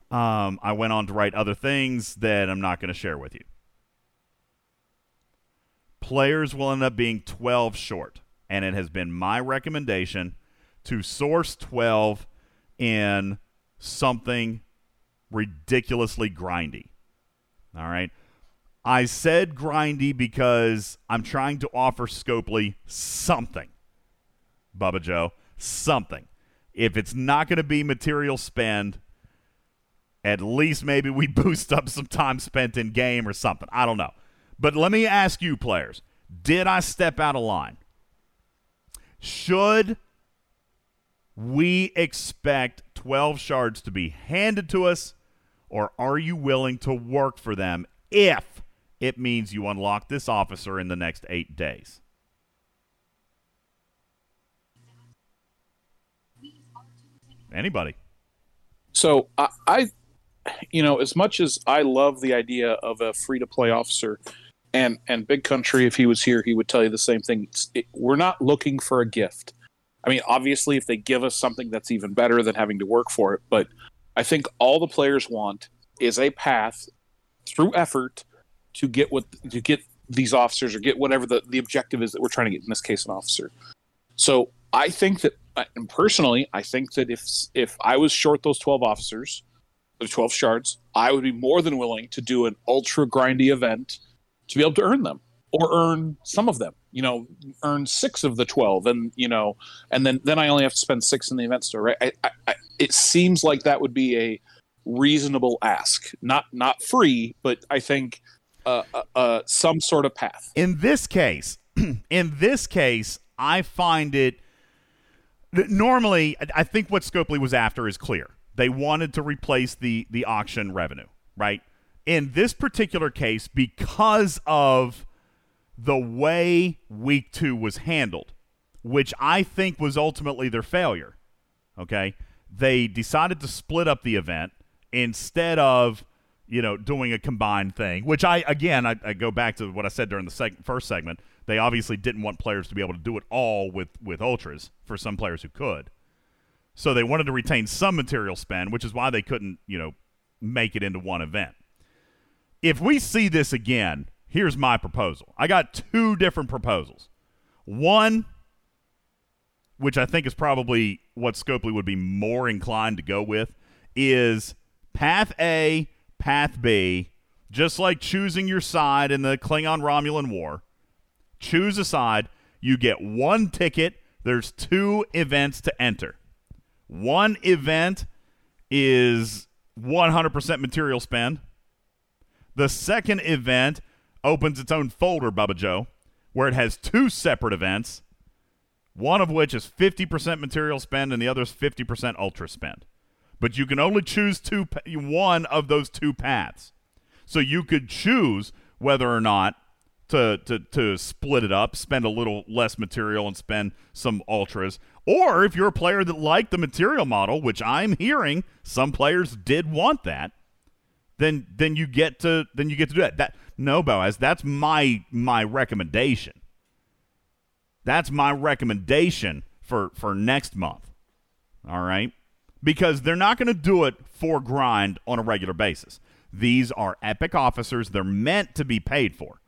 [SPEAKER 1] Um, I went on to write other things that I'm not going to share with you players will end up being 12 short. And it has been my recommendation to source 12 in something ridiculously grindy. All right. I said grindy because I'm trying to offer Scopely something. Bubba Joe, something. If it's not going to be material spend, at least maybe we boost up some time spent in game or something. I don't know. But let me ask you, players did I step out of line? Should we expect 12 shards to be handed to us, or are you willing to work for them if it means you unlock this officer in the next eight days? Anybody?
[SPEAKER 4] So I, I, you know, as much as I love the idea of a free to play officer, and and Big Country, if he was here, he would tell you the same thing. It, we're not looking for a gift. I mean, obviously, if they give us something that's even better than having to work for it, but I think all the players want is a path through effort to get what to get these officers or get whatever the, the objective is that we're trying to get in this case an officer. So I think that, and personally, I think that if if I was short those twelve officers, the twelve shards, I would be more than willing to do an ultra grindy event to be able to earn them or earn some of them you know earn six of the 12 and you know and then then i only have to spend six in the event store right I, I, I, it seems like that would be a reasonable ask not not free but i think uh, uh, uh, some sort of path.
[SPEAKER 1] In this case in this case i find it normally i think what scopely was after is clear. They wanted to replace the the auction revenue right? In this particular case, because of the way week two was handled, which I think was ultimately their failure, okay, they decided to split up the event instead of you know doing a combined thing which i again i, I go back to what i said during the seg- first segment they obviously didn't want players to be able to do it all with with ultras for some players who could so they wanted to retain some material spend which is why they couldn't you know make it into one event if we see this again, here's my proposal. I got two different proposals. One, which I think is probably what Scopely would be more inclined to go with, is path A, path B, just like choosing your side in the Klingon Romulan War. Choose a side, you get one ticket, there's two events to enter. One event is 100% material spend the second event opens its own folder, Bubba Joe, where it has two separate events, one of which is 50% material spend and the other is 50% ultra spend. But you can only choose two one of those two paths. So you could choose whether or not to, to, to split it up, spend a little less material and spend some ultras. Or if you're a player that liked the material model, which I'm hearing some players did want that, then then you get to then you get to do that. That no, Boaz, that's my my recommendation. That's my recommendation for for next month. All right? Because they're not going to do it for grind on a regular basis. These are epic officers. They're meant to be paid for.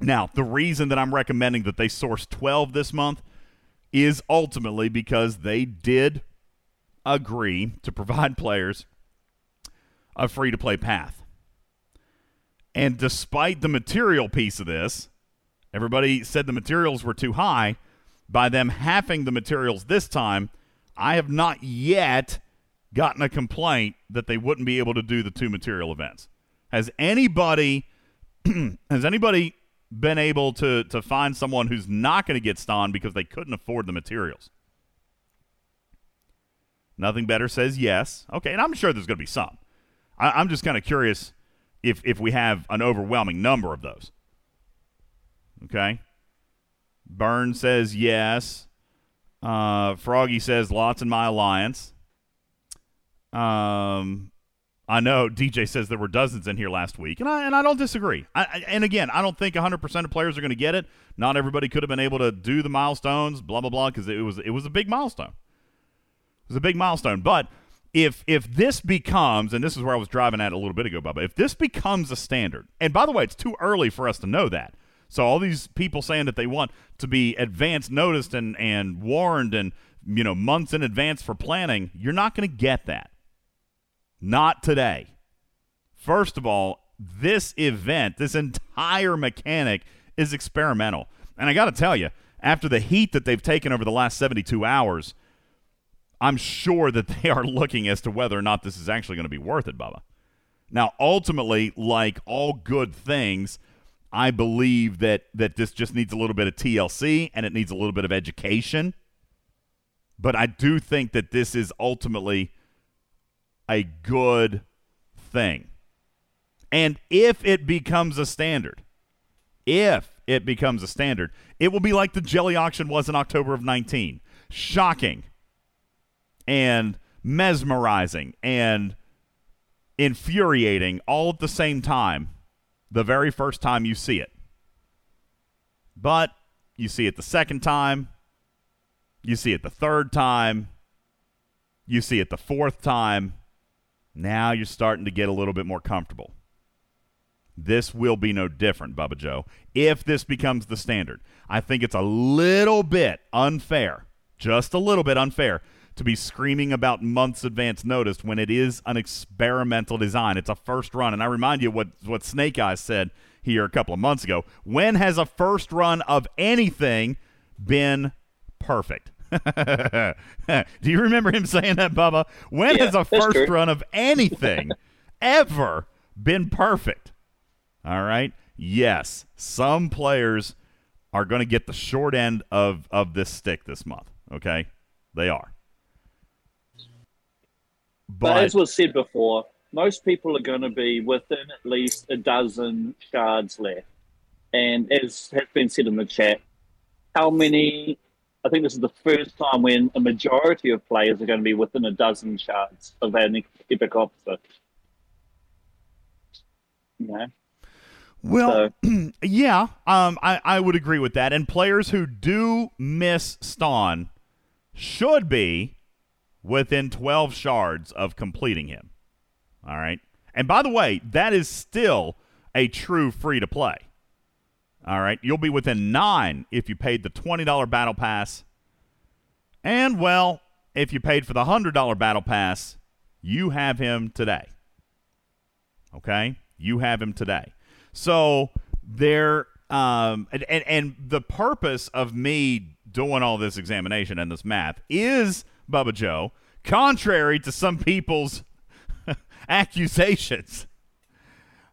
[SPEAKER 1] Now, the reason that I'm recommending that they source 12 this month is ultimately because they did agree to provide players a free to play path. And despite the material piece of this, everybody said the materials were too high. By them halving the materials this time, I have not yet gotten a complaint that they wouldn't be able to do the two material events. Has anybody has anybody been able to to find someone who's not going to get stoned because they couldn't afford the materials? Nothing better says yes. Okay, and I'm sure there's going to be some. I, I'm just kind of curious if if we have an overwhelming number of those. Okay. Burn says yes. Uh, Froggy says lots in my alliance. Um, I know DJ says there were dozens in here last week, and I and I don't disagree. I, I, and again, I don't think 100 percent of players are going to get it. Not everybody could have been able to do the milestones, blah blah blah, because it was it was a big milestone. It was a big milestone. But if if this becomes, and this is where I was driving at a little bit ago, Bubba, if this becomes a standard, and by the way, it's too early for us to know that. So all these people saying that they want to be advance noticed and and warned and you know months in advance for planning, you're not going to get that. Not today. First of all, this event, this entire mechanic is experimental. And I got to tell you, after the heat that they've taken over the last 72 hours, I'm sure that they are looking as to whether or not this is actually going to be worth it, Bubba. Now, ultimately, like all good things, I believe that that this just needs a little bit of TLC and it needs a little bit of education. But I do think that this is ultimately a good thing. And if it becomes a standard, if it becomes a standard, it will be like the jelly auction was in October of 19. Shocking and mesmerizing and infuriating all at the same time the very first time you see it. But you see it the second time, you see it the third time, you see it the fourth time. Now you're starting to get a little bit more comfortable. This will be no different, Bubba Joe, if this becomes the standard. I think it's a little bit unfair, just a little bit unfair, to be screaming about months advance notice when it is an experimental design. It's a first run. And I remind you what, what Snake Eyes said here a couple of months ago. When has a first run of anything been perfect? Do you remember him saying that, Bubba? When
[SPEAKER 5] Yeah,
[SPEAKER 1] has a first
[SPEAKER 5] true.
[SPEAKER 1] run of anything ever been perfect? All right. Yes, some players are going to get the short end of, of this stick this month. Okay. They are.
[SPEAKER 5] But, as was said before, most people are going to be within at least a dozen shards left. And as has been said in the chat, how many? I think this is the first time when a majority of players are going to be within a dozen shards of an epic officer. You know?
[SPEAKER 1] Well, yeah, um, I, I would agree with that. And players who do miss Ston should be within 12 shards of completing him. All right. And by the way, that is still a true free to play. All right. You'll be within nine if you paid the $20 battle pass. And, well, if you paid for the $100 battle pass, you have him today. Okay? You have him today. So there um and, and and the purpose of me doing all this examination and this math is Bubba Joe, contrary to some people's accusations,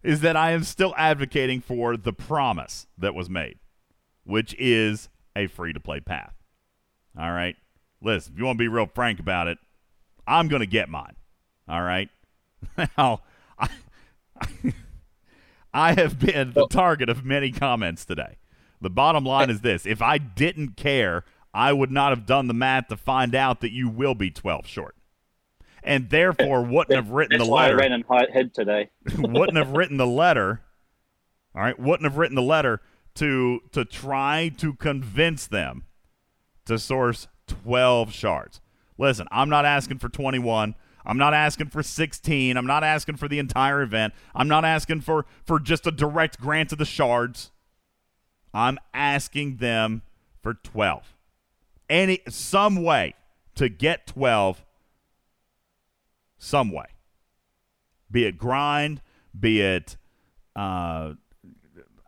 [SPEAKER 1] is that I am still advocating for the promise that was made, which is a free to play path. All right. Listen, if you want to be real frank about it, I'm going to get mine. All right. Now, I, I have been the target of many comments today. The bottom line is this if I didn't care, I would not have done the math to find out that you will be 12 short. and therefore wouldn't have written
[SPEAKER 5] That's
[SPEAKER 1] the
[SPEAKER 5] why
[SPEAKER 1] letter.
[SPEAKER 5] I ran hi- hid today.
[SPEAKER 1] wouldn't have written the letter. All right, wouldn't have written the letter to to try to convince them to source 12 shards. Listen, I'm not asking for 21. I'm not asking for 16. I'm not asking for the entire event. I'm not asking for for just a direct grant of the shards. I'm asking them for 12. Any some way to get 12 some way be it grind, be it uh,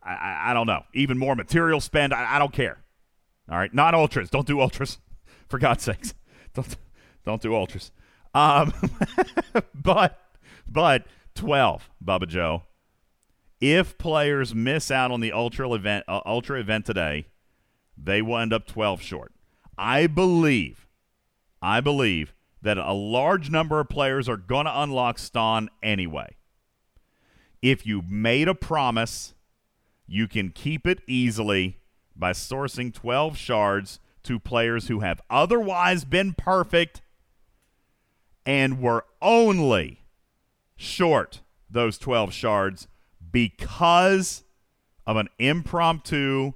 [SPEAKER 1] I- I, don't know, even more material spend. I, I don't care. All right, not ultras. Don't do ultras, for God's sakes. Don't don't do ultras. Um, but but twelve, Bubba Joe. If players miss out on the ultra event, uh, ultra event today, they will end up twelve short. I believe, I believe that a large number of players are going to unlock Ston anyway. If you made a promise, you can keep it easily by sourcing 12 shards to players who have otherwise been perfect and were only short those 12 shards because of an impromptu,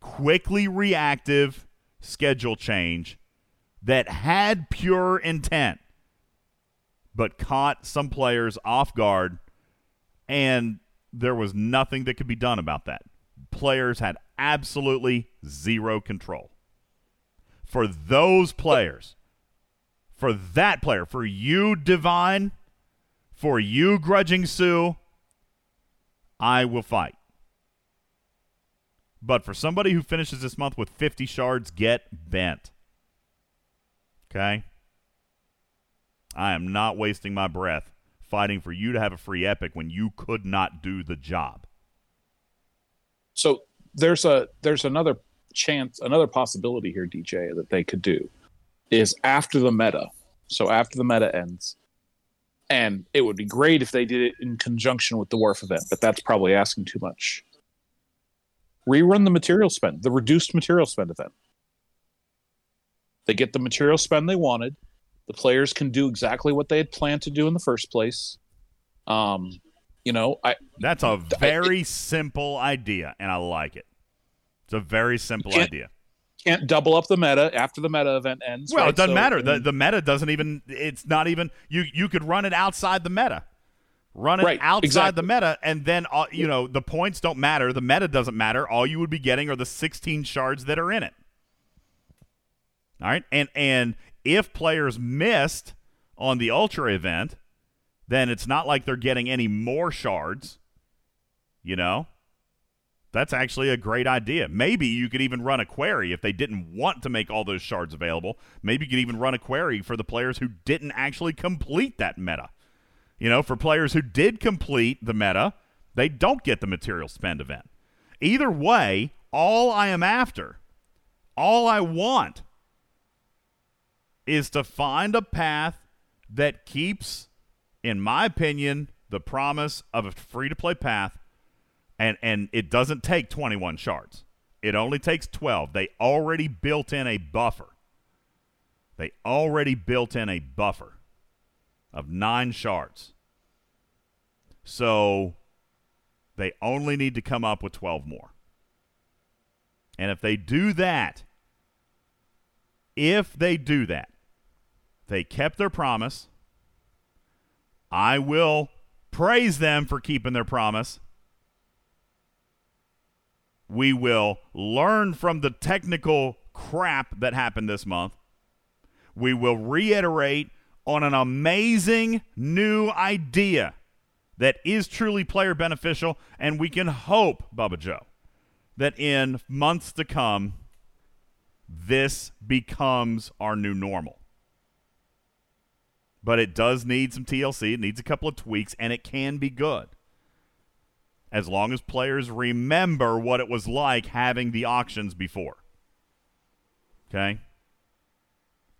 [SPEAKER 1] quickly reactive schedule change that had pure intent but caught some players off guard and there was nothing that could be done about that. Players had absolutely zero control. For those players, for that player, for you, Divine, for you, Grudging Sue, I will fight. But for somebody who finishes this month with 50 shards, get bent. Okay? I am not wasting my breath fighting for you to have a free epic when you could not do the job.
[SPEAKER 4] So there's a there's another chance, another possibility here, DJ, that they could do is after the meta. So after the meta ends, and it would be great if they did it in conjunction with the Worf event, but that's probably asking too much. Rerun the material spend, the reduced material spend event. They get the material spend they wanted. The players can do exactly what they had planned to do in the first place. Um, you know, I
[SPEAKER 1] That's a very simple idea, and I like it. It's a very simple
[SPEAKER 4] Can't-
[SPEAKER 1] idea.
[SPEAKER 4] can't double up the meta after the meta event ends.
[SPEAKER 1] Well,
[SPEAKER 4] right?
[SPEAKER 1] it doesn't
[SPEAKER 4] So,
[SPEAKER 1] matter.
[SPEAKER 4] I
[SPEAKER 1] The the meta doesn't even. It's not even. You you could run it outside the meta. Run it
[SPEAKER 4] Right,
[SPEAKER 1] outside
[SPEAKER 4] exactly.
[SPEAKER 1] the meta, and then uh, you know the points don't matter. The meta doesn't matter. All you would be getting are the 16 shards that are in it. All right, and and if players missed on the ultra event, then it's not like they're getting any more shards. You know, that's actually a great idea. Maybe you could even run a query if they didn't want to make all those shards available. Maybe you could even run a query for the players who didn't actually complete that meta. You know, for players who did complete the meta, they don't get the material spend event. Either way, all I am after, all I want, is to find a path that keeps, in my opinion, the promise of a free to play path and and it doesn't take 21 shards. It only takes 12. They already built in a buffer. They already built in a buffer of 9 shards. So they only need to come up with 12 more. And if they do that, if they do that, they kept their promise. I will praise them for keeping their promise we will learn from the technical crap that happened this month. We will reiterate on an amazing new idea that is truly player beneficial, and we can hope, Bubba Joe, that in months to come, this becomes our new normal. But it does need some TLC, it needs a couple of tweaks, and it can be good as long as players remember what it was like having the auctions before. Okay?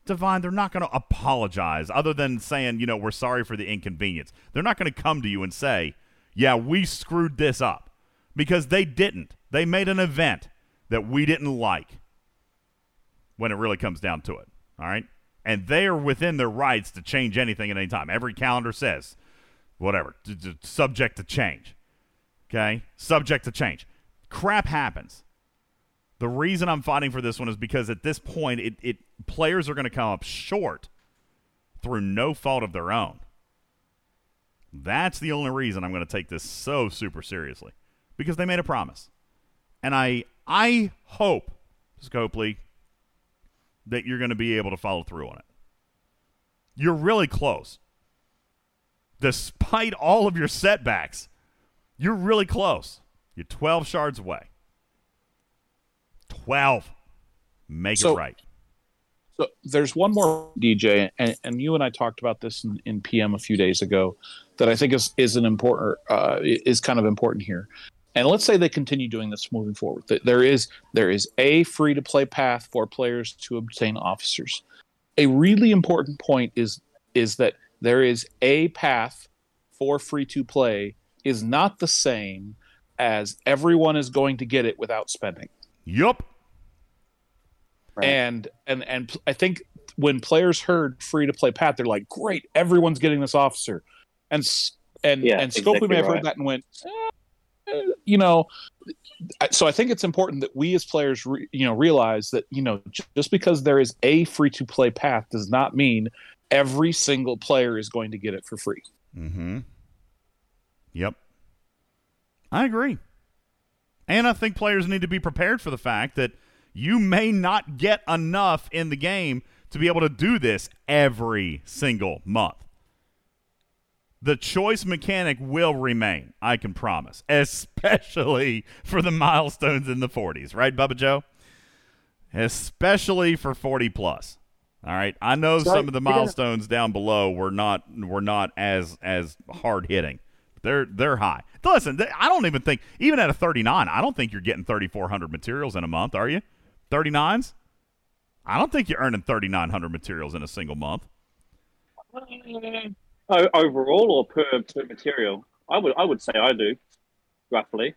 [SPEAKER 1] Divine, they're not going to apologize other than saying, you know, we're sorry for the inconvenience. They're not going to come to you and say, yeah, we screwed this up because they didn't. They made an event that we didn't like when it really comes down to it. All right? and they are within their rights to change anything at any time. Every calendar says, whatever, subject to change. Okay, subject to change. Crap happens. The reason I'm fighting for this one is because at this point, it, it players are going to come up short through no fault of their own. That's the only reason I'm going to take this so super seriously because they made a promise, and I I hope Scopely that you're going to be able to follow through on it. You're really close, despite all of your setbacks. You're really close. You're 12 shards away. 12. Make
[SPEAKER 4] So-
[SPEAKER 1] it right.
[SPEAKER 4] So there's one more DJ, and, and you and I talked about this in, in PM a few days ago, that I think is is an important uh, is kind of important here. And let's say they continue doing this moving forward. There is there is a free to play path for players to obtain officers. A really important point is is that there is a path for free to play is not the same as everyone is going to get it without spending
[SPEAKER 1] Yup.
[SPEAKER 4] and and and I think when players heard free to play Pat, they're like, "Great, everyone's getting this officer," and and
[SPEAKER 5] Yeah,
[SPEAKER 4] and Scopely
[SPEAKER 5] exactly
[SPEAKER 4] may have
[SPEAKER 5] right.
[SPEAKER 4] heard that and went, eh, you know. So I think it's important that we as players, re, you know, realize that you know just because there is a free to play path does not mean every single player is going to get it for free.
[SPEAKER 1] Mm-hmm. Yep. I agree. And I think players need to be prepared for the fact that you may not get enough in the game to be able to do this every single month. The choice mechanic will remain, I can promise, especially for the milestones in the 40s, right, Bubba Joe? Especially for 40 plus. All right. I know
[SPEAKER 3] So
[SPEAKER 1] some of the milestones down below were not were not as as hard hitting. They're they're high. Listen, th- I don't even think even at a 39, I don't think you're getting 3400 materials in a month, are you? 39s? I don't think you're earning 3900 materials in a single month.
[SPEAKER 5] O- overall or per, per material? I would I would say I do, roughly.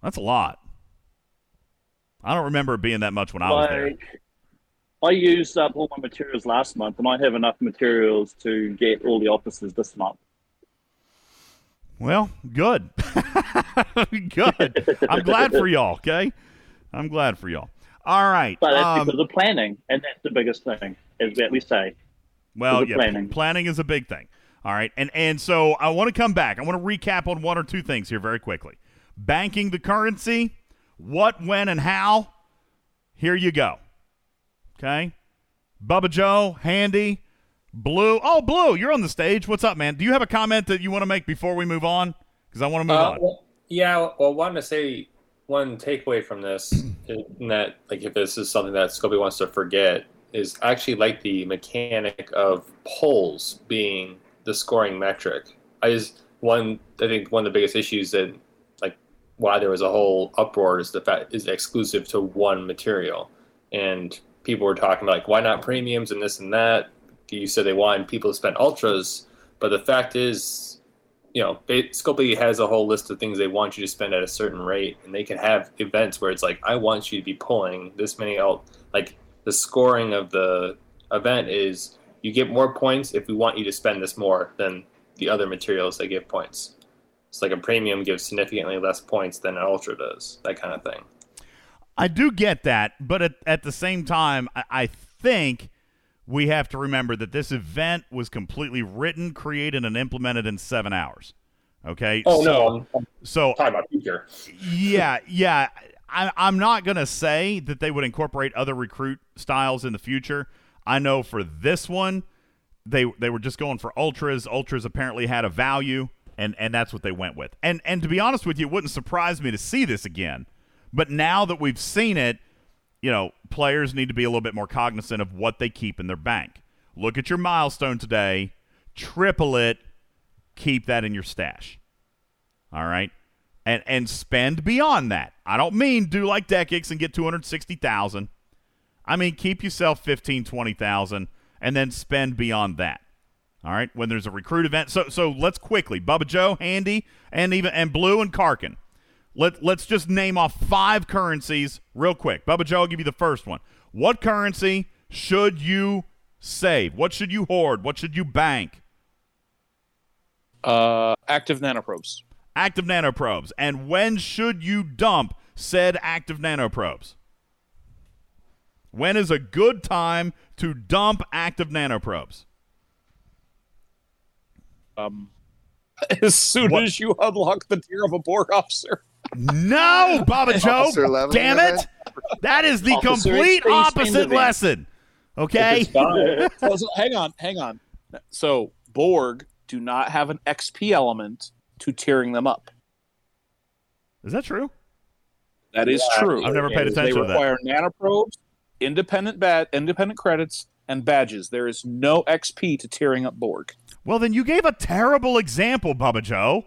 [SPEAKER 1] That's a lot. I don't remember it being that much when I was there.
[SPEAKER 5] I used up all my materials last month, and I have enough materials to get all the officers this month.
[SPEAKER 1] Well, good. good. I'm glad for y'all, okay? I'm glad for y'all. All right.
[SPEAKER 5] But that's
[SPEAKER 1] um,
[SPEAKER 5] because of planning, and that's the biggest thing, as we say.
[SPEAKER 1] Well, yeah,
[SPEAKER 5] planning.
[SPEAKER 1] planning is a big thing. All right, and and so I want to come back. I want to recap on one or two things here very quickly. Banking the currency, what, when, and how. Here you go. Okay, Bubba Joe, Handy, Blue. Oh, Blue, you're on the stage. What's up, man? Do you have a comment that you want to make before we move on? Because I want to move
[SPEAKER 9] Uh,
[SPEAKER 1] on.
[SPEAKER 9] well, yeah, well, I wanted to say one takeaway from this, in that like if this is something that Scopely wants to forget, is actually like the mechanic of polls being the scoring metric. I just one I think one of the biggest issues that like why there was a whole uproar is the fact is exclusive to one material, and people were talking about like why not premiums and this and that. You said they want people to spend ultras, but the fact is you know, Scopely has a whole list of things they want you to spend at a certain rate, and they can have events where it's like, I want you to be pulling this many out. Like the scoring of the event is you get more points if we want you to spend this more than the other materials that give points. It's like a premium gives significantly less points than an ultra does, that kind of thing.
[SPEAKER 1] I do get that, but at, at the same time, I, I think we have to remember that this event was completely written, created, and implemented in seven hours. Okay.
[SPEAKER 9] Oh
[SPEAKER 1] so,
[SPEAKER 9] no, I'm
[SPEAKER 1] So
[SPEAKER 9] talking about future.
[SPEAKER 1] yeah, yeah. I, I'm not gonna say that they would incorporate other recruit styles in the future. I know for this one, they they were just going for ultras. Ultras apparently had a value, and and that's what they went with. And and to be honest with you, it wouldn't surprise me to see this again. But now that we've seen it, you know, players need to be a little bit more cognizant of what they keep in their bank. Look at your milestone today, triple it, keep that in your stash. All right? And and spend beyond that. I don't mean do like Decix and get 260,000. I mean keep yourself 15, 20,000 and then spend beyond that. All right? When there's a recruit event. So so let's quickly Bubba Joe, Handy, and even and Blue and Karkin. Let, let's just name off five currencies real quick. Bubba Joe, I'll give you the first one. What currency should you save? What should you hoard? What should you bank?
[SPEAKER 4] Uh, active nanoprobes.
[SPEAKER 1] Active nanoprobes. And when should you dump said active nanoprobes? When is a good time to dump active nanoprobes?
[SPEAKER 4] Um, as soon
[SPEAKER 1] What?
[SPEAKER 4] as you unlock the tier of a Borg officer.
[SPEAKER 1] No, Bubba Joe. Damn it. That is the
[SPEAKER 5] Officer
[SPEAKER 1] complete opposite lesson. Okay?
[SPEAKER 4] Oh, so hang on, hang on. So Borg do not have an XP element to tearing them up.
[SPEAKER 1] Is that true?
[SPEAKER 4] That is
[SPEAKER 9] Yeah,
[SPEAKER 4] true.
[SPEAKER 1] I've never paid
[SPEAKER 9] They
[SPEAKER 4] They
[SPEAKER 1] attention to that.
[SPEAKER 4] require nanoprobes, independent bad, independent credits, and badges. There is no XP to tearing up Borg.
[SPEAKER 1] Well, then you gave a terrible example, Bubba Joe.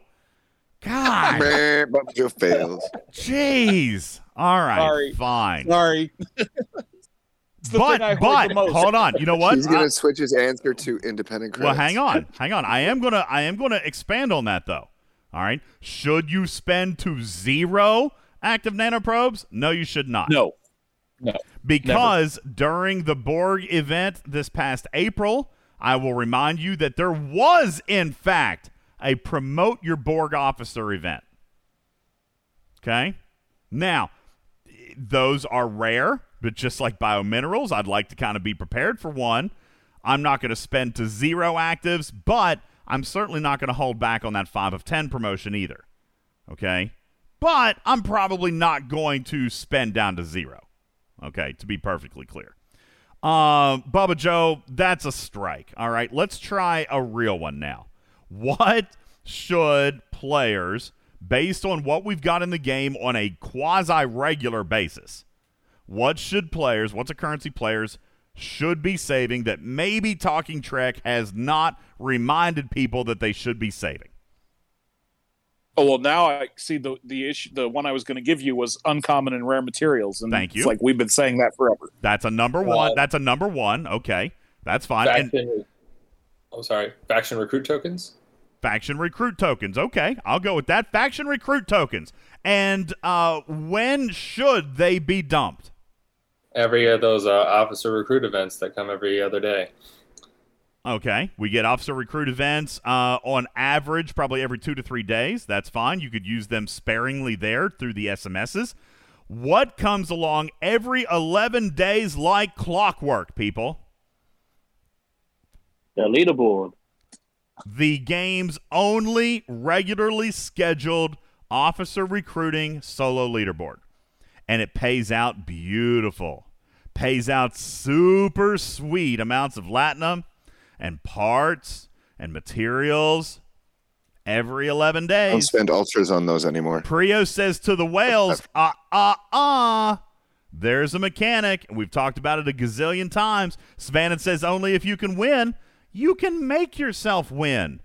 [SPEAKER 1] God.
[SPEAKER 2] Meh, Bubba Joe fails.
[SPEAKER 1] Jeez. All right.
[SPEAKER 4] Sorry.
[SPEAKER 1] Fine.
[SPEAKER 4] Sorry.
[SPEAKER 1] But
[SPEAKER 4] thing I heard
[SPEAKER 1] but hold on. You know what?
[SPEAKER 2] He's gonna
[SPEAKER 1] I-
[SPEAKER 2] switch his answer to independent
[SPEAKER 1] well, hang on. Hang on. I am gonna I am gonna expand on that though. All right. Should you spend to zero active nanoprobes? No, you should not.
[SPEAKER 4] No.
[SPEAKER 1] Because during the Borg event this past April, I will remind you that there was, in fact, a promote your Borg officer event. Okay? Now, those are rare, but just like biominerals, I'd like to kind of be prepared for one. I'm not going to spend to zero actives, but I'm certainly not going to hold back on that 5 of 10 promotion either. Okay? But I'm probably not going to spend down to zero. Okay, to be perfectly clear. Um, Bubba Joe, that's a strike. All right, let's try a real one now. What should players, based on what we've got in the game on a quasi regular basis, what should players, what's a currency players should be saving that maybe Talking Trek has not reminded people that they should be saving?
[SPEAKER 4] Oh well, now I see the the issue. The one I was going to give you was uncommon and rare materials, and
[SPEAKER 1] Thank you.
[SPEAKER 4] It's like we've been saying that forever.
[SPEAKER 1] That's a number one. Uh, that's a number one. Okay, that's fine. And
[SPEAKER 9] Sorry, faction recruit tokens.
[SPEAKER 1] faction recruit tokens. Okay, I'll go with that. Faction recruit tokens. And uh, when should they be dumped?
[SPEAKER 9] Every of those uh, officer recruit events that come every other day.
[SPEAKER 1] Okay, we get officer recruit events uh, on average, probably every two to three days. That's fine. You could use them sparingly there through the SMSs. What comes along every 11 days like clockwork, people?
[SPEAKER 5] The leaderboard.
[SPEAKER 1] the game's only regularly scheduled officer recruiting solo leaderboard. And it pays out beautiful. Pays out super sweet amounts of latinum and parts and materials every 11
[SPEAKER 2] days. don't spend ultras on those anymore.
[SPEAKER 1] Prio says to the whales, uh, uh, uh, there's a mechanic. and We've talked about it a gazillion times. Svannon says only if you can win, you can make yourself win.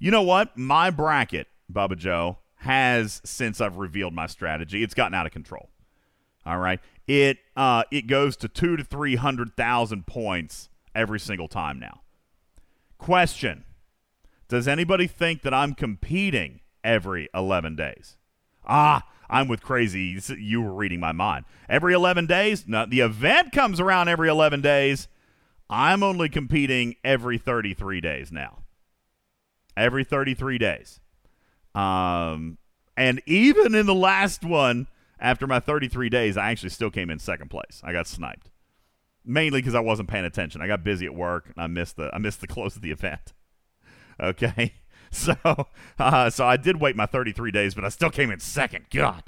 [SPEAKER 1] You know what? My bracket, Bubba Joe, has since I've revealed my strategy, it's gotten out of control. All right. It uh it goes to two to three hundred thousand points every single time now. Question. Does anybody think that I'm competing every 11 days? Ah, I'm with crazy. You were reading my mind. Every 11 days? No, the event comes around every 11 days. I'm only competing every 33 days now. Every 33 days. Um, and even in the last one, after my 33 days, I actually still came in second place. I got sniped. Mainly because I wasn't paying attention. I got busy at work and I missed the I missed the close of the event. Okay, so uh, so I did wait my 33 days, but I still came in second. God.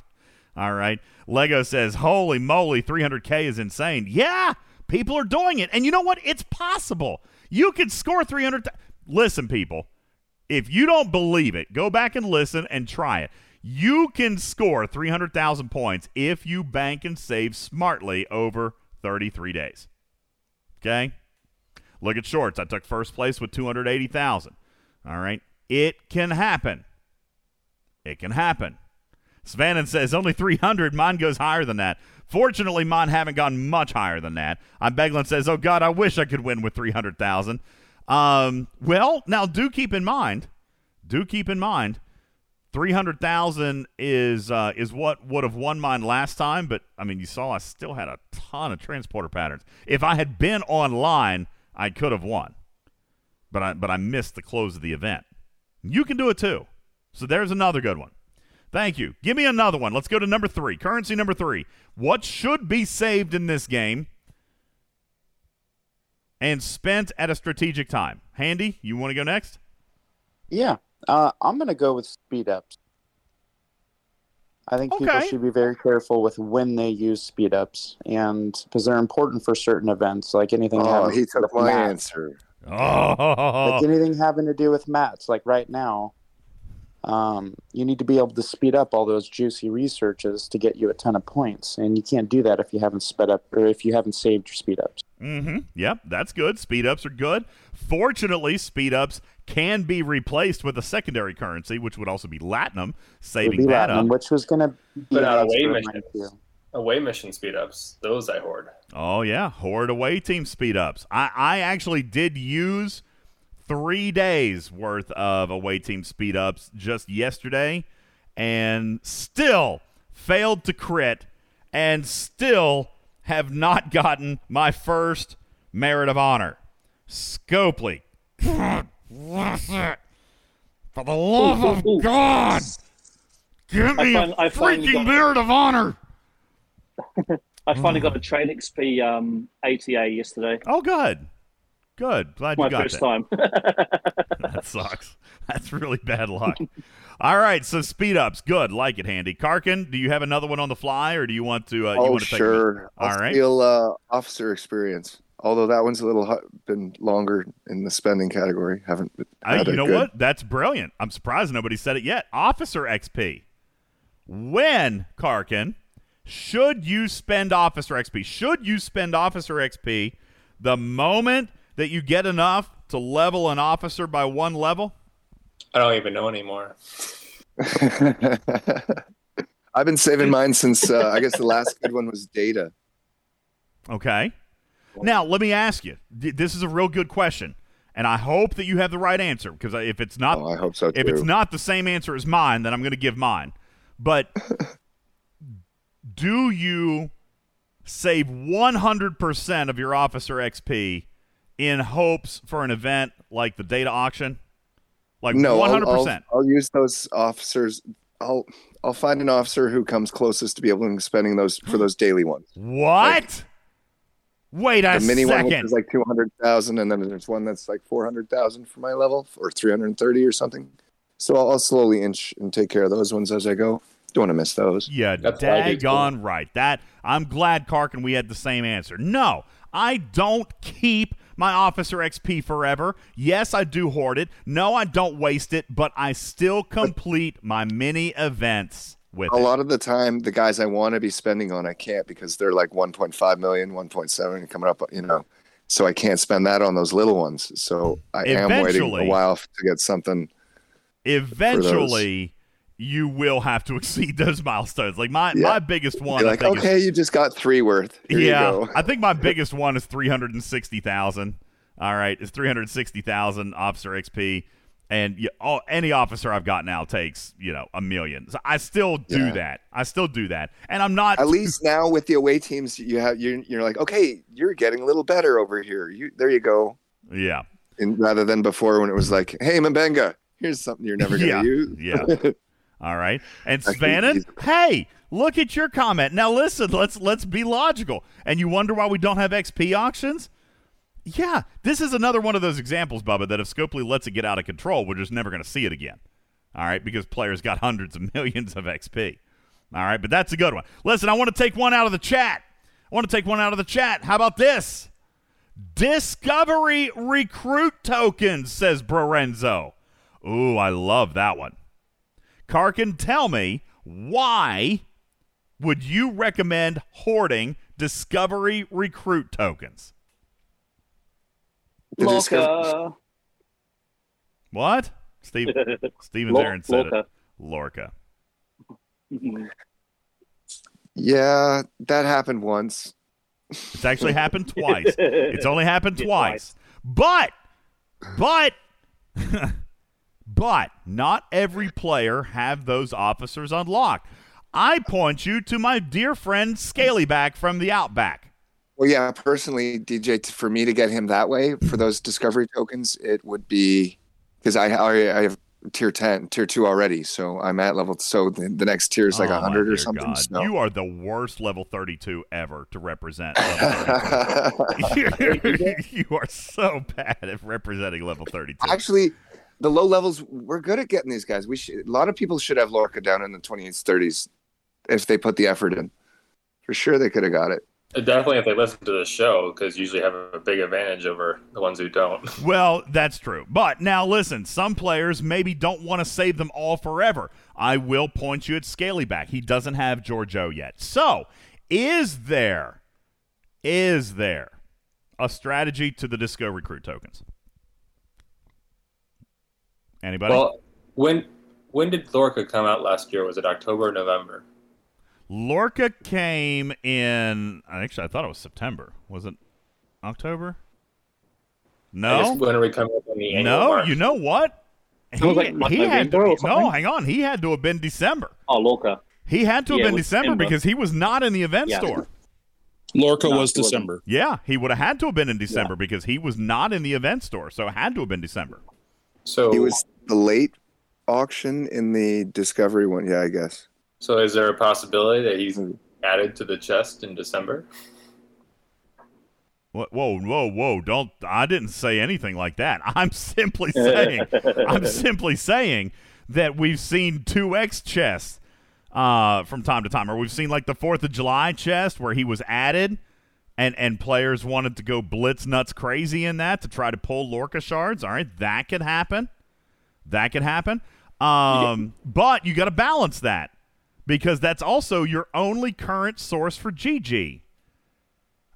[SPEAKER 1] All right. Lego says, "Holy moly, 300k is insane." Yeah, people are doing it, and you know what? It's possible. You could score 300. th- Listen, people, if you don't believe it, go back and listen and try it. You can score 300,000 points if you bank and save smartly over 33 days. Okay? Look at shorts. I took first place with 280,000. All right. It can happen. It can happen. Svannon says only 300. Mine goes higher than that. Fortunately, mine haven't gone much higher than that. I'm Beglin says, "Oh God, I wish I could win with 300,000." Um, well, now do keep in mind, do keep in mind, Three hundred thousand is uh, is what would have won mine last time, but I mean, you saw I still had a ton of transporter patterns. If I had been online, I could have won, but I but I missed the close of the event. You can do it too. So there's another good one. Thank you. Give me another one. Let's go to number three. Currency number three. What should be saved in this game and spent at a strategic time? Handy, you want to go next?
[SPEAKER 3] Yeah, uh, I'm going to go with speed ups. I think people should be very careful with when they use speed ups, and because they're important for certain events, like anything.
[SPEAKER 2] Oh, he took
[SPEAKER 3] with
[SPEAKER 2] my
[SPEAKER 3] math.
[SPEAKER 2] answer.
[SPEAKER 1] Oh,
[SPEAKER 3] Like anything having to do with mats, like right now, um, you need to be able to speed up all those juicy researches to get you a ton of points, and you can't do that if you haven't sped up or if you haven't saved your speed ups.
[SPEAKER 1] Mm-hmm. Yep, that's good. Speed ups are good. Fortunately, speed ups can be replaced with a secondary currency, which would also be Latinum, saving
[SPEAKER 3] be
[SPEAKER 1] that
[SPEAKER 3] Latinum,
[SPEAKER 1] up.
[SPEAKER 3] which was going to be
[SPEAKER 9] But not away
[SPEAKER 3] extra
[SPEAKER 9] missions. Away mission speed ups, those I hoard.
[SPEAKER 1] Oh yeah, hoard away team speed ups. I, I actually did use three days worth of away team speed ups just yesterday, and still failed to crit, and still have not gotten my first merit of honor. Scopely. For the love of
[SPEAKER 5] Ooh.
[SPEAKER 1] God, give me
[SPEAKER 5] fin-
[SPEAKER 1] a
[SPEAKER 5] I finally
[SPEAKER 1] freaking
[SPEAKER 5] got-
[SPEAKER 1] merit of honor.
[SPEAKER 5] I finally got a train XP um, ATA yesterday.
[SPEAKER 1] Oh, good. Good. Glad
[SPEAKER 5] My
[SPEAKER 1] you got
[SPEAKER 5] first
[SPEAKER 1] that.
[SPEAKER 5] time.
[SPEAKER 1] That sucks. That's really bad luck. All right, so speed ups, good. Like it, handy. Karkin, do you have another one on the fly, or do you want to? Uh, you
[SPEAKER 2] oh,
[SPEAKER 1] want to take
[SPEAKER 2] sure.
[SPEAKER 1] All
[SPEAKER 2] I'll uh, officer experience. Although that one's a little hu- been longer in the spending category. Haven't
[SPEAKER 1] Uh,
[SPEAKER 2] had
[SPEAKER 1] you know
[SPEAKER 2] good-
[SPEAKER 1] what? That's brilliant. I'm surprised nobody said it yet. Officer XP. When Karkin should you spend officer XP? Should you spend officer XP the moment that you get enough to level an officer by one level?
[SPEAKER 9] I don't even know anymore.
[SPEAKER 2] I've been saving mine since uh, I guess the last good one was data.
[SPEAKER 1] Okay. Now, let me ask you. This is a real good question, and I hope that you have the right answer because if it's not,
[SPEAKER 2] Oh, I hope so
[SPEAKER 1] if it's not the same answer as mine, then I'm going to give mine. But do you save 100% of your officer XP in hopes for an event like the data auction? Like
[SPEAKER 2] no, I'll-
[SPEAKER 1] 100%.
[SPEAKER 2] I'll, I'll use those officers. I'll I'll find an officer who comes closest to be able to spending those for those daily ones.
[SPEAKER 1] what? Wait a
[SPEAKER 2] the mini one is like two hundred thousand, and then there's one that's like four hundred thousand for my level, or three hundred and thirty or something. So I'll, I'll slowly inch and take care of those ones as I go. Don't want to miss those.
[SPEAKER 1] Yeah,
[SPEAKER 9] That's what I do, too.
[SPEAKER 1] daggone right. That I'm glad, Karkin, we had the same answer. No, I don't keep my officer XP forever. Yes, I do hoard it. No, I don't waste it, but I still complete my mini events with
[SPEAKER 2] A
[SPEAKER 1] it.
[SPEAKER 2] lot of the time, the guys I want to be spending on, I can't because they're like 1.5 million, 1.7 coming up, you know. So I can't spend that on those little ones. So I am waiting a while to get something.
[SPEAKER 1] Eventually, you will have to exceed those milestones. Like my
[SPEAKER 2] Yeah.
[SPEAKER 1] my biggest one,
[SPEAKER 2] You're
[SPEAKER 1] I
[SPEAKER 2] like,
[SPEAKER 1] think is-
[SPEAKER 2] okay, you just got three worth. Here
[SPEAKER 1] yeah,
[SPEAKER 2] you go.
[SPEAKER 1] I think my biggest one is three hundred and sixty thousand. All right, it's three hundred sixty thousand officer XP, and you, oh, any officer I've got now takes you know a million. So I still do
[SPEAKER 2] Yeah.
[SPEAKER 1] that. I still do that, and I'm not
[SPEAKER 2] At least now with the away teams, you have you're, you're like, okay, you're getting a little better over here. You there you go.
[SPEAKER 1] Yeah,
[SPEAKER 2] And rather than before when it was like, hey, M'Benga, here's something you're never gonna
[SPEAKER 1] Yeah.
[SPEAKER 2] use.
[SPEAKER 1] Yeah. all right. And
[SPEAKER 2] I think
[SPEAKER 1] Svannon,
[SPEAKER 2] he's-
[SPEAKER 1] hey, look at your comment. Now listen, let's let's be logical. And you wonder why we don't have XP auctions? Yeah, this is another one of those examples, Bubba, that if Scopely lets it get out of control, we're just never going to see it again. All right, because players got hundreds of millions of XP. All right, but that's a good one. Listen, I want to take one out of the chat. I want to take one out of the chat. How about this? Discovery recruit tokens, says Brorenzo. Ooh, I love that one. Karkin, tell me why would you recommend hoarding Discovery recruit tokens?
[SPEAKER 2] The
[SPEAKER 5] Lorca.
[SPEAKER 1] What? Steve Steven
[SPEAKER 5] Lor-
[SPEAKER 1] Aaron said
[SPEAKER 5] Lorca.
[SPEAKER 1] it. Lorca.
[SPEAKER 5] Mhm.
[SPEAKER 2] Yeah, that happened once.
[SPEAKER 1] It's actually happened twice. It's only happened
[SPEAKER 5] Yeah,
[SPEAKER 1] twice. But but But not every player have those officers unlocked. I point you to my dear friend Scalyback from the Outback.
[SPEAKER 2] Well, yeah, personally, DJ, t- for me to get him that way for those discovery tokens, it would be because I, I I have tier ten, tier two already, so I'm at level. So the, the next tier is like
[SPEAKER 1] Oh,
[SPEAKER 2] a hundred or something. So.
[SPEAKER 1] You are the worst level 32 ever to represent. level you are so bad at representing level 32.
[SPEAKER 2] Actually, the low levels, we're good at getting these guys. We should, a lot of people should have Lorca down in the 20s, 30s if they put the effort in. For sure, they could have got it.
[SPEAKER 9] Definitely, if they listen to the show, because usually have a big advantage over the ones who don't.
[SPEAKER 1] Well, that's true. But now listen, some players maybe don't want to save them all forever. I will point you at Scalyback. He doesn't have Georgiou yet. So, is there is there a strategy to the Disco Recruit tokens? Anybody?
[SPEAKER 9] Well, when when did Lorca come out last year? Was it October or November?
[SPEAKER 1] Lorca came in actually I thought it was September. Was it October? No.
[SPEAKER 9] when are we coming up on the annual
[SPEAKER 1] No,
[SPEAKER 9] mark?
[SPEAKER 1] you know what?
[SPEAKER 5] It was like
[SPEAKER 1] he had to
[SPEAKER 5] November
[SPEAKER 1] be,
[SPEAKER 5] or something?
[SPEAKER 1] no, hang on. He had to have been December.
[SPEAKER 5] Oh, Lorca.
[SPEAKER 1] He had to have
[SPEAKER 5] Yeah, it
[SPEAKER 1] been December
[SPEAKER 5] December.
[SPEAKER 1] because he was not in the event
[SPEAKER 5] Yeah.
[SPEAKER 1] store.
[SPEAKER 4] Lorca
[SPEAKER 5] No,
[SPEAKER 4] was. December.
[SPEAKER 1] Yeah, he would have had to have been in December because he was not in the event store. So it had to have been December.
[SPEAKER 9] So,
[SPEAKER 2] He was the late auction in the Discovery one. Yeah, I guess.
[SPEAKER 9] so is there a possibility that he's added to the chest in December?
[SPEAKER 1] What, whoa, whoa, whoa! Don't! I didn't say anything like that. I'm simply saying, I'm simply saying that we've seen two X chests uh, from time to time, or we've seen like the Fourth of July chest where he was added, and and players wanted to go blitz nuts crazy in that to try to pull Lorca shards. All right, that could happen. That could happen. Um, but you got to balance that because that's also your only current source for GG.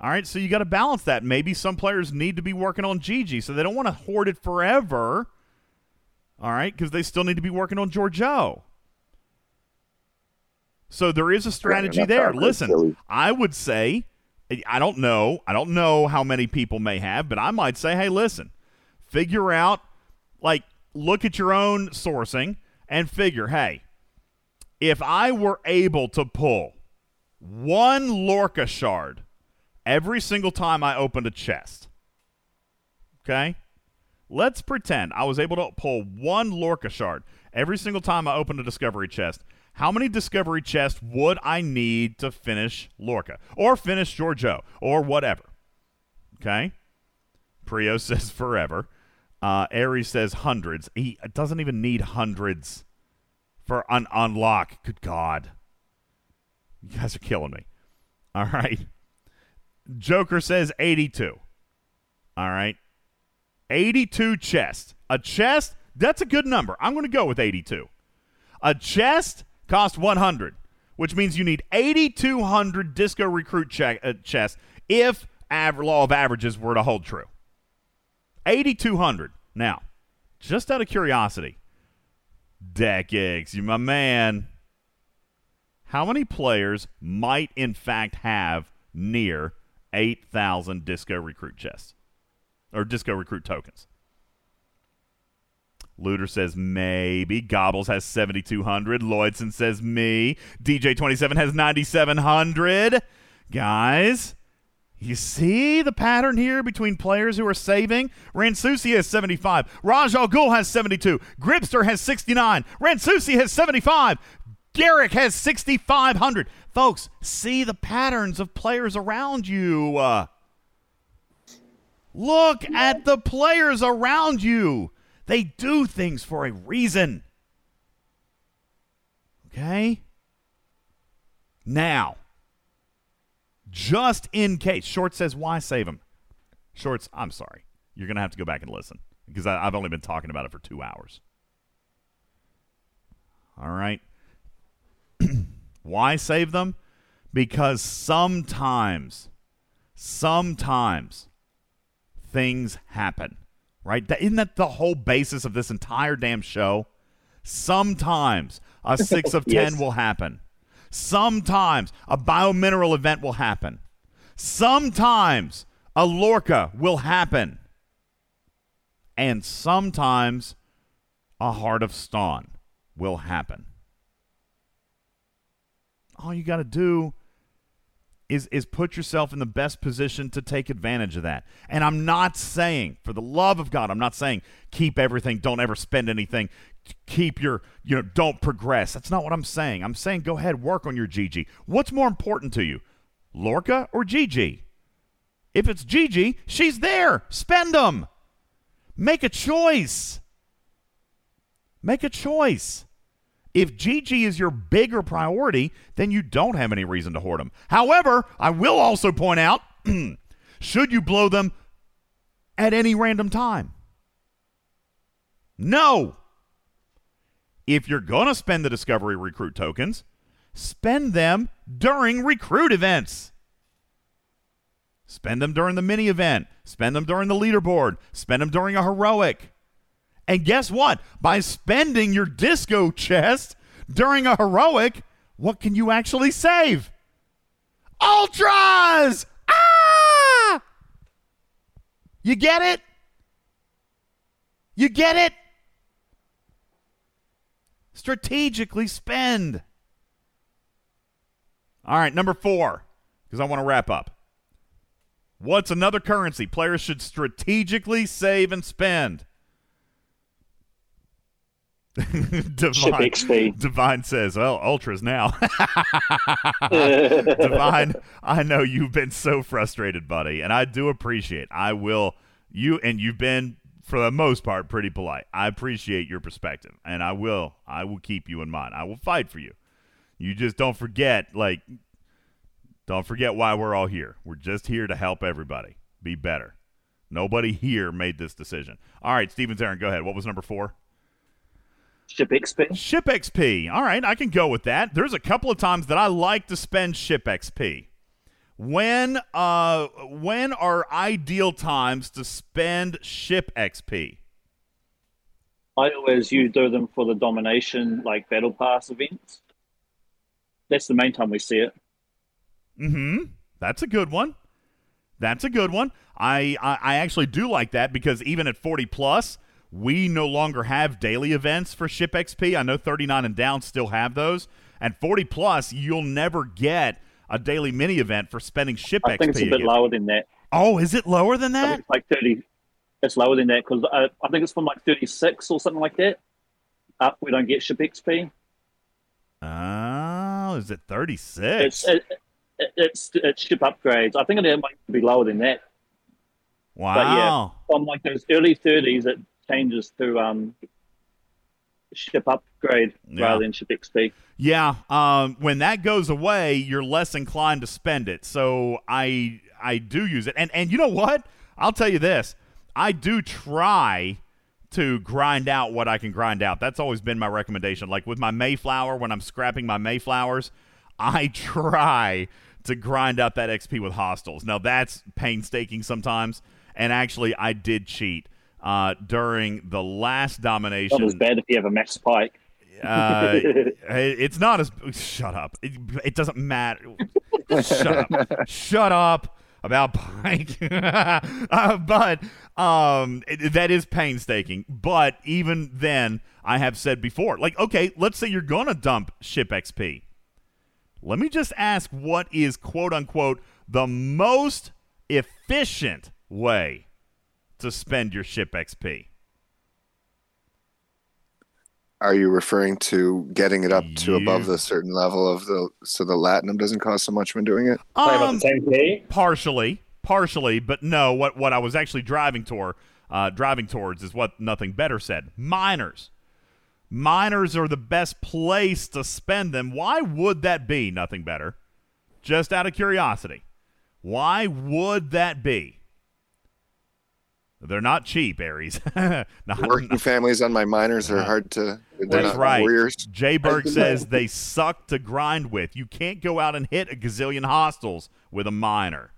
[SPEAKER 1] All right, so you got to balance that. Maybe some players need to be working on GG, so they don't want to hoard it forever. All right, because they still need to be working on Georgiou. So there is a strategy there. Listen. I would say, I don't know, I don't know how many people may have, but I might say, hey, listen, figure out, like, look at your own sourcing and figure, hey, if I were able to pull one Lorca shard every single time I opened a chest, okay? Let's pretend I was able to pull one Lorca shard every single time I opened a discovery chest. How many discovery chests would I need to finish Lorca or finish Georgiou or whatever? Okay. Prio says forever. Uh, Aries says hundreds. He doesn't even need hundreds for an unlock. Good God. You guys are killing me. All right. Joker says 82. All right. 82 chests. A chest, that's a good number. I'm going to go with 82. A chest costs 100, which means you need 8,200 disco recruit uh, chests if law of averages were to hold true. 8,200. Now, just out of curiosity, Deck X, you my man. How many players might in fact have near 8,000 disco recruit chests? Or disco recruit tokens? Looter says maybe. Gobbles has 7,200. Lloydson says me. DJ27 has 9,700. Guys, you see the pattern here between players who are saving? Ransusi has 75. Raj Al Ghul has 72. Gripster has 69. Ransusi has 75. Garrick has 6,500. Folks, see the patterns of players around you. Uh, look at the players around you. They do things for a reason. Okay? Now, just in case, Short says, why save him? Shorts, I'm sorry. You're going to have to go back and listen because I, I've only been talking about it for two hours. All right. why save them? Because sometimes, sometimes things happen, right? That, isn't that the whole basis of this entire damn show? Sometimes a six of ten
[SPEAKER 5] Yes.
[SPEAKER 1] will happen. Sometimes a biomineral event will happen. Sometimes a Lorca will happen. And sometimes a Heart of Stone will happen. All you got to do is is put yourself in the best position to take advantage of that. And I'm not saying, for the love of God, I'm not saying keep everything, don't ever spend anything, keep your, you know, don't progress. That's not what I'm saying. I'm saying go ahead, work on your GG. What's more important to you, Lorca or GG? If it's GG, she's there. Spend them. Make a choice. Make a choice. If GG is your bigger priority, then you don't have any reason to hoard them. However, I will also point out should you blow them at any random time? No. If you're going to spend the Discovery Recruit tokens, spend them during recruit events. Spend them during the mini event. Spend them during the leaderboard. Spend them during a heroic. And guess what? By spending your disco chest during a heroic, what can you actually save? Ultras! Ah! You get it? You get it? Strategically spend. All right, number four, because I want to wrap up. What's another currency players should strategically save and spend? Divine, Divine says, "Well, ultras now." Divine, I know you've been so frustrated, buddy, and I do appreciate. I will you and you've been for the most part pretty polite. I appreciate your perspective, and I will I will keep you in mind. I will fight for you. You just don't forget like don't forget why we're all here. We're just here to help everybody be better. Nobody here made this decision. All right, Stevens Aaron, go ahead. What was number 4?
[SPEAKER 5] Ship XP.
[SPEAKER 1] Ship XP. All right, I can go with that. There's a couple of times that I like to spend ship XP. When uh when are ideal times to spend ship XP?
[SPEAKER 5] I always you do them for the domination like battle pass events. That's the main time we see it.
[SPEAKER 1] Mm-hmm. That's a good one. That's a good one. I, I I actually do like that because even at 40 plus, we no longer have daily events for Ship XP. I know 39 and down still have those. And 40 plus, you'll never get a daily mini event for spending Ship
[SPEAKER 5] I
[SPEAKER 1] XP.
[SPEAKER 5] think it's a bit
[SPEAKER 1] again.
[SPEAKER 5] lower than that.
[SPEAKER 1] Oh, is it lower than that?
[SPEAKER 5] it's like 30. It's lower than that because I, uh, I think it's from like 36 or something like that. Up, we don't get ship XP.
[SPEAKER 1] Oh, is it 36?
[SPEAKER 5] It's it, it, it's it's ship upgrades. I think it might be lower than that.
[SPEAKER 1] wow.
[SPEAKER 5] But yeah, from like those early 30s, it changes to um ship upgrade
[SPEAKER 1] Yeah.
[SPEAKER 5] rather than ship XP.
[SPEAKER 1] Yeah, um, when that goes away, you're less inclined to spend it. So I I do use it, and and you know what? I'll tell you this: I do try to grind out what I can grind out. That's always been my recommendation. Like with my Mayflower, when I'm scrapping my Mayflowers, I try to grind out that XP with hostiles. Now that's painstaking sometimes, and actually I did cheat uh, during the last domination
[SPEAKER 5] Not as bad if you have a max pike.
[SPEAKER 1] uh, it's not as shut up. It, it doesn't matter. shut up. Shut up about Pike. uh, but um, it, that is painstaking. But even then, I have said before, like, okay, let's say you're gonna dump ship XP. Let me just ask, what is quote unquote the most efficient way to spend your ship XP?
[SPEAKER 2] Are you referring to getting it up to
[SPEAKER 1] You-
[SPEAKER 2] above the certain level of the so the latinum doesn't cost so much when doing it?
[SPEAKER 1] Um, partially partially but no what what i was actually driving toward uh, driving towards is what nothing better said. Miners. Miners are the best place to spend them. Why would that be nothing better? Just out of curiosity. Why would that be they're not cheap aries not,
[SPEAKER 2] Working families on my miners are uh-huh. hard to.
[SPEAKER 1] That's
[SPEAKER 2] not
[SPEAKER 1] right.
[SPEAKER 2] warriors.
[SPEAKER 1] Jay Berg says they suck to grind with. You can't go out and hit a gazillion hostiles with a miner.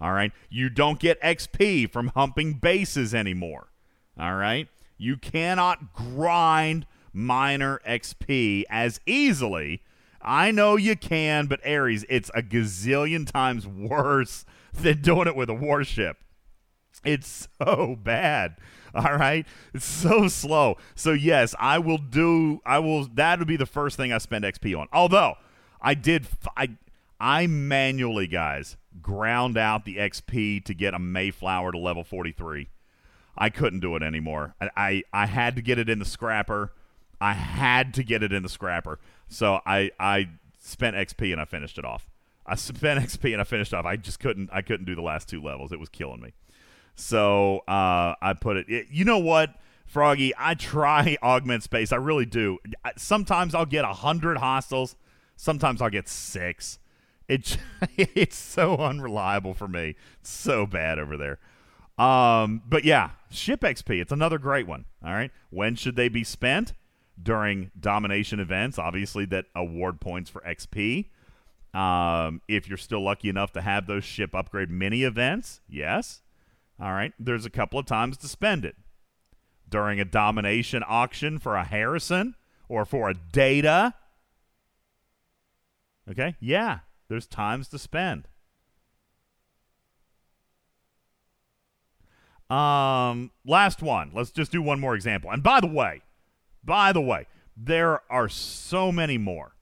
[SPEAKER 1] All right. You don't get XP from humping bases anymore. All right. You cannot grind miner XP as easily. I know you can, but Aries, it's a gazillion times worse than doing it with a warship. It's so bad. All right, it's so slow. So yes, I will do. I will. That would be the first thing I spend XP on. Although I did, I I manually, guys, ground out the XP to get a Mayflower to level forty three. I couldn't do it anymore. I, I I had to get it in the scrapper. I had to get it in the scrapper. So I I spent XP and I finished it off. I spent XP and I finished off. I just couldn't I couldn't do the last two levels. It was killing me. So uh, I put it, it. You know what, Froggy? I try augment space. I really do. Sometimes I'll get a hundred hostiles. Sometimes I'll get six. It it's so unreliable for me. It's so bad over there. Um, but yeah, ship XP. It's another great one. All right. When should they be spent? During domination events, obviously that award points for XP. Um, if you're still lucky enough to have those ship upgrade mini events, yes. All right. There's a couple of times to spend it. During a domination auction for a Harrison or for a data. Okay. Yeah. There's times to spend. Um, last one. Let's just do one more example. And by the way, by the way, there are so many more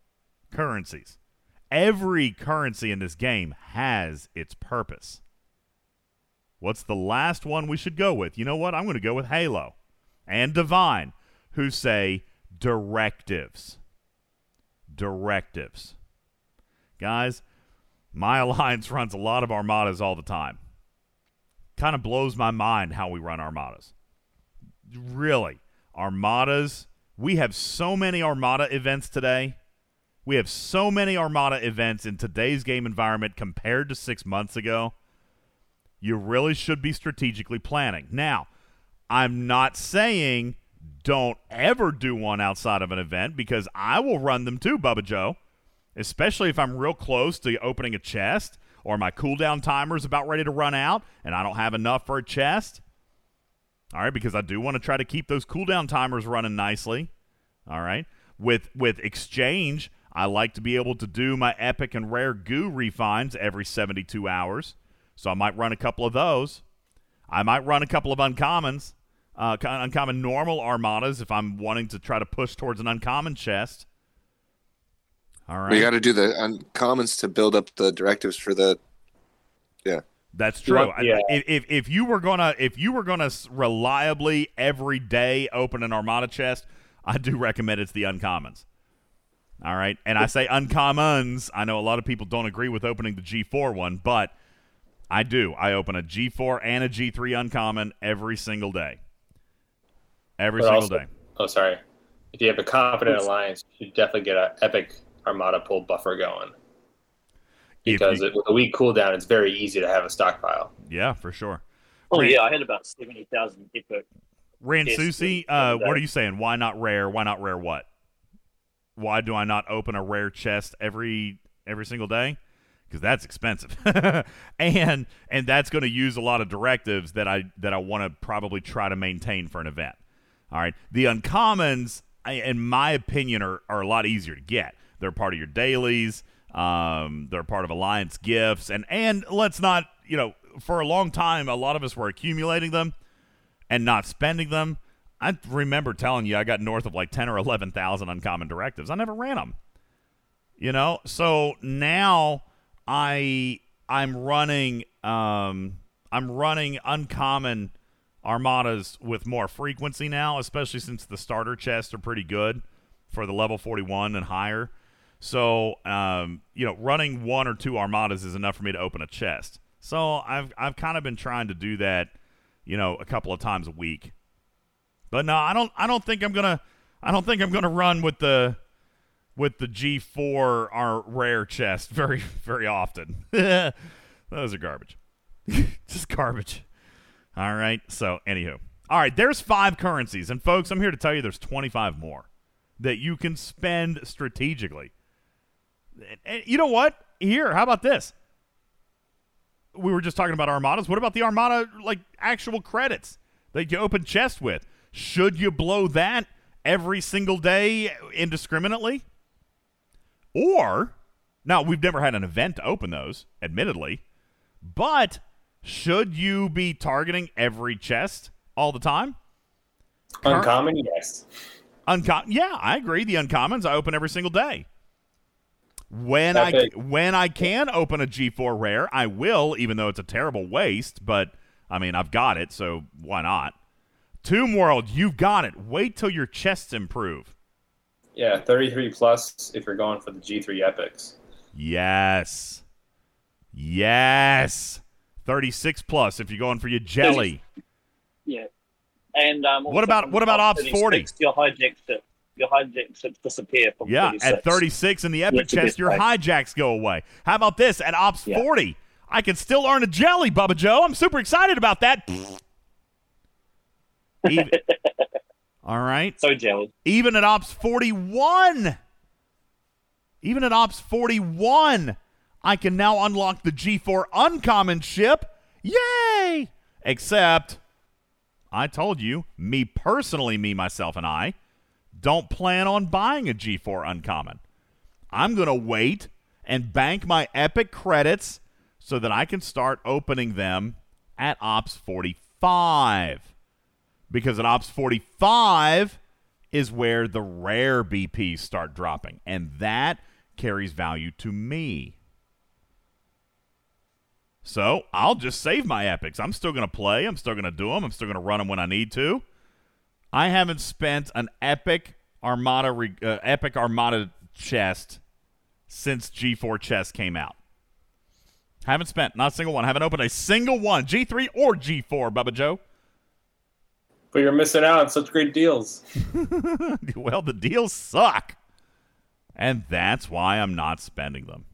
[SPEAKER 1] currencies. Every currency in this game has its purpose. What's the last one we should go with? You know what? I'm going to go with Halo and Divine, who say directives. Directives. Guys, my alliance runs a lot of armadas all the time. Kind of blows my mind how we run armadas. Really. Armadas, we have so many armada events today. We have so many armada events in today's game environment compared to six months ago you really should be strategically planning. Now, I'm not saying don't ever do one outside of an event because I will run them too, Bubba Joe, especially if I'm real close to opening a chest or my cooldown timer is about ready to run out and I don't have enough for a chest. All right, because I do want to try to keep those cooldown timers running nicely. All right. With with exchange, I like to be able to do my epic and rare goo refines every 72 hours. So I might run a couple of those. I might run a couple of uncommons, uh, uncommon normal armadas if I'm wanting to try to push towards an uncommon chest. All right.
[SPEAKER 2] You got to do the uncommons to build up the directives for the. Yeah.
[SPEAKER 1] That's true. Want, yeah. If, if you were gonna if you were gonna reliably every day open an armada chest, I do recommend it's the uncommons. All right, and I say uncommons. I know a lot of people don't agree with opening the G4 one, but I do. I open a G4 and a G3 uncommon every single day. Every but single also, day.
[SPEAKER 9] Oh, sorry. If you have a confident alliance, you should definitely get an epic Armada pull buffer going. Because you, it, with a weak cooldown, it's very easy to have a stockpile.
[SPEAKER 1] Yeah, for sure.
[SPEAKER 5] Oh, Ran, yeah. I had about 70,000 epic.
[SPEAKER 1] Ransusi, uh, what are you saying? Why not rare? Why not rare what? Why do I not open a rare chest every every single day? Because that's expensive, and and that's going to use a lot of directives that I that I want to probably try to maintain for an event. All right, the uncommons, in my opinion, are are a lot easier to get. They're part of your dailies. Um, they're part of alliance gifts, and and let's not you know for a long time a lot of us were accumulating them and not spending them. I remember telling you I got north of like ten or eleven thousand uncommon directives. I never ran them. You know, so now I I'm running um I'm running uncommon armadas with more frequency now, especially since the starter chests are pretty good for the level 41 and higher. So, um, you know, running one or two armadas is enough for me to open a chest. So I've I've kind of been trying to do that, you know, a couple of times a week. But no, I don't I don't think I'm gonna I don't think I'm gonna run with the with the G4 our rare chest very very often. Those are garbage. Just garbage. All right. So, anywho. All right, there's five currencies and folks, I'm here to tell you there's 25 more that you can spend strategically. And you know what? Here, how about this? We were just talking about armadas. What about the armada like actual credits that you open chests with? Should you blow that every single day indiscriminately? Or, now we've never had an event to open those, admittedly, but should you be targeting every chest all the time.
[SPEAKER 9] Uncommon, yes.
[SPEAKER 1] Uncommon, yeah, I agree. The uncommons I open every single day. When. I when I can open a G4 rare, I will, even though it's a terrible waste. But I mean, I've got it, so why not? Tomb World, you've got it. Wait till your chests improve.
[SPEAKER 9] Yeah, 33 plus if you're going for the G3 epics.
[SPEAKER 1] Yes, yes. Thirty-six plus if you're going for your jelly.
[SPEAKER 5] Yeah. And um,
[SPEAKER 1] What about- what about Ops 40?
[SPEAKER 5] Your hijack ship, your hijack ships disappear from
[SPEAKER 1] Yeah,
[SPEAKER 5] 36.
[SPEAKER 1] at 36 in the epic
[SPEAKER 5] That's a
[SPEAKER 1] chest, your
[SPEAKER 5] price.
[SPEAKER 1] hijacks go away. How about this? At Ops
[SPEAKER 5] Yeah.
[SPEAKER 1] 40, I can still earn a jelly, Bubba Joe. I'm super excited about that. Even- all right.
[SPEAKER 5] So jelly.
[SPEAKER 1] Even at Ops 41, even at Ops 41, I can now unlock the G4 uncommon ship. Yay! Except, I told you, me personally, me, myself, and I, don't plan on buying a G4 uncommon. I'm going to wait and bank my epic credits so that I can start opening them at Ops 45 because at Ops 45 is where the rare BPs start dropping, and that carries value to me. So I'll just save my epics. I'm still going to play. I'm still going to do them. I'm still going to run them when I need to. I haven't spent an epic Armada re- uh, epic Armada chest since G4 chest came out. Haven't spent not a single one. Haven't opened a single one. G3 or G4, Bubba Joe.
[SPEAKER 9] But you're missing out on such great deals.
[SPEAKER 1] well, the deals suck. And that's why I'm not spending them.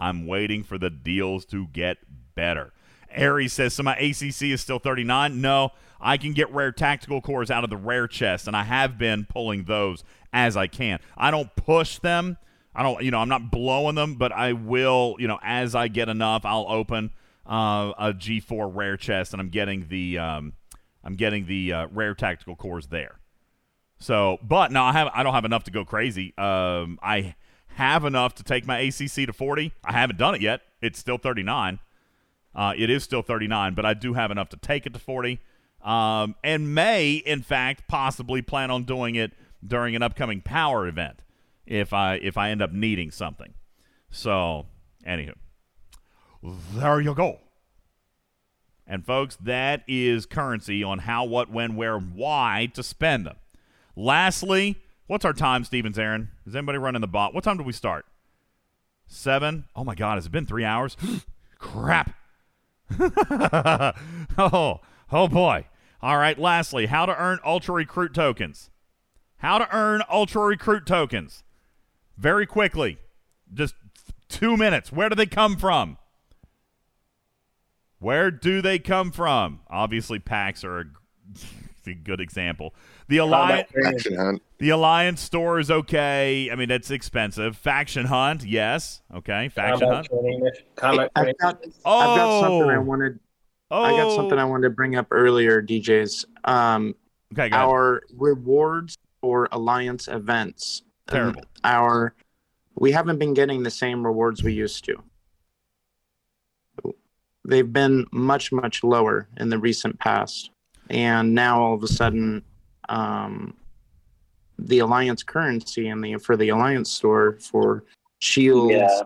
[SPEAKER 1] I'm waiting for the deals to get better. Aries says, so my ACC is still 39. No, I can get rare tactical cores out of the rare chest, and I have been pulling those as I can. I don't push them. I don't, you know, I'm not blowing them, but I will, you know, as I get enough, I'll open uh, a G4 rare chest, and I'm getting the, um, I'm getting the uh, rare tactical cores there. So, but no, I have I don't have enough to go crazy. Um, I have enough to take my ACC to 40. I haven't done it yet. It's still 39. Uh, it is still 39, but I do have enough to take it to 40. Um, and may, in fact, possibly plan on doing it during an upcoming power event if I if I end up needing something. So, anywho, there you go. And folks, that is currency on how, what, when, where, why to spend them. Lastly, what's our time, Stevens Aaron? Is anybody running the bot? What time do we start? Seven? Oh my God, has it been three hours? Crap. oh, oh boy. All right, lastly, how to earn Ultra Recruit tokens. How to earn Ultra Recruit tokens. Very quickly. Just two minutes. Where do they come from? Where do they come from? Obviously, packs are a, a good example. The alliance,
[SPEAKER 2] Action hunt.
[SPEAKER 1] the alliance store is okay. I mean, it's expensive. Faction hunt, yes, okay. Faction
[SPEAKER 9] Combat
[SPEAKER 1] hunt.
[SPEAKER 9] training, combat
[SPEAKER 3] I've got,
[SPEAKER 1] Oh,
[SPEAKER 3] I've got something I wanted.
[SPEAKER 1] oh,
[SPEAKER 3] I got something I wanted to bring up earlier, DJs. Um,
[SPEAKER 1] Okay, go ahead.
[SPEAKER 3] our rewards for alliance events. um,
[SPEAKER 1] Terrible.
[SPEAKER 3] Our we haven't been getting the same rewards we used to. They've been much much lower in the recent past, and now all of a sudden, um, the alliance currency and the for the alliance store for shields,
[SPEAKER 5] Yeah.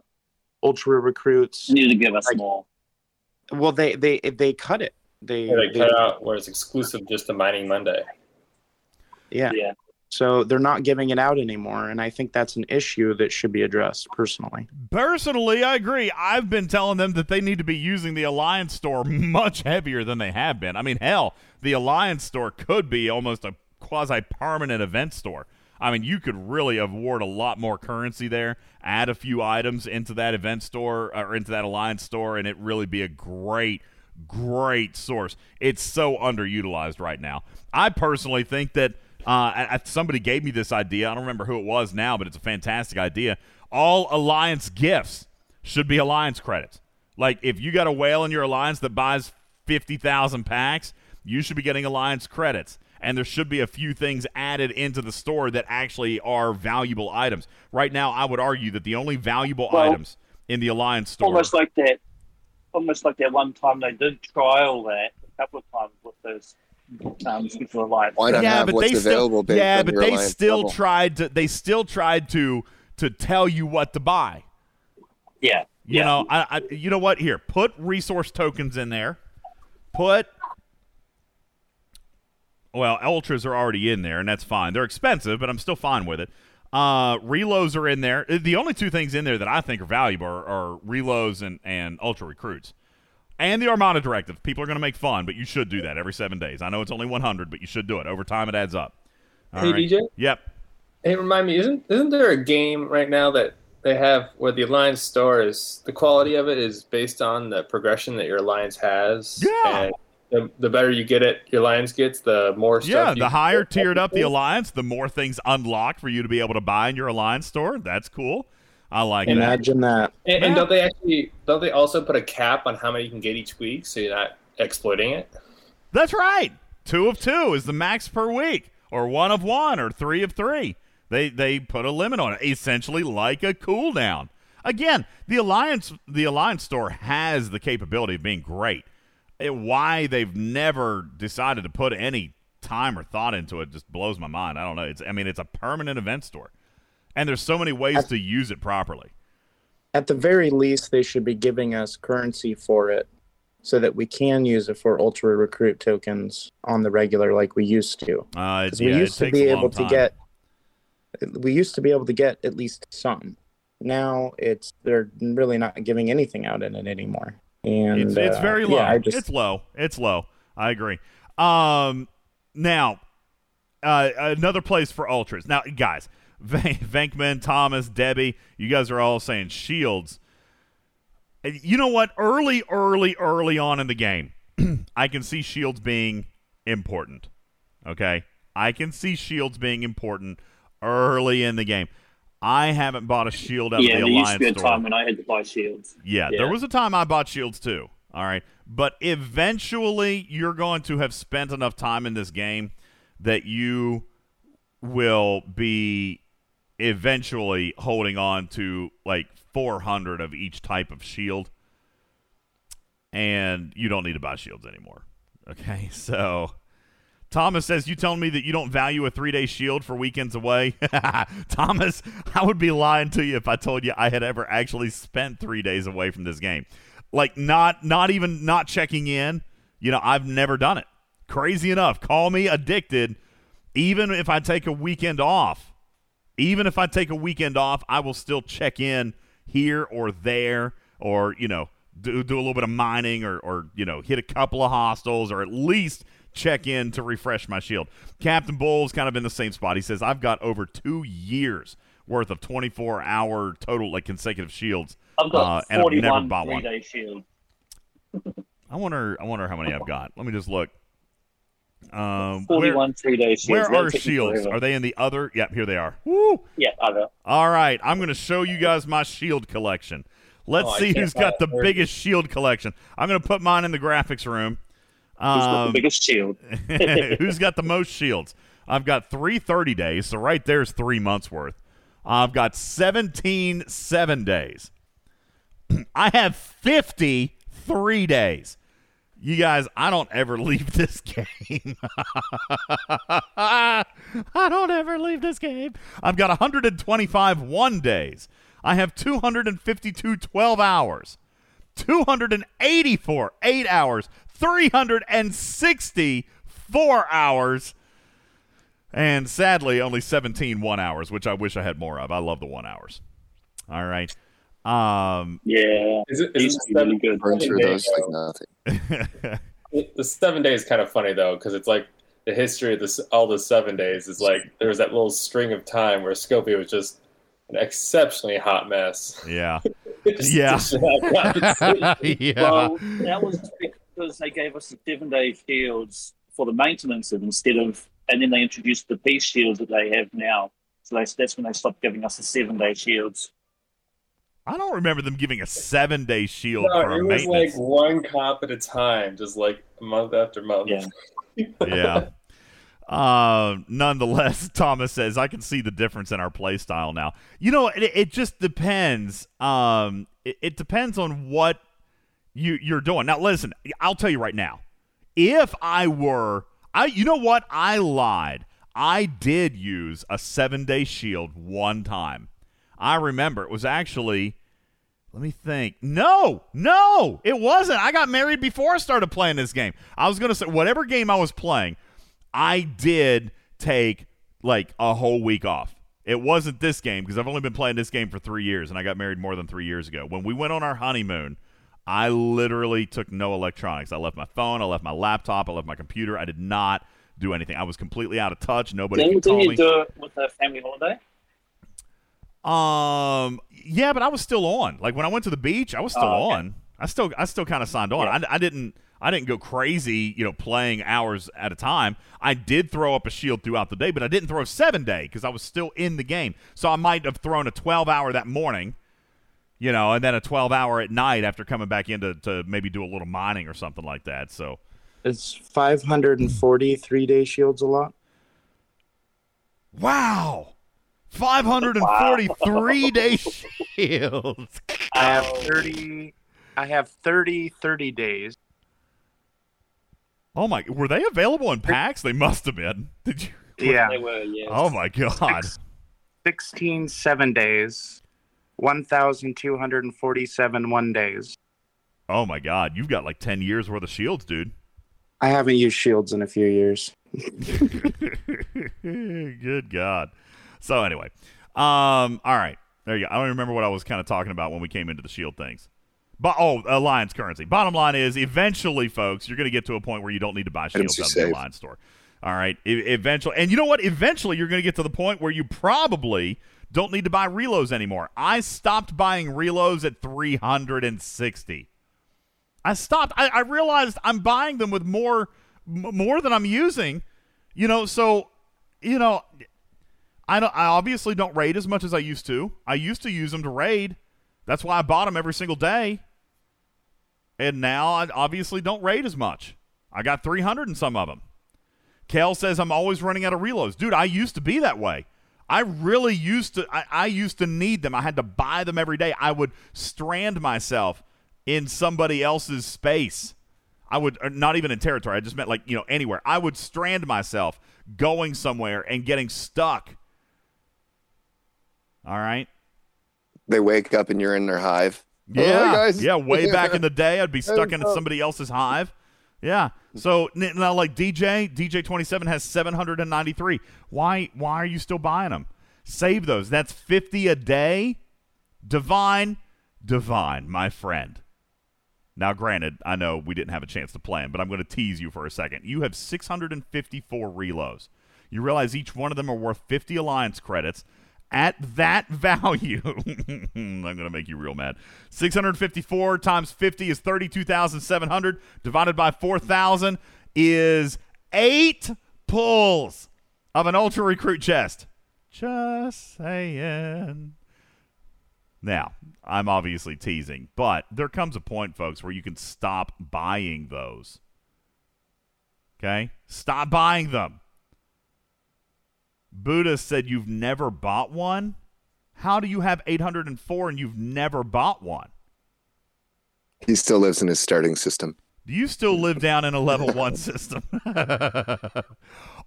[SPEAKER 3] ultra recruits.
[SPEAKER 5] You need to give us
[SPEAKER 3] Like-
[SPEAKER 5] more.
[SPEAKER 3] Well, they they they cut it. They,
[SPEAKER 9] Yeah, they
[SPEAKER 3] they-
[SPEAKER 9] cut out where it's exclusive just to Mining Monday.
[SPEAKER 3] yeah.
[SPEAKER 5] Yeah.
[SPEAKER 3] So they're not giving it out anymore, and I think that's an issue that should be addressed personally.
[SPEAKER 1] Personally, I agree. I've been telling them that they need to be using the Alliance store much heavier than they have been. I mean, hell, the Alliance store could be almost a quasi permanent event store. I mean, you could really award a lot more currency there, add a few items into that event store uh, or into that Alliance store, and it really be a great, great source. It's so underutilized right now. I personally think that uh, I- somebody gave me this idea. I don't remember who it was now, but it's a fantastic idea. All Alliance gifts should be Alliance credits. Like, if you got a whale in your Alliance that buys 50,000 packs, you should be getting Alliance credits. And there should be a few things added into the store that actually are valuable items. Right now, I would argue that the only valuable
[SPEAKER 5] Well,
[SPEAKER 1] items in the Alliance store.
[SPEAKER 5] Almost like that. Almost like that one time they did trial that a couple of times with those um, for Alliance.
[SPEAKER 2] Why not
[SPEAKER 1] yeah,
[SPEAKER 2] have
[SPEAKER 1] but
[SPEAKER 2] what's
[SPEAKER 1] they
[SPEAKER 2] available
[SPEAKER 1] still, yeah, but they
[SPEAKER 2] alliance
[SPEAKER 1] still
[SPEAKER 2] level?
[SPEAKER 1] tried to. They still tried to to tell you what to buy.
[SPEAKER 5] Yeah,
[SPEAKER 1] You
[SPEAKER 5] yeah.
[SPEAKER 1] know, I, I, you know what? Here, put resource tokens in there. Put. Well, ultras are already in there, and that's fine. They're expensive, but I'm still fine with it. Uh, reloads are in there. The only two things in there that I think are valuable are, are reloads and, and ultra recruits. And the Armada Directive. People are going to make fun, but you should do that every seven days. I know it's only 100, but you should do it. Over time, it adds up. All
[SPEAKER 9] Hey,
[SPEAKER 1] right?
[SPEAKER 9] DJ?
[SPEAKER 1] Yep.
[SPEAKER 9] Hey, remind me, isn't isn't there a game right now that they have where the alliance store is the quality of it is based on the progression that your alliance has?
[SPEAKER 1] Yeah.
[SPEAKER 9] And the, the better you get it, your alliance gets, the more stuff.
[SPEAKER 1] Yeah, the higher tiered up the alliance, the more things unlock for you to be able to buy in your alliance store. That's cool. I like that.
[SPEAKER 3] Imagine that.
[SPEAKER 9] And, and don't they actually don't they also put a cap on how many you can get each week so you're not exploiting it?
[SPEAKER 1] That's right. Two of two is the max per week, or one of one, or three of three. They they put a limit on it, essentially like a cooldown. Again, the alliance the alliance store has the capability of being great. It, why they've never decided to put any time or thought into it just blows my mind. I don't know. It's I mean it's a permanent event store, and there's so many ways to use it properly.
[SPEAKER 3] At the very least, they should be giving us currency for it so that we can use it for ultra recruit tokens on the regular like we used to.
[SPEAKER 1] Uh, yeah,
[SPEAKER 3] we used to be able to get we used to be able to get at least some. Now it's they're really not giving anything out in it anymore. And
[SPEAKER 1] it's, it's
[SPEAKER 3] uh,
[SPEAKER 1] very low.
[SPEAKER 3] Yeah, just
[SPEAKER 1] it's low. It's low. I agree. Um, now, uh, another place for ultras. Now, guys, Van- Venkman, Thomas, Debbie, you guys are all saying shields. And You know what? Early, early, early on in the game, I can see shields being important. Okay, I can see shields being important early in the game. I haven't bought a shield out
[SPEAKER 5] yeah,
[SPEAKER 1] of the
[SPEAKER 5] there used to be a time when I had to buy shields.
[SPEAKER 1] Yeah,
[SPEAKER 5] Yeah.
[SPEAKER 1] there was a time I bought shields too. All right. But eventually you're going to have spent enough time in this game that you will be eventually holding on to like 400 of each type of shield. And you don't need to buy shields anymore. Okay. So Thomas says, You telling me that you don't value a three day shield for weekends away? Thomas, I would be lying to you if I told you I had ever actually spent three days away from this game. Like not not even not checking in. You know, I've never done it. Crazy enough. Call me addicted. Even if I take a weekend off. Even if I take a weekend off, I will still check in here or there or, you know, do, do a little bit of mining or, or, you know, hit a couple of hostiles or at least check in to refresh my shield. Captain Bull's kind of in the same spot. He says, I've got over two years worth of 24 hour total, like consecutive shields.
[SPEAKER 5] I've got
[SPEAKER 1] uh, and I've never
[SPEAKER 5] 41
[SPEAKER 1] bought one.
[SPEAKER 5] shield.
[SPEAKER 1] I wonder, I wonder how many I've got. Let me just look. Um, where,
[SPEAKER 5] 41 three-day shields.
[SPEAKER 1] where are shields? Are they in the other? Yep, here they are. Woo!
[SPEAKER 5] Yeah, other.
[SPEAKER 1] All right, I'm going to show you guys my shield collection. Let's
[SPEAKER 9] Oh,
[SPEAKER 1] see who's got the biggest shield collection. I'm going to put mine in the graphics room.
[SPEAKER 5] Who's got
[SPEAKER 1] Um,
[SPEAKER 5] the biggest shield?
[SPEAKER 1] who's got the most shields? I've got three 30 days, so right there's three months worth. I've got 17 seven days. I have 53 days. You guys, I don't ever leave this game. I don't ever leave this game. I've got 125 one days. I have 252 12 hours. 284 8 hours. 360 4 hours. And sadly, only 17 one hours, which I wish I had more of. I love the one hours. All right. Um,
[SPEAKER 5] Yeah.
[SPEAKER 9] Is it,
[SPEAKER 5] These
[SPEAKER 9] it
[SPEAKER 5] really good.
[SPEAKER 2] Burn through
[SPEAKER 9] Seven days,
[SPEAKER 2] like nothing.
[SPEAKER 9] The seven days kind of funny though, because it's like the history of this all the seven days is like there was that little string of time where Scopely was just an exceptionally hot mess.
[SPEAKER 1] yeah.
[SPEAKER 9] Just-
[SPEAKER 1] Yeah.
[SPEAKER 9] just
[SPEAKER 1] yeah.
[SPEAKER 5] Well, that was because they gave us the seven day shields for the maintenance of instead of, and then they introduced the peace shields that they have now. So they, that's when they stopped giving us the seven day shields.
[SPEAKER 1] I don't remember them giving a seven day shield
[SPEAKER 9] No,
[SPEAKER 1] for
[SPEAKER 9] it
[SPEAKER 1] a
[SPEAKER 9] was like one cop at a time, just like month after month.
[SPEAKER 5] Yeah.
[SPEAKER 1] yeah. Uh, nonetheless, Thomas says I can see the difference in our play style now. You know, it, it just depends. Um, it, it depends on what you you're doing. Now, listen, I'll tell you right now. If I were, I you know what? I lied. I did use a seven day shield one time. I remember it was actually. Let me think. No, no, it wasn't. I got married before I started playing this game. I was gonna say whatever game I was playing, I did take like a whole week off. It wasn't this game because I've only been playing this game for three years, and I got married more than three years ago. When we went on our honeymoon, I literally took no electronics. I left my phone, I left my laptop, I left my computer. I did not do anything. I was completely out of touch. Nobody
[SPEAKER 5] Didn't,
[SPEAKER 1] could call
[SPEAKER 5] you
[SPEAKER 1] me.
[SPEAKER 5] with a family holiday?
[SPEAKER 1] Um, yeah, but I was still on. Like when I went to the beach, I was still
[SPEAKER 5] Oh, okay.
[SPEAKER 1] on. I still, I still kind of signed on. I, I didn't, I didn't go crazy, you know, playing hours at a time. I did throw up a shield throughout the day, but I didn't throw seven day because I was still in the game. So I might have thrown a twelve hour that morning, you know, and then a twelve hour at night after coming back in to, to maybe do a little mining or something like that. So
[SPEAKER 3] it's 543 day shields a lot?
[SPEAKER 1] wow. 543 day shields.
[SPEAKER 3] I have 30. I have 30 30 days.
[SPEAKER 1] Oh my! Were they available in packs? They must have been. Did you?
[SPEAKER 3] Yeah.
[SPEAKER 5] They were, yes.
[SPEAKER 1] Oh my god!
[SPEAKER 3] 16 seven days. 1,247 one days.
[SPEAKER 1] Oh my god! You've got like ten years worth of shields, dude.
[SPEAKER 3] I haven't used shields in a few years.
[SPEAKER 1] Good God. So anyway, um, all right, there you go. I don't remember what I was kind of talking about when we came into the shield things. But oh, alliance currency. Bottom line is, eventually, folks, you're going to get to a point where you don't need to buy shields out of the alliance store. All right, e- eventually, and you know what? Eventually, you're going to get to the point where you probably don't need to buy reloads anymore. I stopped buying reloads at 360. I stopped. I, I realized I'm buying them with more m- more than I'm using. You know, so you know, I don't. I obviously don't raid as much as I used to. I used to use them to raid. That's why I bought them every single day. And now I obviously don't raid as much. I got 300 in some of them. Kel says I'm always running out of reloads. Dude, I used to be that way. I really used to I, I used to need them. I had to buy them every day. I would strand myself in somebody else's space. I would uh, not even in territory. I just meant like, you know, anywhere. I would strand myself going somewhere and getting stuck. All right?
[SPEAKER 2] They wake up and you're in their hive. Oh,
[SPEAKER 1] Yeah,
[SPEAKER 2] guys.
[SPEAKER 1] yeah. Way back in the day, I'd be stuck in
[SPEAKER 2] oh.
[SPEAKER 1] somebody else's hive. Yeah. So now, like DJ, DJ twenty seven has seven hundred and ninety three. Why? Why are you still buying them? Save those. That's fifty a day. Divine, divine, my friend. Now, granted, I know we didn't have a chance to play them, but I'm going to tease you for a second. You have 654 reloads. You realize each one of them are worth 50 alliance credits. At that value, I'm going to make you real mad. 654 times 50 is 32,700. Divided by 4,000 is eight pulls of an ultra recruit chest. Just saying. Now, I'm obviously teasing, but there comes a point, folks, where you can stop buying those. Okay? Stop buying them. Buddha said you've never bought one? How do you have 804 and you've never bought one?
[SPEAKER 2] He still lives in his starting system.
[SPEAKER 1] Do you still live down in a level one system?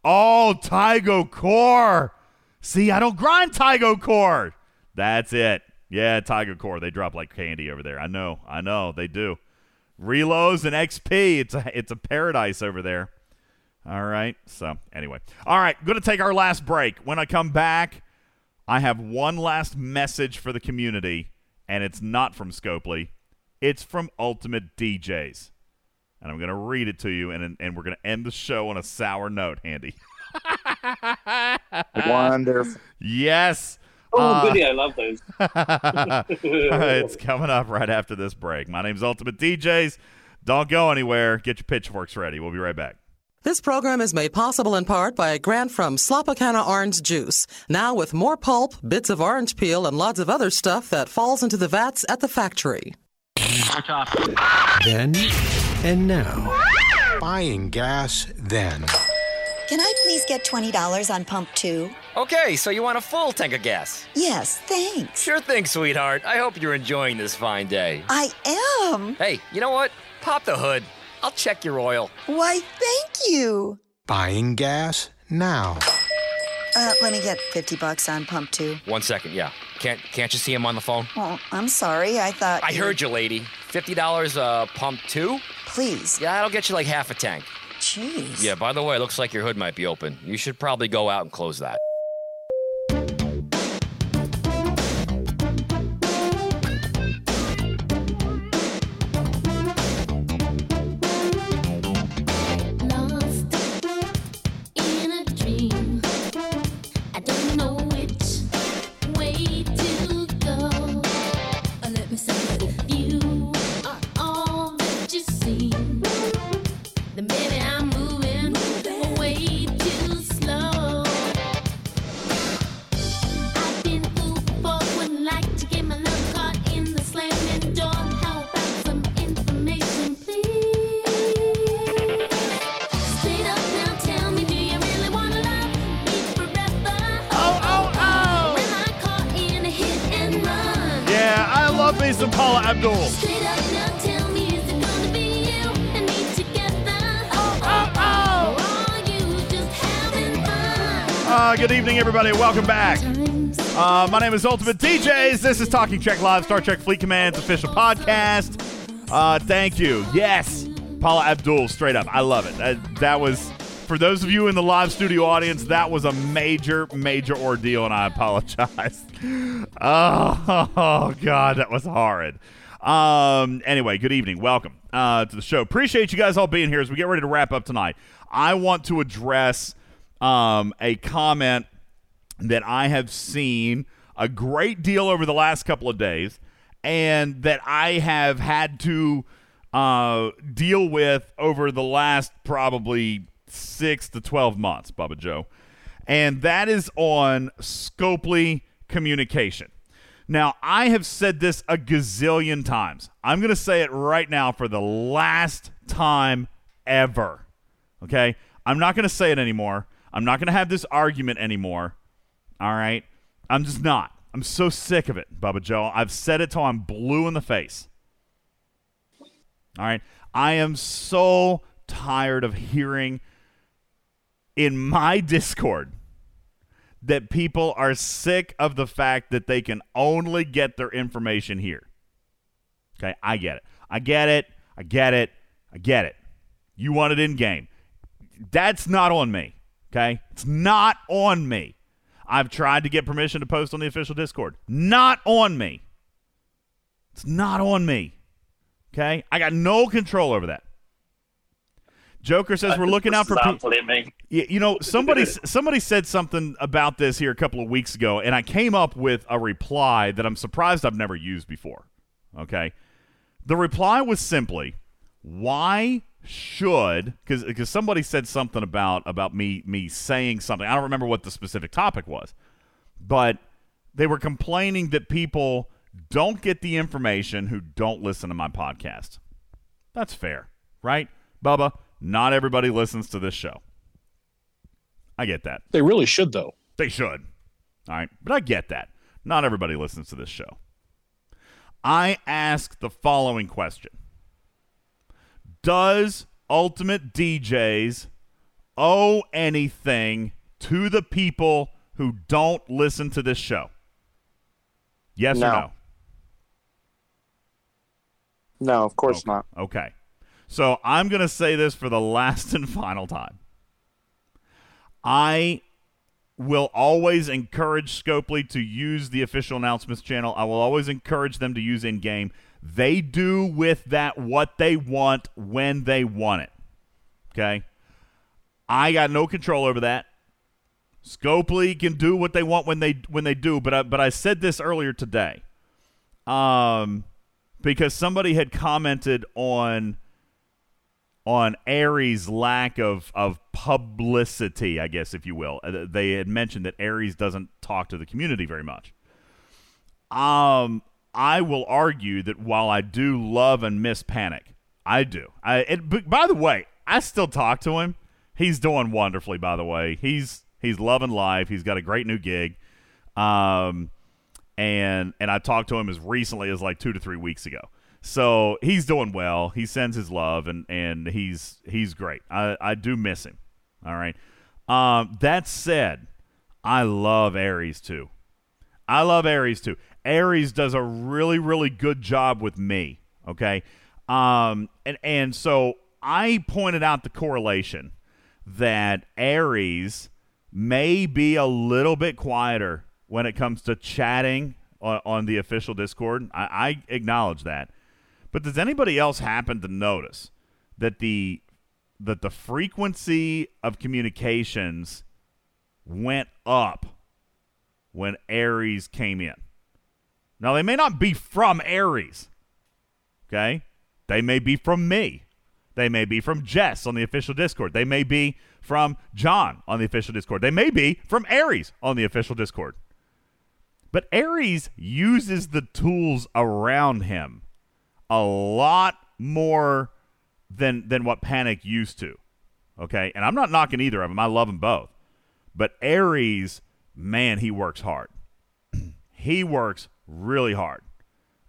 [SPEAKER 1] oh, Tygo Core. See, I don't grind Tygo Core. That's it. Yeah, Tiger Core. They drop like candy over there. I know. I know. They do. Reloads and XP. It's a it's a paradise over there. All right. So anyway. All right. Going to take our last break. When I come back, I have one last message for the community, and it's not from Scopely. It's from Ultimate DJs. And I'm going to read it to you, and, and we're going to end the show on a sour note, Handy.
[SPEAKER 3] Wonderful.
[SPEAKER 1] yes.
[SPEAKER 5] Oh,
[SPEAKER 1] Uh,
[SPEAKER 5] goody, I love those.
[SPEAKER 1] it's coming up right after this break. My name's Ultimate DJs. Don't go anywhere. Get your pitchforks ready. We'll be right back.
[SPEAKER 6] This program is made possible in part by a grant from Slopacana Orange Juice. Now with more pulp, bits of orange peel, and lots of other stuff that falls into the vats at the factory.
[SPEAKER 7] Then and now. Buying gas then.
[SPEAKER 10] Can I please get $20 on pump two?
[SPEAKER 11] Okay, so you want a full tank of gas?
[SPEAKER 10] Yes, thanks.
[SPEAKER 11] Sure thing, sweetheart. I hope you're enjoying this fine day.
[SPEAKER 10] I am.
[SPEAKER 11] Hey, you know what? Pop the hood. I'll check your oil.
[SPEAKER 10] Why, thank you.
[SPEAKER 7] buying gas now.
[SPEAKER 10] Uh, let me get 50 bucks on pump two.
[SPEAKER 11] One second, yeah. Can't can't you see him on the phone?
[SPEAKER 10] Well, I'm sorry. I thought.
[SPEAKER 11] I heard you, lady. Fifty dollars uh pump two?
[SPEAKER 10] Please.
[SPEAKER 11] Yeah, that'll get you like half a tank.
[SPEAKER 10] Jeez.
[SPEAKER 11] Yeah, by the way, it looks like your hood might be open. You should probably go out and close that.
[SPEAKER 1] Everybody. Welcome back. Uh, my name is Ultimate DJs. This is Talking Trek Live, Star Trek Fleet Command's official podcast. Uh, thank you. Yes, Paula Abdul, straight up. I love it. Uh, that was, for those of you in the live studio audience, that was a major, major ordeal, and I apologize. Oh, God, that was horrid. Um, anyway, good evening. Welcome uh, to the show. Appreciate you guys all being here as we get ready to wrap up tonight. I want to address um, a comment that I have seen a great deal over the last couple of days and that I have had to uh, deal with over the last probably six to 12 months, Bubba Joe. And that is on Scopely communication. Now, I have said this a gazillion times. I'm going to say it right now for the last time ever. Okay? I'm not going to say it anymore. I'm not going to have this argument anymore. All right? I'm just not. I'm so sick of it, Bubba Joe. I've said it till I'm blue in the face. All right? I am so tired of hearing in my Discord that people are sick of the fact that they can only get their information here. Okay, I get it. I get it. I get it. I get it. You want it in game. That's not on me. Okay? It's not on me. I've tried to get permission to post on the official Discord. Not on me. It's not on me. Okay? I got no control over that. Joker says we're looking out for people. You know, somebody somebody said something about this here a couple of weeks ago, and I came up with a reply that I'm surprised I've never used before. Okay, the reply was simply, "Why should?" Because because somebody said something about about me me saying something. I don't remember what the specific topic was, but they were complaining that people don't get the information who don't listen to my podcast. That's fair, right, Bubba? Not everybody listens to this show. I get that.
[SPEAKER 4] They really should, though.
[SPEAKER 1] They should. All right. But I get that. Not everybody listens to this show. I ask the following question Does Ultimate DJs owe anything to the people who don't listen to this show? Yes
[SPEAKER 3] No.
[SPEAKER 1] or no?
[SPEAKER 3] No, of course not.
[SPEAKER 1] Okay. So I'm going to say this for the last and final time. I will always encourage Scopely to use the official announcements channel. I will always encourage them to use in game. They do with that what they want when they want it. Okay? I got no control over that. Scopely can do what they want when they when they do, but I, but I said this earlier today. Um because somebody had commented on on Aries' lack of, of publicity, I guess, if you will. Uh, They had mentioned that Aries doesn't talk to the community very much. Um, I will argue that while I do love and miss Panic, I do. I it, by the way, I still talk to him. He's doing wonderfully. By the way, he's he's loving life. He's got a great new gig. Um, and and I talked to him as recently as like two to three weeks ago. So he's doing well. He sends his love, and and he's he's great. I I do miss him. All right. Um, that said, I love Aries too. I love Aries too. Aries does a really, really good job with me. Okay. Um, and, and so I pointed out the correlation that Aries may be a little bit quieter when it comes to chatting on, on the official Discord. I, I acknowledge that. But does anybody else happen to notice that the that the frequency of communications went up when Aries came in? Now they may not be from Aries. Okay? They may be from me. They may be from Jess on the official Discord. They may be from John on the official Discord. They may be from Aries on the official Discord. But Aries uses the tools around him a lot more than than what Panic used to. Okay? And I'm not knocking either of them. I love them both. But Aries, man, he works hard. he works really hard.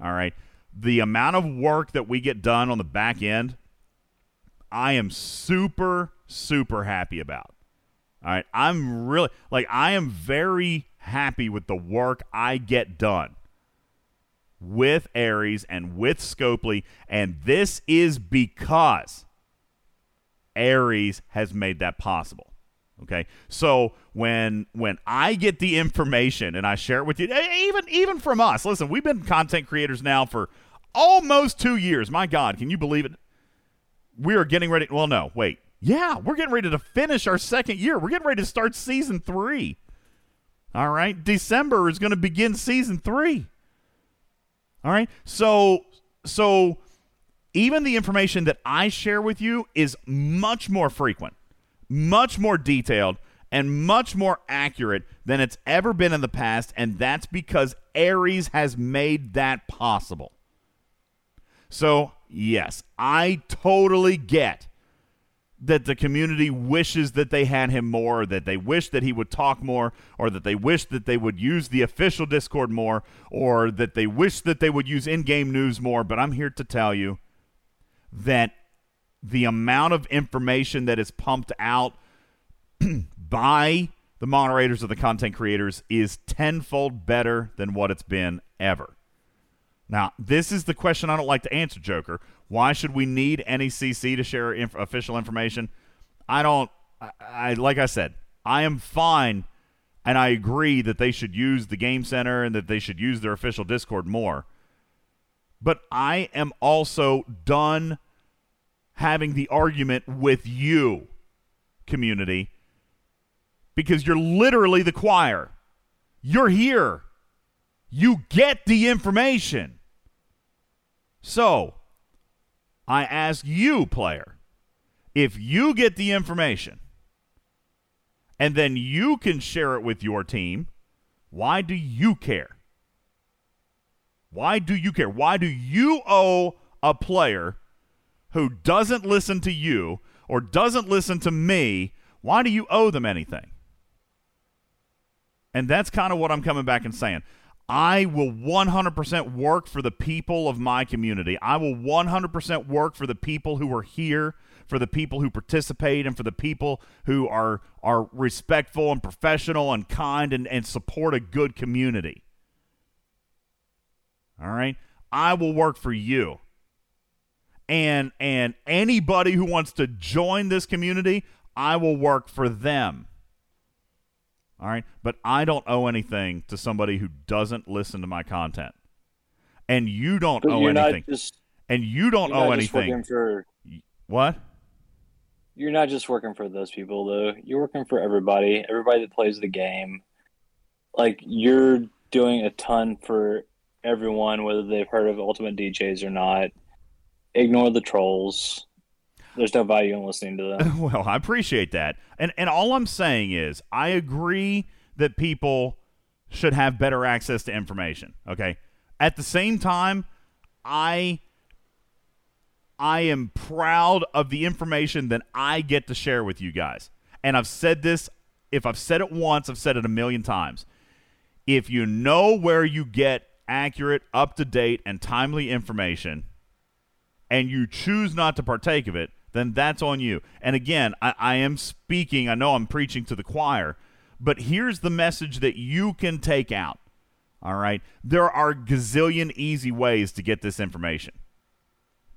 [SPEAKER 1] All right. The amount of work that we get done on the back end, I am super, super happy about. All right. I'm really, like, I am very happy with the work I get done with Aries and with Scopely. And this is because Aries has made that possible. Okay, so when when I get the information and I share it with you, even even from us, listen, we've been content creators now for almost two years. My God, can you believe it? We are getting ready. Well, no, wait, yeah, we're getting ready to finish our second year. We're getting ready to start season three. All right, December is going to begin season three. All right, so so even the information that I share with you is much more frequent much more detailed and much more accurate than it's ever been in the past, and that's because Aries has made that possible. So, yes, I totally get that the community wishes that they had him more, that they wish that he would talk more, or that they wish that they would use the official Discord more, or that they wish that they would use in game news more. But I'm here to tell you that the amount of information that is pumped out by the moderators of the content creators is tenfold better than what it's been ever. Now, this is the question I don't like to answer, Joker. Why should we need NECC to share inf- official information? I don't. I, I like I said, I am fine, and I agree that they should use the game center and that they should use their official Discord more. But I am also done having the argument with you, community, because you're literally the choir. You're here. You get the information. So, I ask you, player, if you get the information and then you can share it with your team, why do you care? Why do you care? Why do you owe a player who doesn't listen to you or doesn't listen to me, why do you owe them anything? And that's kind of what I'm coming back and saying. I will 100% work for the people of my community. I will 100% work for the people who are here, for the people who participate, and for the people who are, are respectful and professional and kind and, and support a good community. All right? I will work for you and and anybody who wants to join this community, I will work for them. All right, but I don't owe anything to somebody who doesn't listen to my content, and you don't
[SPEAKER 12] But
[SPEAKER 1] owe anything,
[SPEAKER 12] just-
[SPEAKER 1] and you don't owe anything.
[SPEAKER 12] for-
[SPEAKER 1] What?
[SPEAKER 12] You're not just working for those people though. You're working for everybody, everybody that plays the game. Like you're doing a ton for everyone, whether they've heard of Ultimate DJs or not. Ignore the trolls. There's no value in listening to them.
[SPEAKER 1] well, I appreciate that. And and all I'm saying is I agree that people should have better access to information, okay? At the same time, I I am proud of the information that I get to share with you guys. And I've said this, if I've said it once, I've said it a million times. If you know where you get accurate, up to date, and timely information, and you choose not to partake of it, then that's on you. And again, I, I am speaking, I know I'm preaching to the choir, but here's the message that you can take out. All right. There are gazillion easy ways to get this information.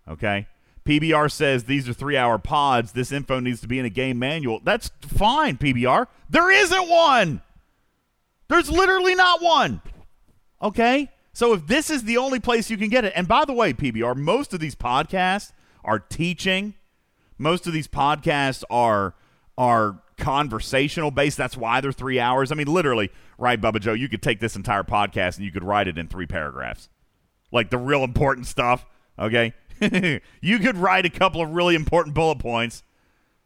[SPEAKER 1] Okay. PBR says these are three hour pods. This info needs to be in a game manual. That's fine, PBR. There isn't one. There's literally not one. Okay? So if this is the only place you can get it, and by the way, PBR, most of these podcasts are teaching. Most of these podcasts are are conversational based. That's why they're three hours. I mean, literally, right, Bubba Joe, you could take this entire podcast and you could write it in three paragraphs. Like the real important stuff, okay? you could write a couple of really important bullet points.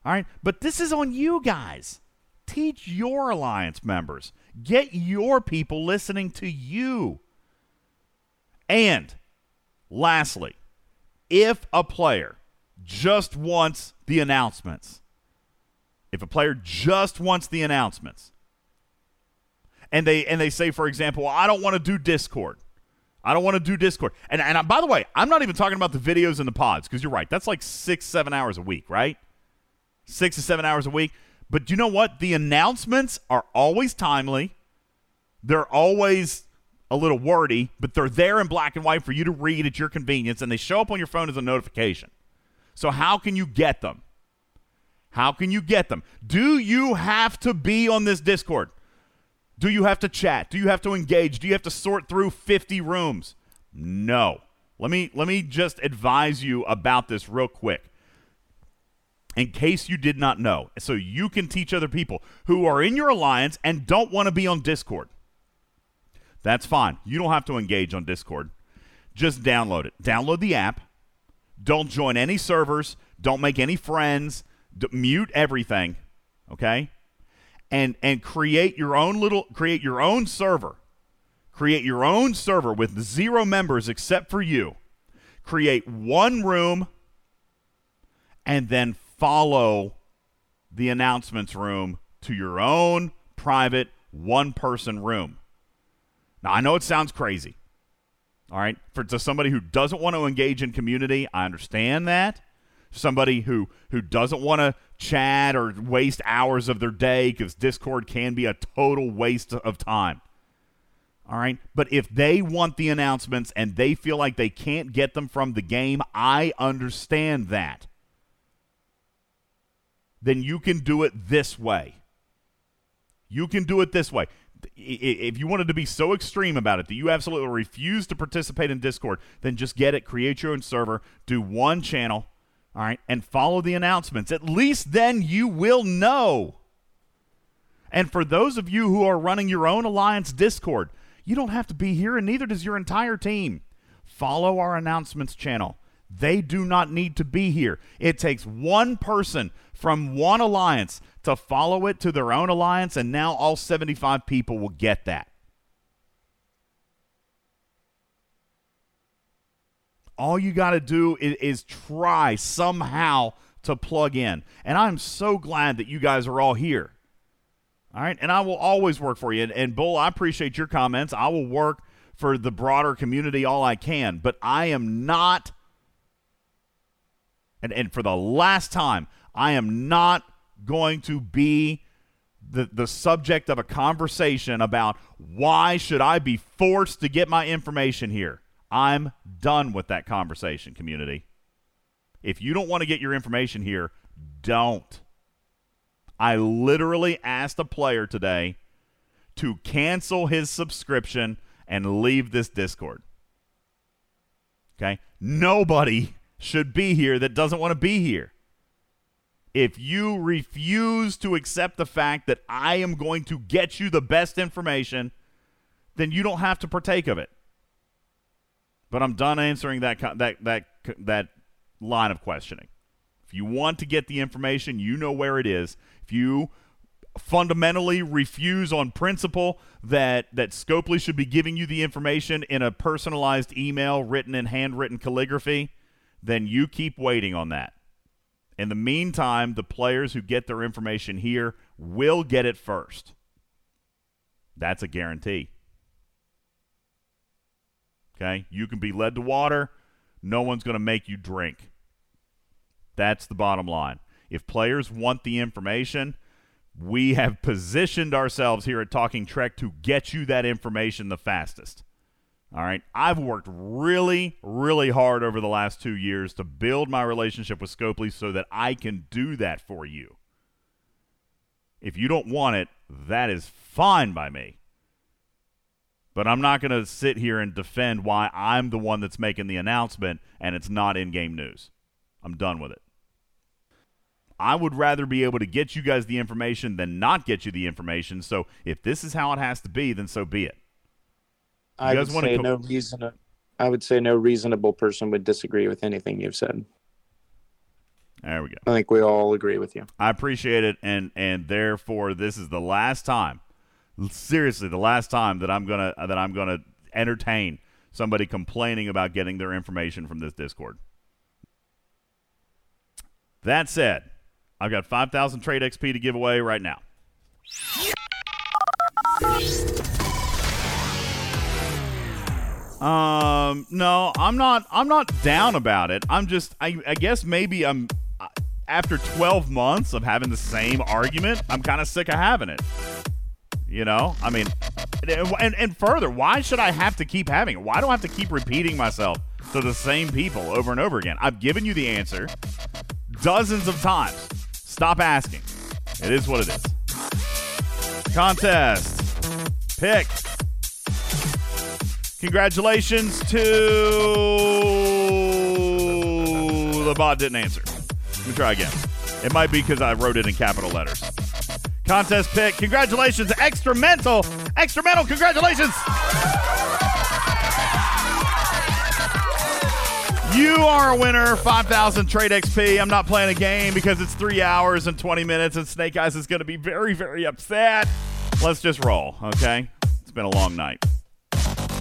[SPEAKER 1] All right, but this is on you guys. Teach your alliance members. Get your people listening to you. And lastly, if a player just wants the announcements, if a player just wants the announcements, and they and they say, for example, well, I don't want to do Discord. I don't want to do Discord. And and I, by the way, I'm not even talking about the videos and the pods because you're right. That's like six, seven hours a week, right? Six to seven hours a week. But do you know what? The announcements are always timely. They're always a little wordy, but they're there in black and white for you to read at your convenience, and they show up on your phone as a notification. So, how can you get them? How can you get them? Do you have to be on this Discord? Do you have to chat? Do you have to engage? Do you have to sort through 50 rooms? No. Let me let me just advise you about this real quick. In case you did not know, so you can teach other people who are in your alliance and don't want to be on Discord. That's fine. You don't have to engage on Discord. Just download it. Download the app. Don't join any servers. Don't make any friends. D- mute everything. Okay? And and create your own little create your own server. Create your own server with zero members except for you. Create one room and then follow the announcements room to your own private one person room. Now, I know it sounds crazy. All right. For to somebody who doesn't want to engage in community, I understand that. Somebody who who doesn't want to chat or waste hours of their day because Discord can be a total waste of time. All right. But if they want the announcements and they feel like they can't get them from the game, I understand that. Then you can do it this way. You can do it this way. If you wanted to be so extreme about it that you absolutely refuse to participate in Discord, then just get it, create your own server, do one channel, all right, and follow the announcements. At least then you will know. And for those of you who are running your own Alliance Discord, you don't have to be here, and neither does your entire team. Follow our announcements channel. They do not need to be here. It takes one person from one alliance to follow it to their own alliance, and now all 75 people will get that. All you got to do is, is try somehow to plug in. And I'm so glad that you guys are all here. All right. And I will always work for you. And, and Bull, I appreciate your comments. I will work for the broader community all I can. But I am not, and, and for the last time, I am not going to be the, the subject of a conversation about why should I be forced to get my information here. I'm done with that conversation, community. If you don't want to get your information here, don't. I literally asked a player today to cancel his subscription and leave this Discord. Okay? Nobody should be here that doesn't want to be here. If you refuse to accept the fact that I am going to get you the best information, then you don't have to partake of it. But I'm done answering that that that that line of questioning. If you want to get the information, you know where it is. If you fundamentally refuse on principle that that Scopely should be giving you the information in a personalized email written in handwritten calligraphy, then you keep waiting on that. In the meantime, the players who get their information here will get it first. That's a guarantee. Okay? You can be led to water, no one's going to make you drink. That's the bottom line. If players want the information, we have positioned ourselves here at Talking Trek to get you that information the fastest. All right. I've worked really, really hard over the last two years to build my relationship with Scopely so that I can do that for you. If you don't want it, that is fine by me. But I'm not going to sit here and defend why I'm the one that's making the announcement and it's not in game news. I'm done with it. I would rather be able to get you guys the information than not get you the information. So if this is how it has to be, then so be it.
[SPEAKER 3] I
[SPEAKER 1] You
[SPEAKER 3] would say
[SPEAKER 1] co-
[SPEAKER 3] no reason. I would say no reasonable person would disagree with anything you've said.
[SPEAKER 1] There we go.
[SPEAKER 3] I think we all agree with you.
[SPEAKER 1] I appreciate it, and and therefore this is the last time, seriously, the last time that I'm gonna that I'm gonna entertain somebody complaining about getting their information from this Discord. That said, I've got five thousand trade XP to give away right now. Um, no, I'm not. I'm not down about it. I'm just. I, I guess maybe I'm. uh, After 12 months of having the same argument, I'm kind of sick of having it. You know, I mean, and and further, why should I have to keep having it? Why do I have to keep repeating myself to the same people over and over again? I've given you the answer dozens of times. Stop asking. It is what it is. Contest. Pick. Congratulations to the bot didn't answer. Let me try again. It might be because I wrote it in capital letters. Contest pick. Congratulations, extra mental. Extra mental. Congratulations. You are a winner. 5,000 trade XP. I'm not playing a game because it's three hours and 20 minutes, and Snake Eyes is going to be very, very upset. Let's just roll, okay? It's been a long night.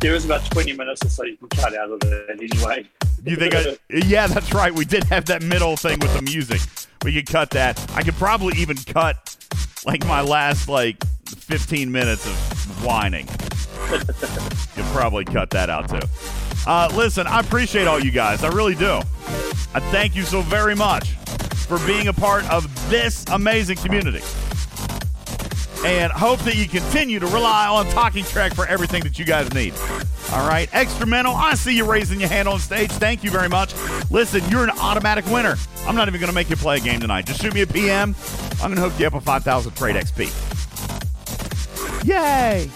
[SPEAKER 5] There is about 20 minutes or so you can cut out of it anyway.
[SPEAKER 1] You think I? Yeah, that's right. We did have that middle thing with the music. We could cut that. I could probably even cut like my last like 15 minutes of whining. You could probably cut that out too. Uh, listen, I appreciate all you guys. I really do. I thank you so very much for being a part of this amazing community. And hope that you continue to rely on Talking Trek for everything that you guys need. All right, Extramental, I see you raising your hand on stage. Thank you very much. Listen, you're an automatic winner. I'm not even going to make you play a game tonight. Just shoot me a PM. I'm going to hook you up with 5,000 trade XP. Yay!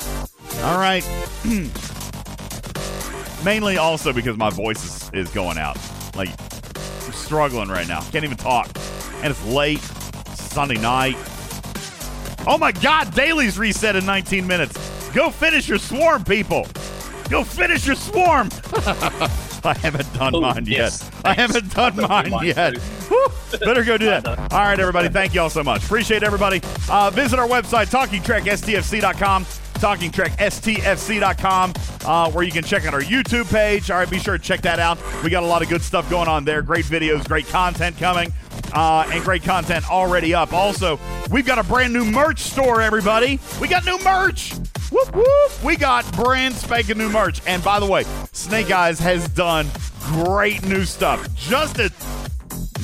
[SPEAKER 1] All right. Mainly also because my voice is, is going out. Like, I'm struggling right now. Can't even talk. And it's late. Sunday night. Oh my God, Daily's reset in 19 minutes. Go finish your swarm, people. Go finish your swarm. I haven't done
[SPEAKER 5] Oh,
[SPEAKER 1] mine
[SPEAKER 5] yes.
[SPEAKER 1] yet. I haven't done mine
[SPEAKER 5] mine
[SPEAKER 1] yet. Better go do that. All right, everybody. Thank you all so much. Appreciate everybody. Uh, visit our website, TalkingTrekSTFC.com. TalkingTrekSTFC.com, uh, where you can check out our YouTube page. All right, be sure to check that out. We got a lot of good stuff going on there. Great videos, great content coming, uh, and great content already up. Also, we've got a brand new merch store, everybody. We got new merch. Whoop, whoop. We got brand spanking new merch. And by the way, Snake Eyes has done great new stuff just at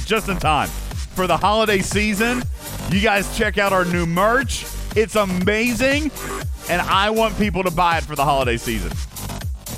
[SPEAKER 1] just in time for the holiday season. You guys check out our new merch. It's amazing, and I want people to buy it for the holiday season.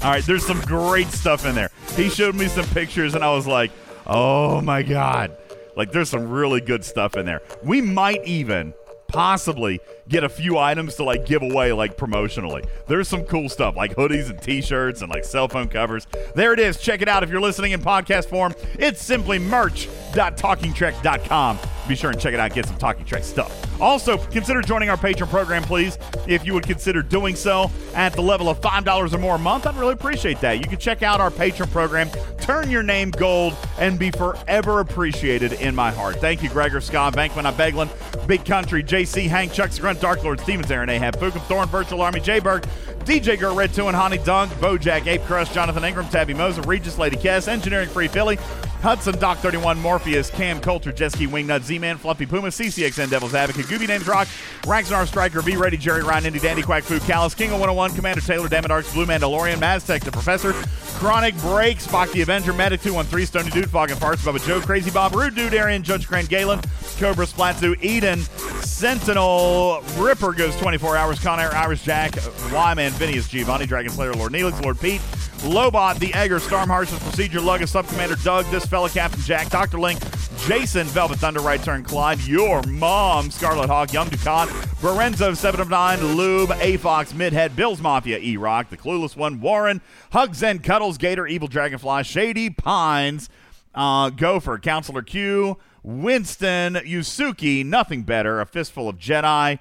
[SPEAKER 1] All right, there's some great stuff in there. He showed me some pictures, and I was like, oh my God. Like, there's some really good stuff in there. We might even possibly get a few items to like give away like promotionally. There's some cool stuff like hoodies and t-shirts and like cell phone covers. There it is. Check it out if you're listening in podcast form. It's simply merch.talkingtrek.com. Be sure and check it out. Get some Talking Trek stuff. Also, consider joining our Patreon program, please. If you would consider doing so at the level of $5 or more a month, I'd really appreciate that. You can check out our Patreon program, turn your name gold, and be forever appreciated in my heart. Thank you, Gregor, Scott, Bankman, Beglin, Big Country, JC, Hank, Chuck, Grunt, Dark Lord, Stevens, Aaron, Ahab, Fukum, Thorn, Virtual Army, J Berg, DJ Gert, Red 2 and Honey Dunk, Bojack, Ape Crush, Jonathan Ingram, Tabby Moser, Regis, Lady Kess, Engineering Free Philly, Hudson, Doc 31, Morpheus, Cam Coulter, Jesky, Wingnut, Z Man, Fluffy Puma, CCXN, Devil's Advocate, Gooby Names Rock, Ragnar Striker, Be Ready, Jerry Ryan, Indy Dandy, Quack Fu, Callus, King of 101, Commander Taylor, Damon Arcs, Blue Mandalorian, Maztec, The Professor, Chronic Break, Spock the Avenger, Medic 213, Stony Dude, Fog and Farts, Bubba Joe, Crazy Bob, Rude Dude, Arian, Judge Crane, Galen, Cobra, Splatzu, Eden, Sentinel, Ripper goes 24 hours, Con Air, Irish Jack, Wyman, Phineas, Giovanni, Dragon Slayer, Lord Neelix, Lord Pete, Lobot, The Egger, Storm Harshness, Procedure, Luggage, Sub Commander Doug, This Fella, Captain Jack, Dr. Link, Jason, Velvet Thunder, Right Turn, Clyde, Your Mom, Scarlet Hawk, Young Ducat, Lorenzo, 7 of 9, Lube, A Fox, Midhead, Bills Mafia, E Rock, The Clueless One, Warren, Hugs and Cuddles, Gator, Evil Dragonfly, Shady Pines, uh, Gopher, Counselor Q, Winston, Yusuki, Nothing Better, A Fistful of Jedi,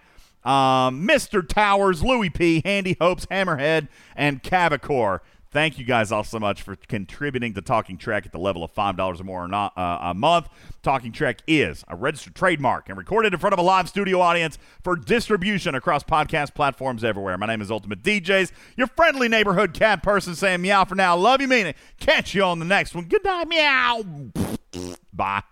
[SPEAKER 1] um, Mr. Towers, Louis P., Handy Hopes, Hammerhead, and Cavacor. Thank you guys all so much for contributing to Talking Trek at the level of $5 or more or not, uh, a month. Talking Trek is a registered trademark and recorded in front of a live studio audience for distribution across podcast platforms everywhere. My name is Ultimate DJs, your friendly neighborhood cat person saying meow for now. Love you, mean it. Catch you on the next one. Good night, meow. Bye.